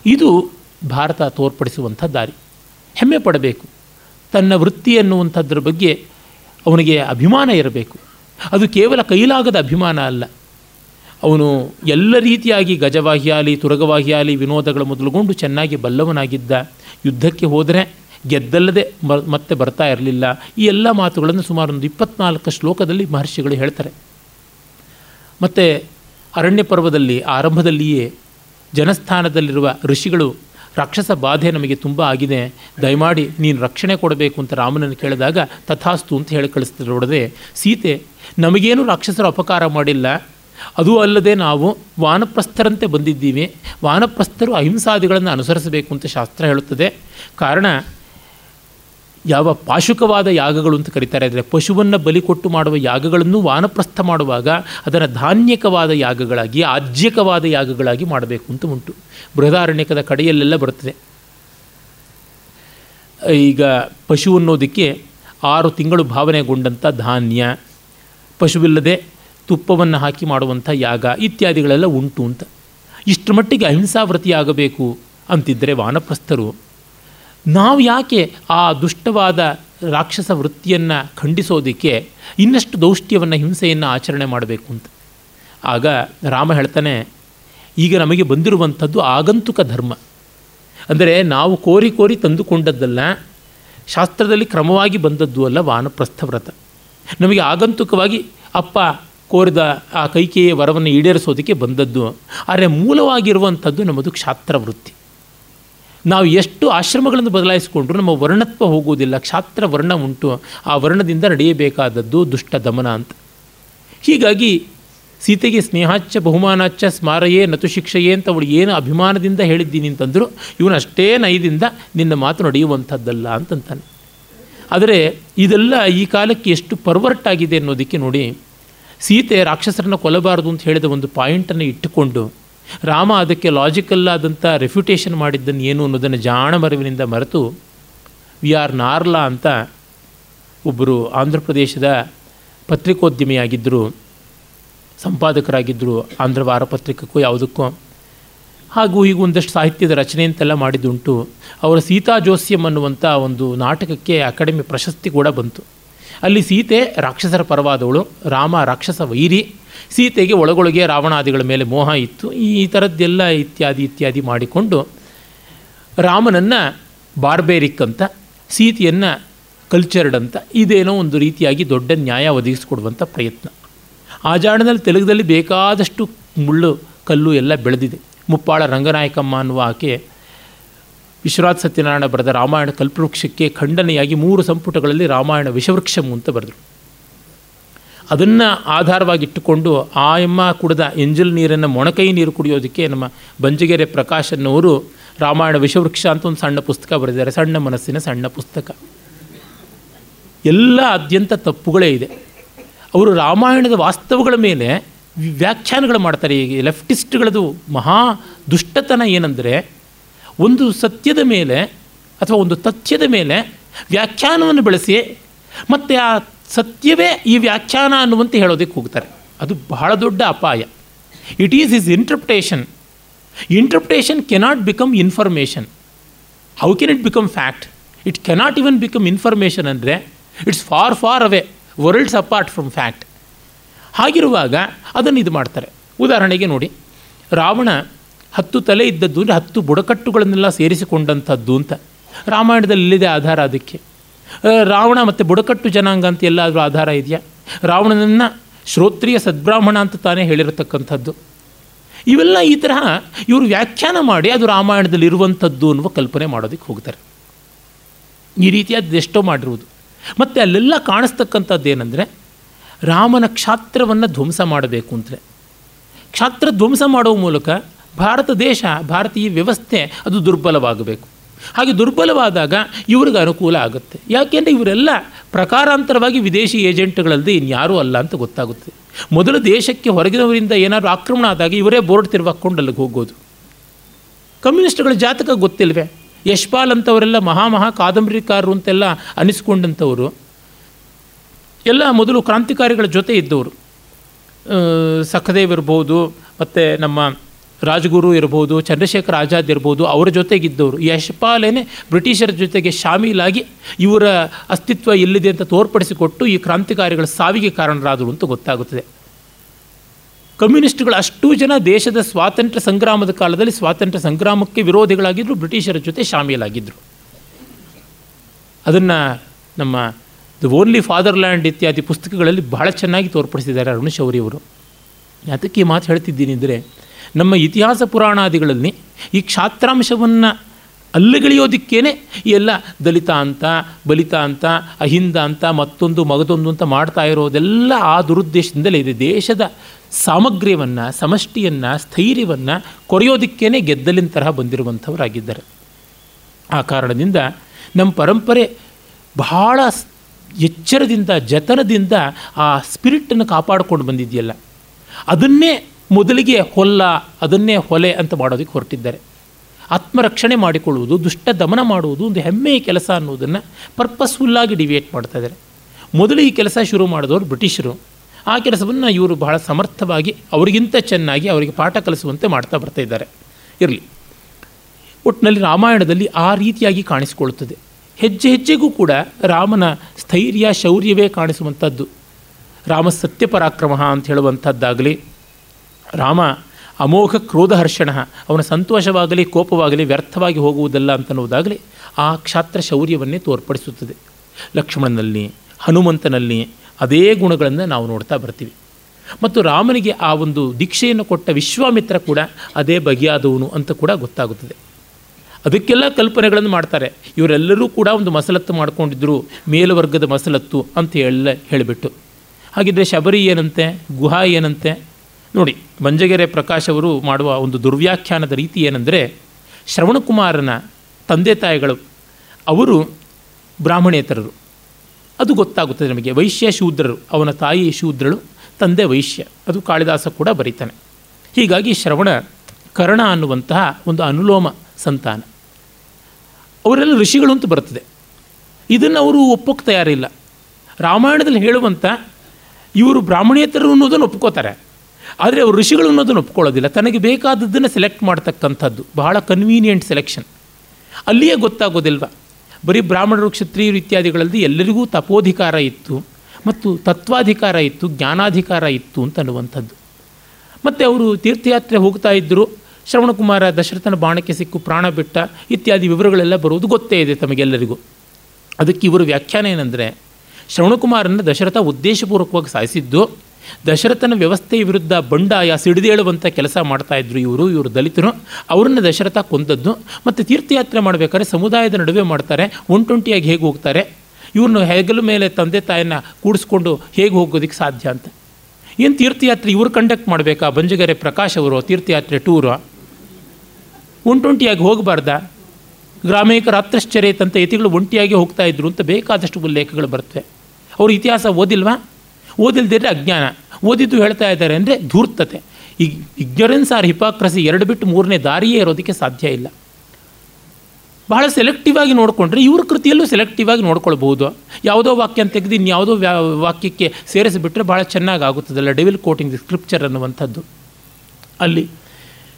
ಇದು ಭಾರತ ತೋರ್ಪಡಿಸುವಂಥ ದಾರಿ. ಹೆಮ್ಮೆ ಪಡಬೇಕು. ತನ್ನ ವೃತ್ತಿ ಅನ್ನುವಂಥದ್ರ ಬಗ್ಗೆ ಅವನಿಗೆ ಅಭಿಮಾನ ಇರಬೇಕು. ಅದು ಕೇವಲ ಕೈಲಾಗದ ಅಭಿಮಾನ ಅಲ್ಲ. ಅವನು ಎಲ್ಲ ರೀತಿಯಾಗಿ ಗಜವಾಹಿಯಾಲಿ ತುರಗವಾಹಿಯಾಲಿ ವಿನೋದಗಳ ಮೊದಲುಗೊಂಡು ಚೆನ್ನಾಗಿ ಬಲ್ಲವನಾಗಿದ್ದ ಯುದ್ಧಕ್ಕೆ ಹೋದರೆ ಗೆದ್ದಲ್ಲದೆ ಮತ್ತೆ ಬರ್ತಾ ಇರಲಿಲ್ಲ. ಈ ಎಲ್ಲ ಮಾತುಗಳನ್ನು ಸುಮಾರು ಒಂದು ಇಪ್ಪತ್ನಾಲ್ಕು ಶ್ಲೋಕದಲ್ಲಿ ಮಹರ್ಷಿಗಳು ಹೇಳ್ತಾರೆ. ಮತ್ತು ಅರಣ್ಯ ಪರ್ವದಲ್ಲಿ, ಆರಂಭದಲ್ಲಿಯೇ ಜನಸ್ಥಾನದಲ್ಲಿರುವ ಋಷಿಗಳು, ರಾಕ್ಷಸ ಬಾಧೆ ನಮಗೆ ತುಂಬ ಆಗಿದೆ. ದಯಮಾಡಿ ನೀನು ರಕ್ಷಣೆ ಕೊಡಬೇಕು ಅಂತ ರಾಮನನ್ನು ಕೇಳಿದಾಗ, ತಥಾಸ್ತು ಅಂತ ಹೇಳಿ ಕಳಿಸ್ತಿರೋಡದೆ ಸೀತೆ, ನಮಗೇನು ರಾಕ್ಷಸರು ಅಪಕಾರ ಮಾಡಿಲ್ಲ. ಅದೂ ಅಲ್ಲದೆ ನಾವು ವಾನಪ್ರಸ್ಥರಂತೆ ಬಂದಿದ್ದೀವಿ. ವಾನಪ್ರಸ್ಥರು ಅಹಿಂಸಾದಿಗಳನ್ನು ಅನುಸರಿಸಬೇಕು ಅಂತ ಶಾಸ್ತ್ರ ಹೇಳುತ್ತದೆ. ಕಾರಣ ಯಾವ ಪಾಶುಕವಾದ ಯಾಗಗಳು ಅಂತ ಕರೀತಾರೆ. ಅಂದರೆ ಪಶುವನ್ನು ಬಲಿ ಕೊಟ್ಟು ಮಾಡುವ ಯಾಗಗಳನ್ನು ವಾನಪ್ರಸ್ಥ ಮಾಡುವಾಗ ಅದರ ಧಾನ್ಯಕವಾದ ಯಾಗಗಳಾಗಿ, ಆಜ್ಯಕವಾದ ಯಾಗಗಳಾಗಿ ಮಾಡಬೇಕು ಅಂತ ಉಂಟು. ಬೃಹದಾರಣ್ಯಕದ ಕಡೆಯಲ್ಲೆಲ್ಲ ಬರುತ್ತದೆ. ಈಗ ಪಶು ಅನ್ನೋದಕ್ಕೆ ಆರು ತಿಂಗಳು ಭಾವನೆಗೊಂಡಂಥ ಧಾನ್ಯ, ಪಶುವಿಲ್ಲದೆ ತುಪ್ಪವನ್ನು ಹಾಕಿ ಮಾಡುವಂಥ ಯಾಗ ಇತ್ಯಾದಿಗಳೆಲ್ಲ ಉಂಟು ಅಂತ. ಇಷ್ಟರ ಮಟ್ಟಿಗೆ ಅಹಿಂಸಾವ್ರತಿಯಾಗಬೇಕು ಅಂತಿದ್ದರೆ ವಾನಪ್ರಸ್ಥರು ನಾವು ಯಾಕೆ ಆ ದುಷ್ಟವಾದ ರಾಕ್ಷಸ ವೃತ್ತಿಯನ್ನು ಖಂಡಿಸೋದಕ್ಕೆ ಇನ್ನಷ್ಟು ದೌಷ್ಟ್ಯವನ್ನು, ಹಿಂಸೆಯನ್ನು ಆಚರಣೆ ಮಾಡಬೇಕು ಅಂತ. ಆಗ ರಾಮ ಹೇಳ್ತಾನೆ, ಈಗ ನಮಗೆ ಬಂದಿರುವಂಥದ್ದು ಆಗಂತುಕ ಧರ್ಮ. ಅಂದರೆ ನಾವು ಕೋರಿ ಕೋರಿ ತಂದುಕೊಂಡದ್ದಲ್ಲ, ಶಾಸ್ತ್ರದಲ್ಲಿ ಕ್ರಮವಾಗಿ ಬಂದದ್ದು ಅಲ್ಲ ವಾನಪ್ರಸ್ಥ ವ್ರತ. ನಮಗೆ ಆಗಂತುಕವಾಗಿ ಅಪ್ಪ ಕೋರಿದ ಆ ಕೈಕೇಯ ವರವನ್ನು ಈಡೇರಿಸೋದಕ್ಕೆ ಬಂದದ್ದು, ಆದರೆ ಮೂಲವಾಗಿರುವಂಥದ್ದು ನಮ್ಮದು ಕ್ಷಾತ್ರ ವೃತ್ತಿ. ನಾವು ಎಷ್ಟು ಆಶ್ರಮಗಳನ್ನು ಬದಲಾಯಿಸಿಕೊಂಡ್ರೂ ನಮ್ಮ ವರ್ಣತ್ವ ಹೋಗುವುದಿಲ್ಲ, ಕ್ಷಾತ್ರ ವರ್ಣ ಉಂಟು. ಆ ವರ್ಣದಿಂದ ನಡೆಯಬೇಕಾದದ್ದು ದುಷ್ಟ ದಮನ ಅಂತ. ಹೀಗಾಗಿ ಸೀತೆಗೆ ಸ್ನೇಹಾಚ್ಚ, ಬಹುಮಾನಾಚ್ಚ, ಸ್ಮಾರಯೇ, ನತು ಶಿಕ್ಷೆಯೇ ಅಂತ ಅವಳು ಏನು ಅಭಿಮಾನದಿಂದ ಹೇಳಿದ್ದೀನಿ ಅಂತಂದರು, ಇವನು ಅಷ್ಟೇ ನೈದಿಂದ ನಿನ್ನ ಮಾತು ನಡೆಯುವಂಥದ್ದಲ್ಲ ಅಂತಂತಾನೆ. ಆದರೆ ಇದೆಲ್ಲ ಈ ಕಾಲಕ್ಕೆ ಎಷ್ಟು ಪರ್ವರ್ಟ್ ಆಗಿದೆ ಅನ್ನೋದಕ್ಕೆ ನೋಡಿ, ಸೀತೆ ರಾಕ್ಷಸರನ್ನು ಕೊಲ್ಲಬಾರದು ಅಂತ ಹೇಳಿದ ಒಂದು ಪಾಯಿಂಟನ್ನು ಇಟ್ಟುಕೊಂಡು ರಾಮ ಅದಕ್ಕೆ ಲಾಜಿಕಲ್ ಆದಂಥ ರೆಫ್ಯುಟೇಷನ್ ಮಾಡಿದ್ದನ್ನು ಏನು ಅನ್ನೋದನ್ನು ಜಾಣ ಮರವಿನಿಂದ ಮರೆತು ವಿ ಆರ್ ನಾರ್ಲಾ ಅಂತ ಒಬ್ಬರು ಆಂಧ್ರ ಪ್ರದೇಶದ ಪತ್ರಿಕೋದ್ಯಮಿಯಾಗಿದ್ದರು ಸಂಪಾದಕರಾಗಿದ್ದರು ಆಂಧ್ರ ವಾರಪತ್ರಿಕಕ್ಕೂ ಯಾವುದಕ್ಕೂ. ಹಾಗೂ ಈಗ ಒಂದಷ್ಟು ಸಾಹಿತ್ಯದ ರಚನೆ ಅಂತೆಲ್ಲ ಮಾಡಿದ್ದುಂಟು. ಅವರ ಸೀತಾ ಜೋಸ್ಯಂ ಅನ್ನುವಂಥ ಒಂದು ನಾಟಕಕ್ಕೆ ಅಕಾಡೆಮಿ ಪ್ರಶಸ್ತಿ ಕೂಡ ಬಂತು. ಅಲ್ಲಿ ಸೀತೆ ರಾಕ್ಷಸರ ಪರವಾದವಳು, ರಾಮ ರಾಕ್ಷಸ ವೈರಿ, ಸೀತೆಗೆ ಒಳಗೊಳಗೆ ರಾವಣಾದಿಗಳ ಮೇಲೆ ಮೋಹ ಇತ್ತು, ಈ ಥರದ್ದೆಲ್ಲ ಇತ್ಯಾದಿ ಇತ್ಯಾದಿ ಮಾಡಿಕೊಂಡು ರಾಮನನ್ನು ಬಾರ್ಬೇರಿಕ್ ಅಂತ, ಸೀತೆಯನ್ನು ಕಲ್ಚರ್ಡ್ ಅಂತ, ಇದೇನೋ ಒಂದು ರೀತಿಯಾಗಿ ದೊಡ್ಡ ನ್ಯಾಯ ಒದಗಿಸಿಕೊಡುವಂಥ ಪ್ರಯತ್ನ. ಆ ಜಾಣದಲ್ಲಿ ತೆಲುಗದಲ್ಲಿ ಬೇಕಾದಷ್ಟು ಮುಳ್ಳು, ಕಲ್ಲು ಎಲ್ಲ ಬೆಳೆದಿದೆ. ಮುಪ್ಪಾಳ ರಂಗನಾಯಕಮ್ಮ ಅನ್ನುವ ಆಕೆ ವಿಶ್ವನಾಥ್ ಸತ್ಯನಾರಾಯಣ ಬರೆದ ರಾಮಾಯಣ ಕಲ್ಪವೃಕ್ಷಕ್ಕೆ ಖಂಡನೆಯಾಗಿ ಮೂರು ಸಂಪುಟಗಳಲ್ಲಿ ರಾಮಾಯಣ ವಿಷವೃಕ್ಷಮು ಅಂತ ಬರೆದರು. ಅದನ್ನು ಆಧಾರವಾಗಿಟ್ಟುಕೊಂಡು ಆ ಎಮ್ಮ ಕುಡಿದ ಎಂಜಲ್ ನೀರನ್ನು ಮೊಣಕೈ ನೀರು ಕುಡಿಯೋದಕ್ಕೆ ನಮ್ಮ ಬಂಜಗೆರೆ ಪ್ರಕಾಶ್ ಅನ್ನೋರು ರಾಮಾಯಣ ವಿಷವೃಕ್ಷ ಅಂತ ಒಂದು ಸಣ್ಣ ಪುಸ್ತಕ ಬರೆದಿದ್ದಾರೆ, ಸಣ್ಣ ಮನಸ್ಸಿನ ಸಣ್ಣ ಪುಸ್ತಕ. ಎಲ್ಲ ಅತ್ಯಂತ ತಪ್ಪುಗಳೇ ಇದೆ. ಅವರು ರಾಮಾಯಣದ ವಾಸ್ತವಗಳ ಮೇಲೆ ವ್ಯಾಖ್ಯಾನಗಳು ಮಾಡ್ತಾರೆ. ಈಗ ಲೆಫ್ಟಿಸ್ಟ್ಗಳದು ಮಹಾ ದುಷ್ಟತನ ಏನಂದರೆ ಒಂದು ಸತ್ಯದ ಮೇಲೆ ಅಥವಾ ಒಂದು ತಥ್ಯದ ಮೇಲೆ ವ್ಯಾಖ್ಯಾನವನ್ನು ಬೆಳೆಸಿ ಮತ್ತು ಆ ಸತ್ಯವೇ ಈ ವ್ಯಾಖ್ಯಾನ ಅನ್ನುವಂತೆ ಹೇಳೋದಕ್ಕೆ ಹೋಗ್ತಾರೆ. ಅದು ಬಹಳ ದೊಡ್ಡ ಅಪಾಯ. It is is interpretation interpretation cannot become information how can it become fact it cannot even become information ಅಂದರೆ it's far far away worlds apart from fact ಹಾಗಿರುವಾಗ ಅದನ್ನು ಇದು ಮಾಡ್ತಾರೆ. ಉದಾಹರಣೆಗೆ ನೋಡಿ, ರಾವಣ ಹತ್ತು ತಲೆ ಇದ್ದದ್ದು ಅಂದರೆ ಹತ್ತು ಬುಡಕಟ್ಟುಗಳನ್ನೆಲ್ಲ ಸೇರಿಸಿಕೊಂಡಂಥದ್ದು ಅಂತ. ರಾಮಾಯಣದಲ್ಲಿ ಇಲ್ಲಿದೆ ಆಧಾರ ಅದಕ್ಕೆ. ರಾವಣ ಮತ್ತು ಬುಡಕಟ್ಟು ಜನಾಂಗ ಅಂತ ಎಲ್ಲಾದರೂ ಆಧಾರ ಇದೆಯಾ? ರಾವಣನನ್ನು ಶ್ರೋತ್ರಿಯ ಸದ್ಬ್ರಾಹ್ಮಣ ಅಂತ ತಾನೇ ಹೇಳಿರತಕ್ಕಂಥದ್ದು. ಇವೆಲ್ಲ ಈ ತರಹ ಇವರು ವ್ಯಾಖ್ಯಾನ ಮಾಡಿ ಅದು ರಾಮಾಯಣದಲ್ಲಿ ಇರುವಂಥದ್ದು ಅನ್ನುವ ಕಲ್ಪನೆ ಮಾಡೋದಕ್ಕೆ ಹೋಗ್ತಾರೆ. ಈ ರೀತಿಯಾದ ಎಷ್ಟೋ ಮಾಡಿರುವುದು. ಮತ್ತು ಅಲ್ಲೆಲ್ಲ ಕಾಣಿಸ್ತಕ್ಕಂಥದ್ದು ಏನಂದರೆ ರಾಮನ ಕ್ಷಾತ್ರವನ್ನು ಧ್ವಂಸ ಮಾಡಬೇಕು ಅಂತಲೇ ಕ್ಷಾತ್ರ ಧ್ವಂಸ ಮಾಡುವ ಮೂಲಕ ಭಾರತ ದೇಶ, ಭಾರತೀಯ ವ್ಯವಸ್ಥೆ ಅದು ದುರ್ಬಲವಾಗಬೇಕು. ಹಾಗೆ ದುರ್ಬಲವಾದಾಗ ಇವ್ರಿಗೆ ಅನುಕೂಲ ಆಗುತ್ತೆ. ಯಾಕೆಂದರೆ ಇವರೆಲ್ಲ ಪ್ರಕಾರಾಂತರವಾಗಿ ವಿದೇಶಿ ಏಜೆಂಟ್ಗಳಲ್ಲದೆ ಇನ್ಯಾರೂ ಅಲ್ಲ ಅಂತ ಗೊತ್ತಾಗುತ್ತೆ. ಮೊದಲು ದೇಶಕ್ಕೆ ಹೊರಗಿನವರಿಂದ ಏನಾದರೂ ಆಕ್ರಮಣ ಆದಾಗ ಇವರೇ ಬೋರ್ಡ್ ತಿರುವಾಕೊಂಡು ಅಲ್ಲಿಗೆ ಹೋಗೋದು ಕಮ್ಯುನಿಸ್ಟ್ಗಳ ಜಾತಕ ಗೊತ್ತಿಲ್ವೇ? ಯಶ್ಪಾಲ್ ಅಂತವರೆಲ್ಲ ಮಹಾ ಮಹಾ ಕಾದಂಬರಿಕಾರರು ಅಂತೆಲ್ಲ ಅನಿಸ್ಕೊಂಡಂಥವರು. ಎಲ್ಲ ಮೊದಲು ಕ್ರಾಂತಿಕಾರಿಗಳ ಜೊತೆ ಇದ್ದವರು. ಸಖದೇವ್ ಇರ್ಬೋದು, ಮತ್ತು ನಮ್ಮ ರಾಜಗುರು ಇರ್ಬೋದು, ಚಂದ್ರಶೇಖರ್ ಆಜಾದ್ ಇರ್ಬೋದು, ಅವರ ಜೊತೆಗಿದ್ದವರು. ಯಶ್ಪಾಲೇನೆ ಬ್ರಿಟಿಷರ ಜೊತೆಗೆ ಶಾಮೀಲಾಗಿ ಇವರ ಅಸ್ತಿತ್ವ ಎಲ್ಲಿದೆ ಅಂತ ತೋರ್ಪಡಿಸಿಕೊಟ್ಟು ಈ ಕ್ರಾಂತಿಕಾರಿಗಳ ಸಾವಿಗೆ ಕಾರಣರಾದರು ಅಂತ ಗೊತ್ತಾಗುತ್ತದೆ. ಕಮ್ಯುನಿಸ್ಟ್ಗಳು ಅಷ್ಟೂ ಜನ ದೇಶದ ಸ್ವಾತಂತ್ರ್ಯ ಸಂಗ್ರಾಮದ ಕಾಲದಲ್ಲಿ ಸ್ವಾತಂತ್ರ್ಯ ಸಂಗ್ರಾಮಕ್ಕೆ ವಿರೋಧಿಗಳಾಗಿದ್ದರು ಬ್ರಿಟಿಷರ ಜೊತೆ ಶಾಮೀಲಾಗಿದ್ದರು ಅದನ್ನು ನಮ್ಮ ದ ಓನ್ಲಿ ಫಾದರ್ಲ್ಯಾಂಡ್ ಇತ್ಯಾದಿ ಪುಸ್ತಕಗಳಲ್ಲಿ ಬಹಳ ಚೆನ್ನಾಗಿ ತೋರ್ಪಡಿಸಿದ್ದಾರೆ ಅರುಣ್ ಶೌರಿಯವರು ಅದಕ್ಕೆ ಈ ಮಾತು ಹೇಳ್ತಿದ್ದೀನಿ ಅಂದರೆ ನಮ್ಮ ಇತಿಹಾಸ ಪುರಾಣಾದಿಗಳಲ್ಲಿ ಈ ಕ್ಷಾತ್ರಾಂಶವನ್ನು ಅಲ್ಲಗಳೆಯೋದಕ್ಕೇನೆ ಈ ಎಲ್ಲ ದಲಿತ ಅಂತ, ಬಲಿತ ಅಂತ, ಅಹಿಂದ ಅಂತ, ಮತ್ತೊಂದು ಮಗದೊಂದು ಅಂತ ಮಾಡ್ತಾ ಇರೋದೆಲ್ಲ ಆ ದುರುದ್ದೇಶದಿಂದಲೇ ಇದೆ. ದೇಶದ ಸಾಮಗ್ರ್ಯವನ್ನು ಸಮಷ್ಟಿಯನ್ನು, ಸ್ಥೈರ್ಯವನ್ನು ಕೊರೆಯೋದಕ್ಕೇನೆ ಗೆದ್ದಲಿನ ತರಹ ಬಂದಿರುವಂಥವರಾಗಿದ್ದಾರೆ. ಆ ಕಾರಣದಿಂದ ನಮ್ಮ ಪರಂಪರೆ ಬಹಳ ಎಚ್ಚರದಿಂದ, ಜತನದಿಂದ ಆ ಸ್ಪಿರಿಟನ್ನು ಕಾಪಾಡಿಕೊಂಡು ಬಂದಿದೆಯಲ್ಲ. ಅದನ್ನೇ ಮೊದಲಿಗೆ ಹೊಲ್ಲ, ಅದನ್ನೇ ಹೊಲೆ ಅಂತ ಮಾಡೋದಕ್ಕೆ ಹೊರಟಿದ್ದಾರೆ. ಆತ್ಮರಕ್ಷಣೆ ಮಾಡಿಕೊಳ್ಳುವುದು, ದುಷ್ಟ ದಮನ ಮಾಡುವುದು ಒಂದು ಹೆಮ್ಮೆಯ ಕೆಲಸ ಅನ್ನೋದನ್ನು ಪರ್ಪಸ್ಫುಲ್ಲಾಗಿ ಡಿವಿಯೇಟ್ ಮಾಡ್ತಾ ಇದ್ದಾರೆ. ಮೊದಲು ಈ ಕೆಲಸ ಶುರು ಮಾಡಿದವರು ಬ್ರಿಟಿಷರು. ಆ ಕೆಲಸವನ್ನು ಇವರು ಬಹಳ ಸಮರ್ಥವಾಗಿ, ಅವರಿಗಿಂತ ಚೆನ್ನಾಗಿ ಅವರಿಗೆ ಪಾಠ ಕಲಿಸುವಂತೆ ಮಾಡ್ತಾ ಬರ್ತಾ ಇದ್ದಾರೆ. ಇರಲಿ. ಒಟ್ಟಿನಲ್ಲಿ ರಾಮಾಯಣದಲ್ಲಿ ಆ ರೀತಿಯಾಗಿ ಕಾಣಿಸಿಕೊಳ್ಳುತ್ತದೆ. ಹೆಜ್ಜೆ ಹೆಜ್ಜೆಗೂ ಕೂಡ ರಾಮನ ಸ್ಥೈರ್ಯ, ಶೌರ್ಯವೇ ಕಾಣಿಸುವಂಥದ್ದು. ರಾಮ ಸತ್ಯಪರಾಕ್ರಮ ಅಂತ ಹೇಳುವಂಥದ್ದಾಗಲಿ ರಾಮ ಅಮೋಘ ಕ್ರೋಧಹರ್ಷಣ, ಅವನ ಸಂತೋಷವಾಗಲಿ, ಕೋಪವಾಗಲಿ, ವ್ಯರ್ಥವಾಗಿ ಹೋಗುವುದಲ್ಲ ಅಂತನ್ನುವುದಾಗಲಿ ಆ ಕ್ಷಾತ್ರ ಶೌರ್ಯವನ್ನೇ ತೋರ್ಪಡಿಸುತ್ತದೆ. ಲಕ್ಷ್ಮಣನಲ್ಲಿ, ಹನುಮಂತನಲ್ಲಿ ಅದೇ ಗುಣಗಳನ್ನು ನಾವು ನೋಡ್ತಾ ಬರ್ತೀವಿ. ಮತ್ತು ರಾಮನಿಗೆ ಆ ಒಂದು ದೀಕ್ಷೆಯನ್ನು ಕೊಟ್ಟ ವಿಶ್ವಾಮಿತ್ರ ಕೂಡ ಅದೇ ಬಗೆಯಾದವನು ಅಂತ ಕೂಡ ಗೊತ್ತಾಗುತ್ತದೆ. ಅದಕ್ಕೆಲ್ಲ ಕಲ್ಪನೆಗಳನ್ನು ಮಾಡ್ತಾರೆ. ಇವರೆಲ್ಲರೂ ಕೂಡ ಒಂದು ಮಸಲತ್ತು ಮಾಡಿಕೊಂಡಿದ್ದರು ಮೇಲ್ವರ್ಗದ ಮಸಲತ್ತು ಅಂತ ಹೇಳ, ಹೇಳಿಬಿಟ್ಟು. ಹಾಗಿದ್ದರೆ ಶಬರಿ ಏನಂತೆ, ಗುಹಾ ಏನಂತೆ ನೋಡಿ, ಮಂಜಗೆರೆ ಪ್ರಕಾಶ್ ಅವರು ಮಾಡುವ ಒಂದು ದುರ್ವ್ಯಾಖ್ಯಾನದ ರೀತಿ ಏನೆಂದರೆ, ಶ್ರವಣಕುಮಾರನ ತಂದೆ ತಾಯಿಗಳು, ಅವರು ಬ್ರಾಹ್ಮಣೇತರರು. ಅದು ಗೊತ್ತಾಗುತ್ತದೆ ನಮಗೆ. ವೈಶ್ಯ ಶೂದ್ರರು, ಅವನ ತಾಯಿ ಶೂದ್ರಳು, ತಂದೆ ವೈಶ್ಯ. ಅದು ಕಾಳಿದಾಸ ಕೂಡ ಬರೀತಾನೆ. ಹೀಗಾಗಿ ಶ್ರವಣ ಕರ್ಣ ಅನ್ನುವಂತಹ ಒಂದು ಅನುಲೋಮ ಸಂತಾನ. ಅವರೆಲ್ಲ ಋಷಿಗಳು ಅಂತ ಬರ್ತದೆ ಇದನ್ನು ಅವರು ಒಪ್ಪೋಕ್ಕೆ ತಯಾರಿಲ್ಲ. ರಾಮಾಯಣದಲ್ಲಿ ಹೇಳುವಂಥ ಇವರು ಬ್ರಾಹ್ಮಣೇತರರು ಅನ್ನೋದನ್ನು ಒಪ್ಕೋತಾರೆ. ಆದರೆ ಅವರು ಋಷಿಗಳು ಅನ್ನೋದನ್ನು ಒಪ್ಕೊಳ್ಳೋದಿಲ್ಲ. ತನಗೆ ಬೇಕಾದದ್ದನ್ನು ಸೆಲೆಕ್ಟ್ ಮಾಡ್ತಕ್ಕಂಥದ್ದು. ಬಹಳ ಕನ್ವೀನಿಯೆಂಟ್ ಸೆಲೆಕ್ಷನ್ ಅಲ್ಲಿಯೇ ಗೊತ್ತಾಗೋದಿಲ್ವ? ಬರೀ ಬ್ರಾಹ್ಮಣರು, ಕ್ಷತ್ರಿಯರು ಇತ್ಯಾದಿಗಳಲ್ಲಿ ಎಲ್ಲರಿಗೂ ತಪೋಧಿಕಾರ ಇತ್ತು ಮತ್ತು ತತ್ವಾಧಿಕಾರ ಇತ್ತು, ಜ್ಞಾನಾಧಿಕಾರ ಇತ್ತು ಅಂತ ಅನ್ನುವಂಥದ್ದು. ಮತ್ತು ಅವರು ತೀರ್ಥಯಾತ್ರೆ ಹೋಗ್ತಾ ಇದ್ದರು ಶ್ರವಣಕುಮಾರ ದಶರಥನ ಬಾಣಕ್ಕೆ ಸಿಕ್ಕು ಪ್ರಾಣ ಬಿಟ್ಟ ಇತ್ಯಾದಿ ವಿವರಗಳೆಲ್ಲ ಬರುವುದು ಗೊತ್ತೇ ಇದೆ ತಮಗೆಲ್ಲರಿಗೂ. ಅದಕ್ಕೆ ಇವರು ವ್ಯಾಖ್ಯಾನ ಏನಂದರೆ ಶ್ರವಣಕುಮಾರನ ದಶರಥ ಉದ್ದೇಶಪೂರ್ವಕವಾಗಿ ಸಾಯಿಸಿದ್ದು ದಶರಥನ ವ್ಯವಸ್ಥೆಯ ವಿರುದ್ಧ ಬಂಡಾಯ ಸಿಡಿದೇಳುವಂಥ ಕೆಲಸ ಮಾಡ್ತಾಯಿದ್ರು ಇವರು ಇವರು ದಲಿತರು. ಅವ್ರನ್ನ ದಶರಥ ಕೊಂದದ್ದು. ಮತ್ತು ತೀರ್ಥಯಾತ್ರೆ ಮಾಡಬೇಕಾದ್ರೆ ಸಮುದಾಯದ ನಡುವೆ ಮಾಡ್ತಾರೆ. ಒಂಟೊಂಟಿಯಾಗಿ ಹೇಗೆ ಹೋಗ್ತಾರೆ? ಇವ್ರನ್ನ ಹೆಗಲ ಮೇಲೆ ತಂದೆ ತಾಯಿನ ಕೂಡಿಸ್ಕೊಂಡು ಹೇಗೆ ಹೋಗೋದಕ್ಕೆ ಸಾಧ್ಯ ಅಂತ. ಏನು ತೀರ್ಥಯಾತ್ರೆ ಇವರು ಕಂಡಕ್ಟ್ ಮಾಡಬೇಕಾ? ಬಂಜಗೆರೆ ಪ್ರಕಾಶ್ ಅವರು ತೀರ್ಥಯಾತ್ರೆ ಟೂರು ಒಂಟೊಂಟಿಯಾಗಿ ಹೋಗಬಾರ್ದ? ಗ್ರಾಮೀಕ ರಾತ್ರಶ್ಚರ್ಯತಂತ ಯತಿಗಳು ಒಂಟಿಯಾಗಿ ಹೋಗ್ತಾ ಇದ್ರು ಅಂತ ಬೇಕಾದಷ್ಟು ಉಲ್ಲೇಖಗಳು ಬರ್ತವೆ. ಅವರು ಇತಿಹಾಸ ಓದಿಲ್ವಾ? ಓದಿಲ್ದಿದ್ರೆ ಅಜ್ಞಾನ. ಓದಿದ್ದು ಹೇಳ್ತಾ ಇದ್ದಾರೆ ಅಂದರೆ ಧೂರ್ತತೆ. ಈ ಇಗ್ನೊರೆನ್ಸ್ ಆರ್ ಹಿಪಾಕ್ರಸಿ ಎರಡು ಬಿಟ್ಟು ಮೂರನೇ ದಾರಿಯೇ ಇರೋದಕ್ಕೆ ಸಾಧ್ಯ ಇಲ್ಲ. ಬಹಳ ಸೆಲೆಕ್ಟಿವ್ ಆಗಿ ನೋಡಿಕೊಂಡ್ರೆ ಇವ್ರ ಕೃತಿಯಲ್ಲೂ ಸೆಲೆಕ್ಟಿವ್ ಆಗಿ ನೋಡ್ಕೊಳ್ಬೋದು ಯಾವುದೋ ವಾಕ್ಯ ತೆಗೆದು ಇನ್ಯಾವುದೋ ವ್ಯಾ, ವಾಕ್ಯಕ್ಕೆ ಸೇರಿಸಿಬಿಟ್ರೆ ಭಾಳ ಚೆನ್ನಾಗಿ ಆಗುತ್ತದಲ್ಲ ಡೆವಿಲ್ ಕೋಟಿಂಗ್ ದಿ ಸ್ಕ್ರಿಪ್ಚರ್ ಅನ್ನುವಂಥದ್ದು. ಅಲ್ಲಿ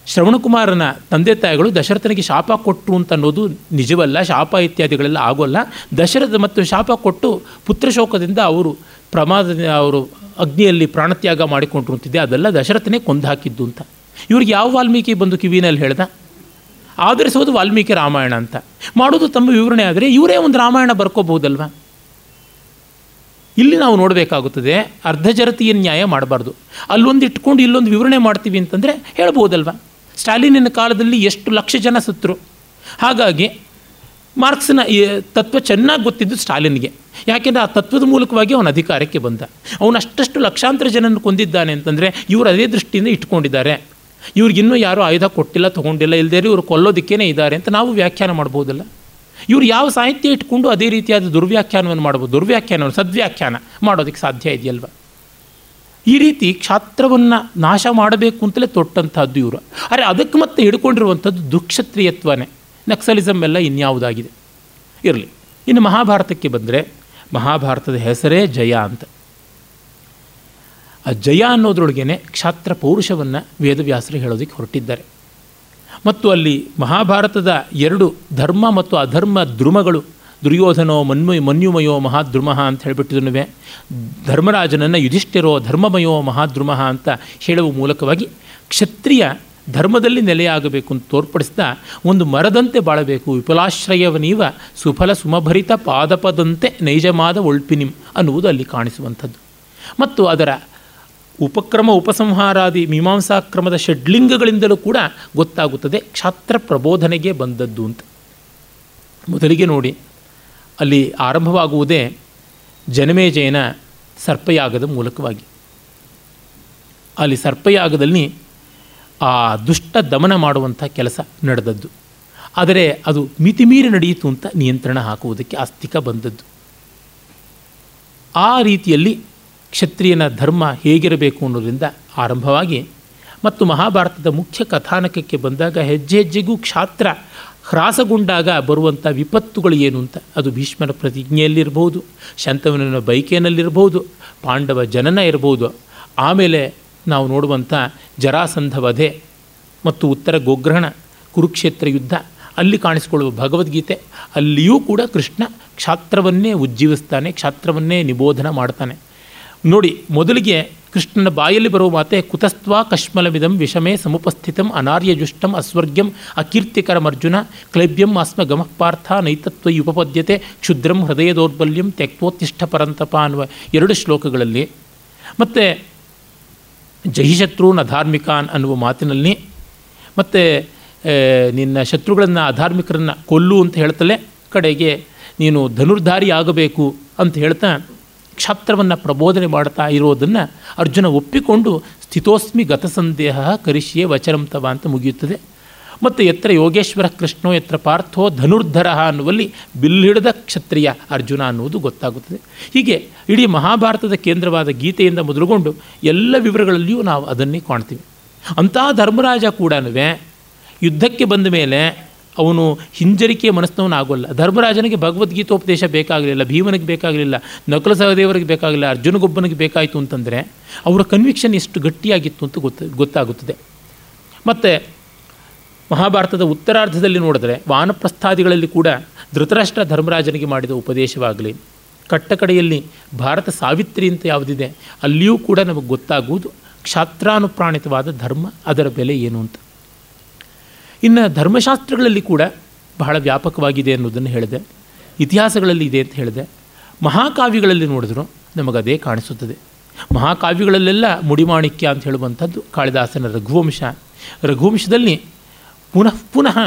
ಶ್ರವಣಕುಮಾರನ ತಂದೆ ತಾಯಿಗಳು ದಶರಥನಿಗೆ ಶಾಪ ಕೊಟ್ಟರು ಅಂತ ಅನ್ನೋದು ನಿಜವಲ್ಲ, ಶಾಪ ಇತ್ಯಾದಿಗಳೆಲ್ಲ ಆಗೋಲ್ಲ. ದಶರಥ ಮತ್ತು ಶಾಪ ಕೊಟ್ಟು ಪುತ್ರಶೋಕದಿಂದ ಅವರು ಪ್ರಮಾದ ಅವರು ಅಗ್ನಿಯಲ್ಲಿ ಪ್ರಾಣತ್ಯಾಗ ಮಾಡಿಕೊಂಡ್ರು ಅಂತಿದ್ದೆ ಅದೆಲ್ಲ ದಶರಥನೇ ಕೊಂದು ಹಾಕಿದ್ದು ಅಂತ. ಇವ್ರಿಗೆ ಯಾವ ವಾಲ್ಮೀಕಿ ಬಂದು ಕಿವಿನಲ್ಲಿ ಹೇಳ್ದ? ಆಧರಿಸೋದು ವಾಲ್ಮೀಕಿ ರಾಮಾಯಣ ಅಂತ. ಮಾಡೋದು ತಮ್ಮ ವಿವರಣೆ ಆದರೆ ಇವರೇ ಒಂದು ರಾಮಾಯಣ ಬರ್ಕೋಬಹುದಲ್ವ? ಇಲ್ಲಿ ನಾವು ನೋಡಬೇಕಾಗುತ್ತದೆ ಅರ್ಧಜರತೀಯ ನ್ಯಾಯ ಮಾಡಬಾರ್ದು. ಅಲ್ಲೊಂದು ಇಟ್ಕೊಂಡು ಇಲ್ಲೊಂದು ವಿವರಣೆ ಮಾಡ್ತೀವಿ ಅಂತಂದರೆ ಹೇಳ್ಬೋದಲ್ವ ಸ್ಟಾಲಿನಿನ ಕಾಲದಲ್ಲಿ ಎಷ್ಟು ಲಕ್ಷ ಜನ ಸತ್ತರು. ಹಾಗಾಗಿ ಮಾರ್ಕ್ಸ್ನ ತತ್ವ ಚೆನ್ನಾಗಿ ಗೊತ್ತಿದ್ದು ಸ್ಟಾಲಿನ್ಗೆ. ಯಾಕೆಂದರೆ ಆ ತತ್ವದ ಮೂಲಕವಾಗಿ ಅವನ ಅಧಿಕಾರಕ್ಕೆ ಬಂದ. ಅವನು ಅಷ್ಟಷ್ಟು ಲಕ್ಷಾಂತರ ಜನನ ಕೊಂದಿದ್ದಾನೆ ಅಂತಂದರೆ ಇವರು ಅದೇ ದೃಷ್ಟಿಯಿಂದ ಇಟ್ಕೊಂಡಿದ್ದಾರೆ. ಇವ್ರಿಗಿನ್ನೂ ಯಾರೂ ಆಯುಧ ಕೊಟ್ಟಿಲ್ಲ, ತೊಗೊಂಡಿಲ್ಲ ಇಲ್ಲದೇ ಇವರು ಕೊಲ್ಲೋದಕ್ಕೇನೆ ಇದ್ದಾರೆ ಅಂತ ನಾವು ವ್ಯಾಖ್ಯಾನ ಮಾಡ್ಬೋದಲ್ಲ. ಇವರು ಯಾವ ಸಾಹಿತ್ಯ ಇಟ್ಕೊಂಡು ಅದೇ ರೀತಿಯಾದ ದುರ್ವ್ಯಾಖ್ಯಾನವನ್ನು ಮಾಡ್ಬೋದು. ದುರ್ವ್ಯಾಖ್ಯಾನವನ್ನು ಸದ್ವ್ಯಾಖ್ಯಾನ ಮಾಡೋದಕ್ಕೆ ಸಾಧ್ಯ ಇದೆಯಲ್ವ? ಈ ರೀತಿ ಕ್ಷಾತ್ರವನ್ನು ನಾಶ ಮಾಡಬೇಕು ಅಂತಲೇ ತೊಟ್ಟಂಥದ್ದು ಇವರು. ಆದರೆ ಅದಕ್ಕೆ ಮತ್ತೆ ಹಿಡ್ಕೊಂಡಿರುವಂಥದ್ದು ದುಕ್ಷತ್ರಿಯತ್ವನೇ. ನಕ್ಸಲಿಸಮ್ ಎಲ್ಲ ಇನ್ಯಾವುದಾಗಿದೆ. ಇರಲಿ. ಇನ್ನು ಮಹಾಭಾರತಕ್ಕೆ ಬಂದರೆ ಮಹಾಭಾರತದ ಹೆಸರೇ ಜಯ ಅಂತ. ಆ ಜಯ ಅನ್ನೋದ್ರೊಳಗೇನೆ ಕ್ಷಾತ್ರ ಪೌರುಷವನ್ನು ವೇದವ್ಯಾಸರು ಹೇಳೋದಕ್ಕೆ ಹೊರಟಿದ್ದಾರೆ. ಮತ್ತು ಅಲ್ಲಿ ಮಹಾಭಾರತದ ಎರಡು ಧರ್ಮ ಮತ್ತು ಅಧರ್ಮ ದ್ರುಮಗಳು ದುರ್ಯೋಧನೋ ಮನ್ಮಯ ಮನ್ಯುಮಯೋ ಮಹಾದ್ರುಮಃ ಅಂತ ಹೇಳಿಬಿಟ್ಟಿದನುವೆ. ಧರ್ಮರಾಜನನ್ನು ಯುಧಿಷ್ಠಿರೋ ಧರ್ಮಮಯೋ ಮಹಾದ್ರುಮಃ ಅಂತ ಹೇಳುವ ಮೂಲಕವಾಗಿ ಕ್ಷತ್ರಿಯ ಧರ್ಮದಲ್ಲಿ ನೆಲೆಯಾಗಬೇಕು ಅಂತ ತೋರ್ಪಡಿಸ್ತಾ ಒಂದು ಮರದಂತೆ ಬಾಳಬೇಕು. ವಿಫಲಾಶ್ರಯವನೀವ ಸುಫಲ ಸುಮಭರಿತ ಪಾದಪದಂತೆ ನೈಜಮಾದ ಒಳ್ಪಿನಿಂ ಅನ್ನುವುದು ಅಲ್ಲಿ ಕಾಣಿಸುವಂಥದ್ದು. ಮತ್ತು ಅದರ ಉಪಕ್ರಮ ಉಪಸಂಹಾರಾದಿ ಮೀಮಾಂಸಾಕ್ರಮದ ಷಡ್ಲಿಂಗಗಳಿಂದಲೂ ಕೂಡ ಗೊತ್ತಾಗುತ್ತದೆ ಕ್ಷಾತ್ರ ಪ್ರಬೋಧನೆಗೆ ಬಂದದ್ದು ಅಂತ. ಮೊದಲಿಗೆ ನೋಡಿ. ಅಲ್ಲಿ ಆರಂಭವಾಗುವುದೇ ಜನಮೇಜಯನ ಸರ್ಪಯಾಗದ ಮೂಲಕವಾಗಿ. ಅಲ್ಲಿ ಸರ್ಪಯಾಗದಲ್ಲಿ ಆ ದುಷ್ಟ ದಮನ ಮಾಡುವಂಥ ಕೆಲಸ ನಡೆದದ್ದು. ಆದರೆ ಅದು ಮಿತಿಮೀರಿ ನಡೆಯಿತು ಅಂತ ನಿಯಂತ್ರಣ ಹಾಕುವುದಕ್ಕೆ ಆಸ್ತಿಕ ಬಂದದ್ದು. ಆ ರೀತಿಯಲ್ಲಿ ಕ್ಷತ್ರಿಯನ ಧರ್ಮ ಹೇಗಿರಬೇಕು ಅನ್ನೋದರಿಂದ ಆರಂಭವಾಗಿ ಮತ್ತು ಮಹಾಭಾರತದ ಮುಖ್ಯ ಕಥಾನಕಕ್ಕೆ ಬಂದಾಗ ಹೆಜ್ಜೆ ಹೆಜ್ಜೆಗೂ ಕ್ಷಾತ್ರ ಹ್ರಾಸಗೊಂಡಾಗ ಬರುವಂಥ ವಿಪತ್ತುಗಳು ಏನು ಅಂತ? ಅದು ಭೀಷ್ಮನ ಪ್ರತಿಜ್ಞೆಯಲ್ಲಿರ್ಬೋದು ಶಂತವನ ಬೈಕೆಯಲ್ಲಿರ್ಬೋದು ಪಾಂಡವ ಜನನ ಇರ್ಬೋದು. ಆಮೇಲೆ ನಾವು ನೋಡುವಂಥ ಜರಾಸಂಧ ವಧೆ ಮತ್ತು ಉತ್ತರ ಗೋಗ್ರಹಣ, ಕುರುಕ್ಷೇತ್ರ ಯುದ್ಧ, ಅಲ್ಲಿ ಕಾಣಿಸಿಕೊಳ್ಳುವ ಭಗವದ್ಗೀತೆ, ಅಲ್ಲಿಯೂ ಕೂಡ ಕೃಷ್ಣ ಕ್ಷಾತ್ರವನ್ನೇ ಉಜ್ಜೀವಿಸ್ತಾನೆ, ಕ್ಷಾತ್ರವನ್ನೇ ನಿಬೋಧನ ಮಾಡ್ತಾನೆ. ನೋಡಿ, ಮೊದಲಿಗೆ ಕೃಷ್ಣನ ಬಾಯಲ್ಲಿ ಬರುವ ಮಾತೆ, ಕುತಸ್ತ್ವಾ ಕಷ್ಮಲವಿದಂ ವಿಷಮೇ ಸಮುಪಸ್ಥಿತಂ ಅನಾರ್ಯಜುಷ್ಟಂ ಅಸ್ವರ್ಗ್ಯಂ ಅಕೀರ್ತಿಕರಮರ್ಜುನ ಕ್ಲೈಬ್ಯಂ ಆಸ್ಮ ಗಮಃ ಪಾರ್ಥ ನೈತತ್ವ ಉಪಪದ್ಯತೆ ಕ್ಷುದ್ರಂ ಹೃದಯ ದೌರ್ಬಲ್ಯಂ ತ್ಯಕ್ತೋತ್ತಿಷ್ಠ ಪರಂತಪ ಅನ್ನುವ ಎರಡು ಶ್ಲೋಕಗಳಲ್ಲಿ ಮತ್ತು ಜಹಿಶತ್ರುನ್ ಧಾರ್ಮಿಕಾನ್ ಅನ್ನುವ ಮಾತಿನಲ್ಲಿ ಮತ್ತು ನಿನ್ನ ಶತ್ರುಗಳನ್ನು ಅಧಾರ್ಮಿಕರನ್ನು ಕೊಲ್ಲು ಅಂತ ಹೇಳ್ತಲೇ ಕಡೆಗೆ, ನೀನು ಧನುರ್ಧಾರಿ ಆಗಬೇಕು ಅಂತ ಹೇಳ್ತಾ ಕ್ಷಾತ್ರವನ್ನು ಪ್ರಬೋಧನೆ ಮಾಡ್ತಾ ಇರೋದನ್ನು ಅರ್ಜುನ ಒಪ್ಪಿಕೊಂಡು ಸ್ಥಿತೋಸ್ಮಿ ಗತಸಂದೇಹ ಕರಿಷ್ಯೆ ವಚರಂತವ ಅಂತ ಮುಗಿಯುತ್ತದೆ. ಮತ್ತು ಎತ್ರ ಯೋಗೇಶ್ವರ ಕೃಷ್ಣೋ, ಎತ್ರ ಪಾರ್ಥೋ ಧನುರ್ಧರ ಅನ್ನುವಲ್ಲಿ ಬಿಲ್ಲಿಡದ ಕ್ಷತ್ರಿಯ ಅರ್ಜುನ ಅನ್ನುವುದು ಗೊತ್ತಾಗುತ್ತದೆ. ಹೀಗೆ ಇಡೀ ಮಹಾಭಾರತದ ಕೇಂದ್ರವಾದ ಗೀತೆಯಿಂದ ಮೊದಲುಗೊಂಡು ಎಲ್ಲ ವಿವರಗಳಲ್ಲಿಯೂ ನಾವು ಅದನ್ನೇ ಕಾಣ್ತೀವಿ. ಅಂಥ ಧರ್ಮರಾಜ ಕೂಡ ಯುದ್ಧಕ್ಕೆ ಬಂದ ಮೇಲೆ ಅವನು ಹಿಂಜರಿಕೆಯ ಮನಸ್ಸಿನವನು ಆಗೋಲ್ಲ. ಧರ್ಮರಾಜನಿಗೆ ಭಗವದ್ಗೀತೋಪದೇಶ ಬೇಕಾಗಲಿಲ್ಲ, ಭೀಮನಿಗೆ ಬೇಕಾಗಲಿಲ್ಲ, ನಕಲ ಸಹದೇವರಿಗೆ ಬೇಕಾಗಲಿಲ್ಲ, ಅರ್ಜುನಗೊಬ್ಬನಿಗೆ ಬೇಕಾಯಿತು ಅಂತಂದರೆ ಅವರ ಕನ್ವಿಕ್ಷನ್ ಎಷ್ಟು ಗಟ್ಟಿಯಾಗಿತ್ತು ಅಂತ ಗೊತ್ತ, ಗೊತ್ತಾಗುತ್ತದೆ. ಮತ್ತು ಮಹಾಭಾರತದ ಉತ್ತರಾರ್ಧದಲ್ಲಿ ನೋಡಿದ್ರೆ ವಾನಪ್ರಸ್ಥಾದಿಗಳಲ್ಲಿ ಕೂಡ ಧೃತರಾಷ್ಟ್ರ ಧರ್ಮರಾಜನಿಗೆ ಮಾಡಿದ ಉಪದೇಶವಾಗಲಿ, ಕಟ್ಟಕಡೆಯಲ್ಲಿ ಭಾರತ ಸಾವಿತ್ರಿ ಅಂತ ಯಾವುದಿದೆ, ಅಲ್ಲಿಯೂ ಕೂಡ ನಮಗೆ ಗೊತ್ತಾಗುವುದು ಕ್ಷಾತ್ರಾನುಪ್ರಾಣಿತವಾದ ಧರ್ಮ, ಅದರ ಬೆಲೆ ಏನು ಅಂತ. ಇನ್ನು ಧರ್ಮಶಾಸ್ತ್ರಗಳಲ್ಲಿ ಕೂಡ ಬಹಳ ವ್ಯಾಪಕವಾಗಿದೆ ಅನ್ನೋದನ್ನು ಹೇಳಿದೆ. ಇತಿಹಾಸಗಳಲ್ಲಿ ಇದೆ ಅಂತ ಹೇಳಿದೆ. ಮಹಾಕಾವ್ಯಗಳಲ್ಲಿ ನೋಡಿದ್ರು ನಮಗದೇ ಕಾಣಿಸುತ್ತದೆ. ಮಹಾಕಾವ್ಯಗಳಲ್ಲೆಲ್ಲ ಮುಡಿಮಾಣಿಕ್ಯ ಅಂತ ಹೇಳುವಂಥದ್ದು ಕಾಳಿದಾಸನ ರಘುವಂಶ. ರಘುವಂಶದಲ್ಲಿ ಪುನಃ ಪುನಃ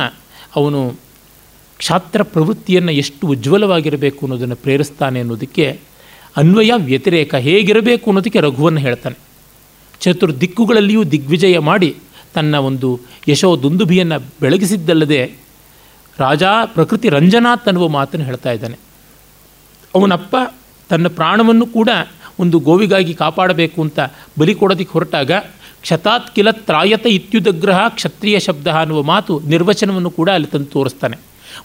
ಅವನು ಕ್ಷಾತ್ರ ಪ್ರವೃತ್ತಿಯನ್ನು ಎಷ್ಟು ಉಜ್ವಲವಾಗಿರಬೇಕು ಅನ್ನೋದನ್ನು ಪ್ರೇರಿಸ್ತಾನೆ ಅನ್ನೋದಕ್ಕೆ ಅನ್ವಯ ವ್ಯತಿರೇಕ ಹೇಗಿರಬೇಕು ಅನ್ನೋದಕ್ಕೆ ರಘುವನ್ನು ಹೇಳ್ತಾನೆ. ಚತುರ್ದಿಕ್ಕುಗಳಲ್ಲಿಯೂ ದಿಗ್ವಿಜಯ ಮಾಡಿ ತನ್ನ ಒಂದು ಯಶೋ ದುಂದುಭಿಯನ್ನು ಬೆಳಗಿಸಿದ್ದಲ್ಲದೆ ರಾಜ ಪ್ರಕೃತಿ ರಂಜನಾಥ್ ಅನ್ನುವ ಮಾತನ್ನು ಹೇಳ್ತಾ ಇದ್ದಾನೆ. ಅವನಪ್ಪ ತನ್ನ ಪ್ರಾಣವನ್ನು ಕೂಡ ಒಂದು ಗೋವಿಗಾಗಿ ಕಾಪಾಡಬೇಕು ಅಂತ ಬಲಿ ಕೊಡೋದಕ್ಕೆ ಹೊರಟಾಗ ಕ್ಷತಾತ್ ಕಿಲ ತ್ರಾಯತ ಇತ್ಯುದಗ್ರಹ ಕ್ಷತ್ರಿಯ ಶಬ್ದ ಅನ್ನುವ ಮಾತು ನಿರ್ವಚನವನ್ನು ಕೂಡ ಅಲ್ಲಿ ತಂದು ತೋರಿಸ್ತಾನೆ.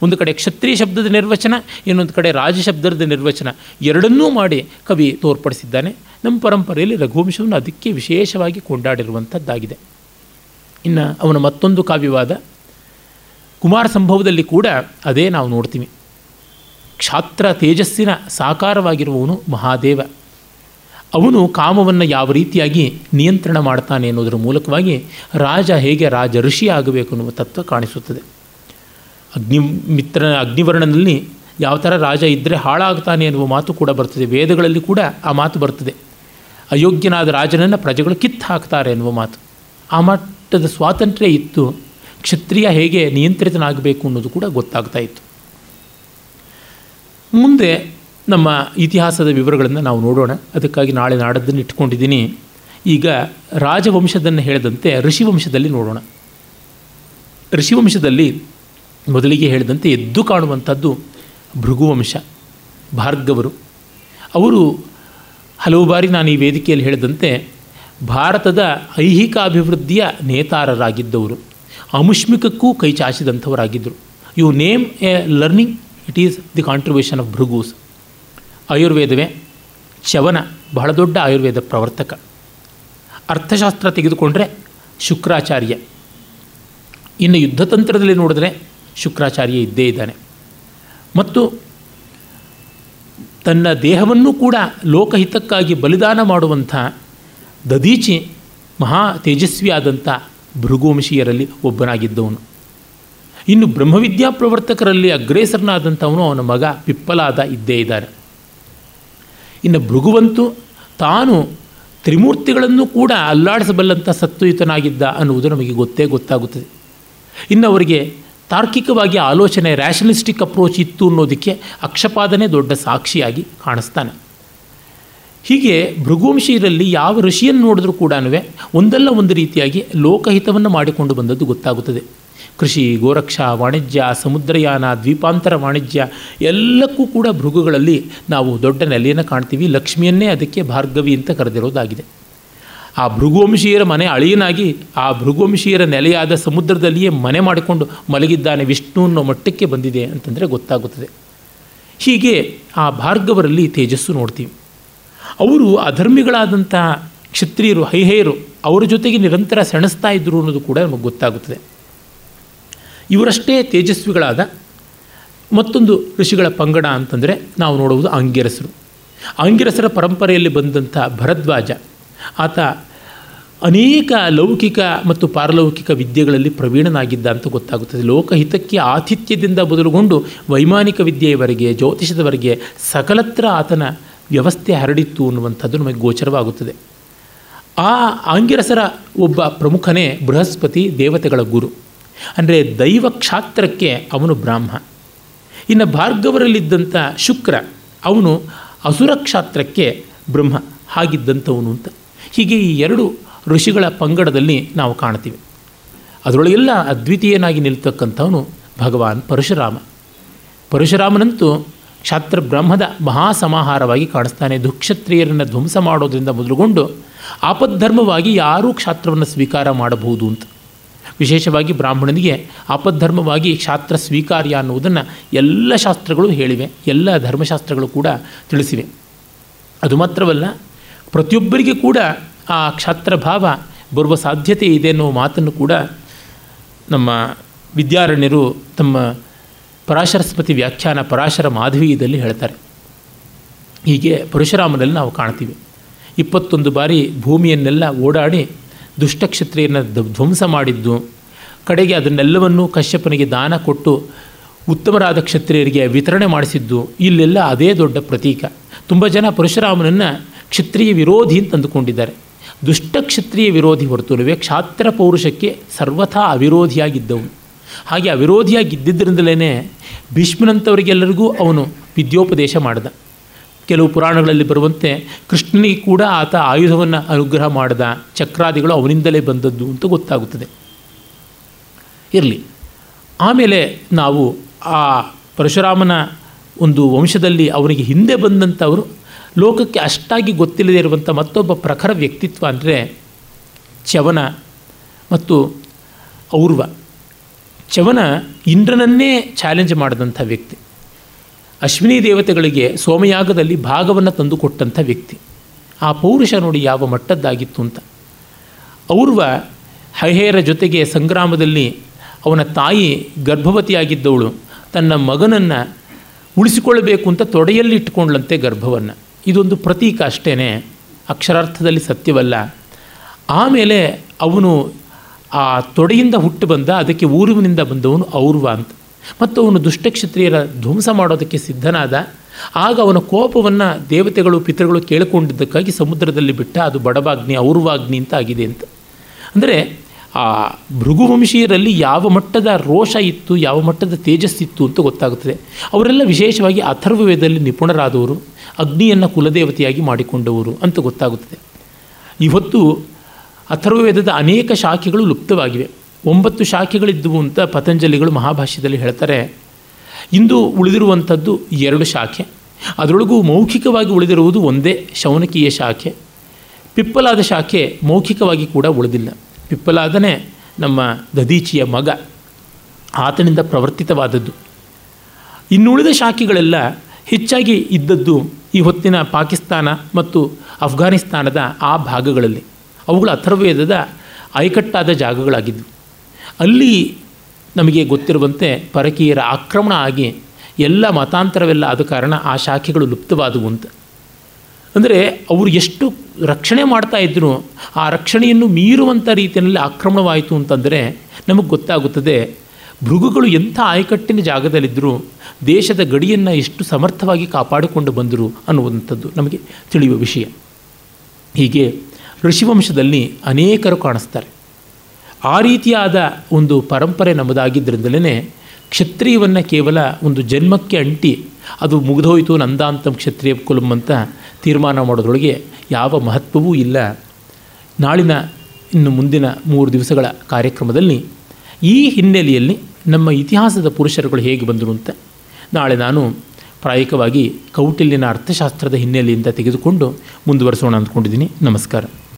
ಒಂದು ಕಡೆ ಕ್ಷತ್ರಿಯ ಶಬ್ದದ ನಿರ್ವಚನ, ಇನ್ನೊಂದು ಕಡೆ ರಾಜ ಶಬ್ದದ ನಿರ್ವಚನ ಎರಡನ್ನೂ ಮಾಡಿ ಕವಿ ತೋರ್ಪಡಿಸಿದ್ದಾನೆ. ನಮ್ಮ ಪರಂಪರೆಯಲ್ಲಿ ರಘುವಂಶವನ್ನು ಅದಕ್ಕೆ ವಿಶೇಷವಾಗಿ ಕೊಂಡಾಡಿರುವಂಥದ್ದಾಗಿದೆ. ಇನ್ನು ಅವನ ಮತ್ತೊಂದು ಕಾವ್ಯವಾದ ಕುಮಾರ ಸಂಭವದಲ್ಲಿ ಕೂಡ ಅದೇ ನಾವು ನೋಡ್ತೀವಿ. ಕ್ಷಾತ್ರ ತೇಜಸ್ಸಿನ ಸಾಕಾರವಾಗಿರುವವನು ಮಹಾದೇವ. ಅವನು ಕಾಮವನ್ನು ಯಾವ ರೀತಿಯಾಗಿ ನಿಯಂತ್ರಣ ಮಾಡ್ತಾನೆ ಅನ್ನೋದರ ಮೂಲಕವಾಗಿ ರಾಜ ಹೇಗೆ ರಾಜ ಋಷಿ ಆಗಬೇಕು ಅನ್ನುವ ತತ್ವ ಕಾಣಿಸುತ್ತದೆ. ಅಗ್ನಿ ಮಿತ್ರ ಅಗ್ನಿವರ್ಣನಲ್ಲಿ ಯಾವ ಥರ ರಾಜ ಇದ್ದರೆ ಹಾಳಾಗ್ತಾನೆ ಅನ್ನುವ ಮಾತು ಕೂಡ ಬರ್ತದೆ. ವೇದಗಳಲ್ಲಿ ಕೂಡ ಆ ಮಾತು ಬರ್ತದೆ. ಅಯೋಗ್ಯನಾದ ರಾಜನನ್ನು ಪ್ರಜೆಗಳು ಕಿತ್ತು ಹಾಕ್ತಾರೆ ಎನ್ನುವ ಮಾತು. ಆ ಮಟ್ಟದ ಸ್ವಾತಂತ್ರ್ಯ ಇತ್ತು, ಕ್ಷತ್ರಿಯ ಹೇಗೆ ನಿಯಂತ್ರಿತನಾಗಬೇಕು ಅನ್ನೋದು ಕೂಡ ಗೊತ್ತಾಗ್ತಾ ಇತ್ತು. ಮುಂದೆ ನಮ್ಮ ಇತಿಹಾಸದ ವಿವರಗಳನ್ನು ನಾವು ನೋಡೋಣ. ಅದಕ್ಕಾಗಿ ನಾಳೆ ನಾಡದ್ದನ್ನು ಇಟ್ಕೊಂಡಿದ್ದೀನಿ. ಈಗ ರಾಜವಂಶದನ್ನು ಹೇಳಿದಂತೆ ಋಷಿವಂಶದಲ್ಲಿ ನೋಡೋಣ. ಋಷಿವಂಶದಲ್ಲಿ ಮೊದಲಿಗೆ ಹೇಳಿದಂತೆ ಎದ್ದು ಕಾಣುವಂಥದ್ದು ಭೃಗುವಂಶ, ಭಾರ್ಗವರು. ಅವರು ಹಲವು ಬಾರಿ ನಾನು ಈ ವೇದಿಕೆಯಲ್ಲಿ ಹೇಳಿದಂತೆ ಭಾರತದ ಐಹಿಕ ಅಭಿವೃದ್ಧಿಯ ನೇತಾರರಾಗಿದ್ದವರು. ಅಮುಷ್ಮಿಕಕ್ಕೂ ಕೈ ಚಾಚಿದಂಥವರಾಗಿದ್ದರು. You name a learning it is the contribution of Bhrigu's ಆಯುರ್ವೇದವೇ Chyavana ಬಹಳ ದೊಡ್ಡ ಆಯುರ್ವೇದ ಪ್ರವರ್ತಕ. ಅರ್ಥಶಾಸ್ತ್ರ ತೆಗೆದುಕೊಂಡ್ರೆ ಶುಕ್ರಾಚಾರ್ಯ. ಇನ್ನು ಯುದ್ಧತಂತ್ರದಲ್ಲಿ ನೋಡಿದ್ರೆ ಶುಕ್ರಾಚಾರ್ಯ ಇದ್ದೇ ಇದ್ದಾನೆ. ಮತ್ತು ತನ್ನ ದೇಹವನ್ನು ಕೂಡ ಲೋಕಹಿತಕ್ಕಾಗಿ ಬಲಿದಾನ ಮಾಡುವಂಥ ದದೀಚಿ ಮಹಾ ತೇಜಸ್ವಿಯಾದಂಥ ಭೃಗುವಂಶೀಯರಲ್ಲಿ ಒಬ್ಬನಾಗಿದ್ದವನು. ಇನ್ನು ಬ್ರಹ್ಮವಿದ್ಯಾ ಪ್ರವರ್ತಕರಲ್ಲಿ ಅಗ್ರೇಸರನಾದಂಥವನು ಅವನ ಮಗ ಪಿಪ್ಪಲಾದ ಇದ್ದೇ ಇದ್ದಾನೆ ಇನ್ನು ಭೃಗುವಂತೂ ತಾನು ತ್ರಿಮೂರ್ತಿಗಳನ್ನು ಕೂಡ ಅಲ್ಲಾಡಿಸಬಲ್ಲಂಥ ಸತ್ವಯುತನಾಗಿದ್ದ ಅನ್ನುವುದು ನಮಗೆ ಗೊತ್ತೇ ಗೊತ್ತಾಗುತ್ತದೆ. ಇನ್ನು ಅವರಿಗೆ ತಾರ್ಕಿಕವಾಗಿ ಆಲೋಚನೆ ರ್ಯಾಷನಲಿಸ್ಟಿಕ್ ಅಪ್ರೋಚ್ ಇತ್ತು ಅನ್ನೋದಕ್ಕೆ ಅಕ್ಷಪಾದನೆ ದೊಡ್ಡ ಸಾಕ್ಷಿಯಾಗಿ ಕಾಣಿಸ್ತಾನೆ. ಹೀಗೆ ಭೃಗುವಂಶೀಯರಲ್ಲಿ ಯಾವ ಋಷಿಯನ್ನು ನೋಡಿದ್ರೂ ಕೂಡ ಒಂದಲ್ಲ ಒಂದು ರೀತಿಯಾಗಿ ಲೋಕಹಿತವನ್ನು ಮಾಡಿಕೊಂಡು ಬಂದದ್ದು ಗೊತ್ತಾಗುತ್ತದೆ. ಕೃಷಿ, ಗೋರಕ್ಷಾ, ವಾಣಿಜ್ಯ, ಸಮುದ್ರಯಾನ, ದ್ವೀಪಾಂತರ ವಾಣಿಜ್ಯ ಎಲ್ಲಕ್ಕೂ ಕೂಡ ಭೃಗುಗಳಲ್ಲಿ ನಾವು ದೊಡ್ಡ ನೆಲೆಯನ್ನು ಕಾಣ್ತೀವಿ. ಲಕ್ಷ್ಮಿಯನ್ನೇ ಅದಕ್ಕೆ ಭಾರ್ಗವಿ ಅಂತ ಕರೆದಿರೋದಾಗಿದೆ. ಆ ಭೃಗುವಂಶೀಯರ ಮನೆ ಅಳಿಯನಾಗಿ ಆ ಭೃಗುವಂಶೀಯರ ನೆಲೆಯಾದ ಸಮುದ್ರದಲ್ಲಿಯೇ ಮನೆ ಮಾಡಿಕೊಂಡು ಮಲಗಿದ್ದಾನೆ ವಿಷ್ಣು ಅನ್ನೋ ಮಟ್ಟಕ್ಕೆ ಬಂದಿದೆ ಅಂತಂದರೆ ಗೊತ್ತಾಗುತ್ತದೆ. ಹೀಗೆ ಆ ಭಾರ್ಗವರಲ್ಲಿ ತೇಜಸ್ಸು ನೋಡ್ತೀವಿ. ಅವರು ಅಧರ್ಮಿಗಳಾದಂಥ ಕ್ಷತ್ರಿಯರು, ಹೈಹೇಯರು ಅವರ ಜೊತೆಗೆ ನಿರಂತರ ಸೆಣಸ್ತಾ ಇದ್ದರು ಅನ್ನೋದು ಕೂಡ ನಮಗೆ ಗೊತ್ತಾಗುತ್ತದೆ. ಇವರಷ್ಟೇ ತೇಜಸ್ವಿಗಳಾದ ಮತ್ತೊಂದು ಋಷಿಗಳ ಪಂಗಡ ಅಂತಂದರೆ ನಾವು ನೋಡುವುದು ಆಂಗಿರಸರು ಆಂಗಿರಸರ ಪರಂಪರೆಯಲ್ಲಿ ಬಂದಂಥ ಭರದ್ವಾಜ, ಆತ ಅನೇಕ ಲೌಕಿಕ ಮತ್ತು ಪಾರಲೌಕಿಕ ವಿದ್ಯೆಗಳಲ್ಲಿ ಪ್ರವೀಣನಾಗಿದ್ದ ಅಂತ ಗೊತ್ತಾಗುತ್ತದೆ. ಲೋಕಹಿತಕ್ಕೆ ಆತಿಥ್ಯದಿಂದ ಬದಲುಗೊಂಡು ವೈಮಾನಿಕ ವಿದ್ಯೆಯವರೆಗೆ, ಜ್ಯೋತಿಷದವರೆಗೆ ಸಕಲತ್ರ ಆತನ ವ್ಯವಸ್ಥೆ ಹರಡಿತ್ತು ಅನ್ನುವಂಥದ್ದು ನಮಗೆ ಗೋಚರವಾಗುತ್ತದೆ. ಆ ಆಂಗಿರಸರ ಒಬ್ಬ ಪ್ರಮುಖನೇ ಬೃಹಸ್ಪತಿ ದೇವತೆಗಳ ಗುರು. ಅಂದರೆ ದೈವ ಕ್ಷಾತ್ರಕ್ಕೆ ಅವನು ಬ್ರಾಹ್ಮ. ಇನ್ನು ಭಾರ್ಗವರಲ್ಲಿದ್ದಂಥ ಶುಕ್ರ ಅವನು ಅಸುರ ಕ್ಷಾತ್ರಕ್ಕೆ ಬ್ರಹ್ಮ ಹಾಗಿದ್ದಂಥವನು ಅಂತ. ಹೀಗೆ ಈ ಎರಡು ಋಷಿಗಳ ಪಂಗಡದಲ್ಲಿ ನಾವು ಕಾಣ್ತೀವಿ. ಅದರೊಳಗೆಲ್ಲ ಅದ್ವಿತೀಯನಾಗಿ ನಿಲ್ತಕ್ಕಂಥವನು ಭಗವಾನ್ ಪರಶುರಾಮ. ಪರಶುರಾಮನಂತೂ ಕ್ಷಾತ್ರ ಬ್ರಹ್ಮದ ಮಹಾಸಮಾಹಾರವಾಗಿ ಕಾಣಿಸ್ತಾನೆ. ದುಕ್ಷತ್ರಿಯರನ್ನು ಧ್ವಂಸ ಮಾಡೋದರಿಂದ ಮೊದಲುಗೊಂಡು ಆಪದ್ಧರ್ಮವಾಗಿ ಯಾರೂ ಕ್ಷಾತ್ರವನ್ನು ಸ್ವೀಕಾರ ಮಾಡಬಹುದು ಅಂತ. ವಿಶೇಷವಾಗಿ ಬ್ರಾಹ್ಮಣನಿಗೆ ಆಪದ್ಧರ್ಮವಾಗಿ ಕ್ಷಾತ್ರ ಸ್ವೀಕಾರ್ಯ ಅನ್ನುವುದನ್ನು ಎಲ್ಲ ಶಾಸ್ತ್ರಗಳು ಹೇಳಿವೆ. ಎಲ್ಲ ಧರ್ಮಶಾಸ್ತ್ರಗಳು ಕೂಡ ತಿಳಿಸಿವೆ. ಅದು ಮಾತ್ರವಲ್ಲ, ಪ್ರತಿಯೊಬ್ಬರಿಗೆ ಕೂಡ ಆ ಕ್ಷಾತ್ರ ಭಾವ ಬರುವ ಸಾಧ್ಯತೆ ಇದೆ ಅನ್ನೋ ಮಾತನ್ನು ಕೂಡ ನಮ್ಮ ವಿದ್ಯಾರಣ್ಯರು ತಮ್ಮ ಪರಾಶರಸ್ಪತಿ ವ್ಯಾಖ್ಯಾನ ಪರಾಶರ ಮಾಧವೀಯದಲ್ಲಿ ಹೇಳ್ತಾರೆ. ಹೀಗೆ ಪರಶುರಾಮನಲ್ಲಿ ನಾವು ಕಾಣ್ತೀವಿ. ಇಪ್ಪತ್ತೊಂದು ಬಾರಿ ಭೂಮಿಯನ್ನೆಲ್ಲ ಓಡಾಡಿ ದುಷ್ಟಕ್ಷತ್ರಿಯನ್ನು ಧ್ವಂಸ ಮಾಡಿದ್ದು, ಕಡೆಗೆ ಅದನ್ನೆಲ್ಲವನ್ನೂ ಕಶ್ಯಪನಿಗೆ ದಾನ ಕೊಟ್ಟು ಉತ್ತಮರಾದ ಕ್ಷತ್ರಿಯರಿಗೆ ವಿತರಣೆ ಮಾಡಿಸಿದ್ದು, ಇಲ್ಲೆಲ್ಲ ಅದೇ ದೊಡ್ಡ ಪ್ರತೀಕ. ತುಂಬ ಜನ ಪರಶುರಾಮನನ್ನು ಕ್ಷತ್ರಿಯ ವಿರೋಧಿ ಅಂತ ಅಂದುಕೊಂಡಿದ್ದಾರೆ. ದುಷ್ಟ ಕ್ಷತ್ರಿಯ ವಿರೋಧಿ ಹೊರತುನುವೆ ಕ್ಷಾತ್ರ ಪೌರುಷಕ್ಕೆ ಸರ್ವಥಾ ಅವಿರೋಧಿಯಾಗಿದ್ದವನು ಹಾಗೆ ಅವಿರೋಧಿಯಾಗಿದ್ದಿದ್ದರಿಂದಲೇ ಭೀಷ್ಮನಂಥವರಿಗೆಲ್ಲರಿಗೂ ಅವನು ವಿದ್ಯೋಪದೇಶ ಮಾಡಿದ. ಕೆಲವು ಪುರಾಣಗಳಲ್ಲಿ ಬರುವಂತೆ ಕೃಷ್ಣನಿಗೆ ಕೂಡ ಆತ ಆಯುಧವನ್ನು ಅನುಗ್ರಹ ಮಾಡಿದ ಚಕ್ರಾದಿಗಳು ಅವನಿಂದಲೇ ಬಂದದ್ದು ಅಂತ ಗೊತ್ತಾಗುತ್ತದೆ. ಇರಲಿ, ಆಮೇಲೆ ನಾವು ಆ ಪರಶುರಾಮನ ಒಂದು ವಂಶದಲ್ಲಿ ಅವನಿಗೆ ಹಿಂದೆ ಬಂದಂಥವರು ಲೋಕಕ್ಕೆ ಅಷ್ಟಾಗಿ ಗೊತ್ತಿಲ್ಲದೆ ಇರುವಂಥ ಮತ್ತೊಬ್ಬ ಪ್ರಖರ ವ್ಯಕ್ತಿತ್ವ ಅಂದರೆ ಚವನ ಮತ್ತು ಔರ್ವ. ಚವನ ಇಂದ್ರನನ್ನೇ ಚಾಲೆಂಜ್ ಮಾಡಿದಂಥ ವ್ಯಕ್ತಿ. ಅಶ್ವಿನಿ ದೇವತೆಗಳಿಗೆ ಸೋಮಯಾಗದಲ್ಲಿ ಭಾಗವನ್ನು ತಂದುಕೊಟ್ಟಂಥ ವ್ಯಕ್ತಿ. ಆ ಪೌರುಷ ನೋಡಿ ಯಾವ ಮಟ್ಟದ್ದಾಗಿತ್ತು ಅಂತ. ಔರ್ವ ಹೈಹೇರ ಜೊತೆಗೆ ಸಂಗ್ರಾಮದಲ್ಲಿ ಅವನ ತಾಯಿ ಗರ್ಭವತಿಯಾಗಿದ್ದವಳು. ತನ್ನ ಮಗನನ್ನು ಉಳಿಸಿಕೊಳ್ಳಬೇಕು ಅಂತ ತೊಡೆಯಲ್ಲಿ ಇಟ್ಕೊಂಡ್ಲಂತೆ ಗರ್ಭವನ್ನು. ಇದೊಂದು ಪ್ರತೀಕ ಅಷ್ಟೇ ಅಕ್ಷರಾರ್ಥದಲ್ಲಿ ಸತ್ಯವಲ್ಲ. ಆಮೇಲೆ ಅವನು ಆ ತೊಡೆಯಿಂದ ಹುಟ್ಟು ಬಂದ, ಅದಕ್ಕೆ ಊರುವಿನಿಂದ ಬಂದವನು ಔರ್ವ ಅಂತ. ಮತ್ತು ಅವನು ದುಷ್ಟಕ್ಷತ್ರಿಯರ ಧ್ವಂಸ ಮಾಡೋದಕ್ಕೆ ಸಿದ್ಧನಾದ. ಆಗ ಅವನ ಕೋಪವನ್ನು ದೇವತೆಗಳು, ಪಿತೃಗಳು ಕೇಳಿಕೊಂಡಿದ್ದಕ್ಕಾಗಿ ಸಮುದ್ರದಲ್ಲಿ ಬಿಟ್ಟ, ಅದು ಬಡವಾಗ್ನಿ, ಔರ್ವಾಗ್ನಿ ಅಂತ ಆಗಿದೆ ಅಂತ. ಅಂದರೆ, ಆ ಭೃಗುವಂಶೀಯರಲ್ಲಿ ಯಾವ ಮಟ್ಟದ ರೋಷ ಇತ್ತು, ಯಾವ ಮಟ್ಟದ ತೇಜಸ್ಸಿತ್ತು ಅಂತ ಗೊತ್ತಾಗುತ್ತದೆ. ಅವರೆಲ್ಲ ವಿಶೇಷವಾಗಿ ಅಥರ್ವವೇದದಲ್ಲಿ ನಿಪುಣರಾದವರು, ಅಗ್ನಿಯನ್ನು ಕುಲದೇವತೆಯಾಗಿ ಮಾಡಿಕೊಂಡವರು ಅಂತ ಗೊತ್ತಾಗುತ್ತದೆ. ಇವತ್ತು ಅಥರ್ವವೇದದ ಅನೇಕ ಶಾಖೆಗಳು ಲುಪ್ತವಾಗಿವೆ. ಒಂಬತ್ತು ಶಾಖೆಗಳಿದ್ದುವು ಅಂತ ಪತಂಜಲಿಗಳು ಮಹಾಭಾಷ್ಯದಲ್ಲಿ ಹೇಳ್ತಾರೆ. ಇಂದು ಉಳಿದಿರುವಂಥದ್ದು ಎರಡು ಶಾಖೆ. ಅದರೊಳಗೂ ಮೌಖಿಕವಾಗಿ ಉಳಿದಿರುವುದು ಒಂದೇ ಶೌನಕೀಯ ಶಾಖೆ. ಪಿಪ್ಪಲಾದ ಶಾಖೆ ಮೌಖಿಕವಾಗಿ ಕೂಡ ಉಳಿದಿಲ್ಲ. ಪಿಪ್ಪಲಾದನೇ ನಮ್ಮ ದದೀಚಿಯ ಮಗ. ಆತನಿಂದ ಪ್ರವರ್ತಿತವಾದದ್ದು. ಇನ್ನುಳಿದ ಶಾಖೆಗಳೆಲ್ಲ ಹೆಚ್ಚಾಗಿ ಇದ್ದದ್ದು ಈ ಹೊತ್ತಿನ ಪಾಕಿಸ್ತಾನ ಮತ್ತು ಅಫ್ಘಾನಿಸ್ತಾನದ ಆ ಭಾಗಗಳಲ್ಲಿ. ಅವುಗಳು ಅಥರ್ವೇದದ ಐಕಟ್ಟಾದ ಜಾಗಗಳಾಗಿದ್ದವು ಅಲ್ಲಿ ನಮಗೆ ಗೊತ್ತಿರುವಂತೆ ಪರಕೀಯರ ಆಕ್ರಮಣ ಆಗಿ ಎಲ್ಲ ಮತಾಂತರವೆಲ್ಲ ಆದ ಕಾರಣ ಆ ಶಾಖೆಗಳು ಲುಪ್ತವಾದವು ಅಂತ. ಅಂದರೆ ಅವರು ಎಷ್ಟು ರಕ್ಷಣೆ ಮಾಡ್ತಾ ಇದ್ದರು ಆ ರಕ್ಷಣೆಯನ್ನು ಮೀರುವಂಥ ರೀತಿಯಲ್ಲಿ ಆಕ್ರಮಣವಾಯಿತು ಅಂತಂದರೆ ನಮಗೆ ಗೊತ್ತಾಗುತ್ತದೆ, ಭೃಗುಗಳು ಎಂಥ ಆಯಕಟ್ಟಿನ ಜಾಗದಲ್ಲಿದ್ದರೂ ದೇಶದ ಗಡಿಯನ್ನು ಎಷ್ಟು ಸಮರ್ಥವಾಗಿ ಕಾಪಾಡಿಕೊಂಡು ಬಂದರು ಅನ್ನುವಂಥದ್ದು ನಮಗೆ ತಿಳಿಯುವ ವಿಷಯ. ಹೀಗೆ ಋಷಿವಂಶದಲ್ಲಿ ಅನೇಕರು ಕಾಣಿಸ್ತಾರೆ. ಆ ರೀತಿಯಾದ ಒಂದು ಪರಂಪರೆ ನಮ್ಮದಾಗಿದ್ದರಿಂದಲೇ ಕ್ಷತ್ರಿಯವನ್ನು ಕೇವಲ ಒಂದು ಜನ್ಮಕ್ಕೆ ಅಂಟಿ ಅದು ಮುಗಿದೋಯಿತು ನಂದಾಂತಂ ಕ್ಷತ್ರಿಯ ಕುಲಂ ಅಂತ ತೀರ್ಮಾನ ಮಾಡೋದ್ರೊಳಗೆ ಯಾವ ಮಹತ್ವವೂ ಇಲ್ಲ. ನಾಳಿನ ಇನ್ನು ಮುಂದಿನ ಮೂರು ದಿವಸಗಳ ಕಾರ್ಯಕ್ರಮದಲ್ಲಿ ಈ ಹಿನ್ನೆಲೆಯಲ್ಲಿ ನಮ್ಮ ಇತಿಹಾಸದ ಪುರುಷರುಗಳು ಹೇಗೆ ಬಂದರು ಅಂತ ನಾಳೆ ನಾನು ಪ್ರಾಯಿಕವಾಗಿ ಕೌಟಿಲ್ಯನ ಅರ್ಥಶಾಸ್ತ್ರದ ಹಿನ್ನೆಲೆಯಿಂದ ತೆಗೆದುಕೊಂಡು ಮುಂದುವರಿಸೋಣ ಅಂದ್ಕೊಂಡಿದ್ದೀನಿ. ನಮಸ್ಕಾರ.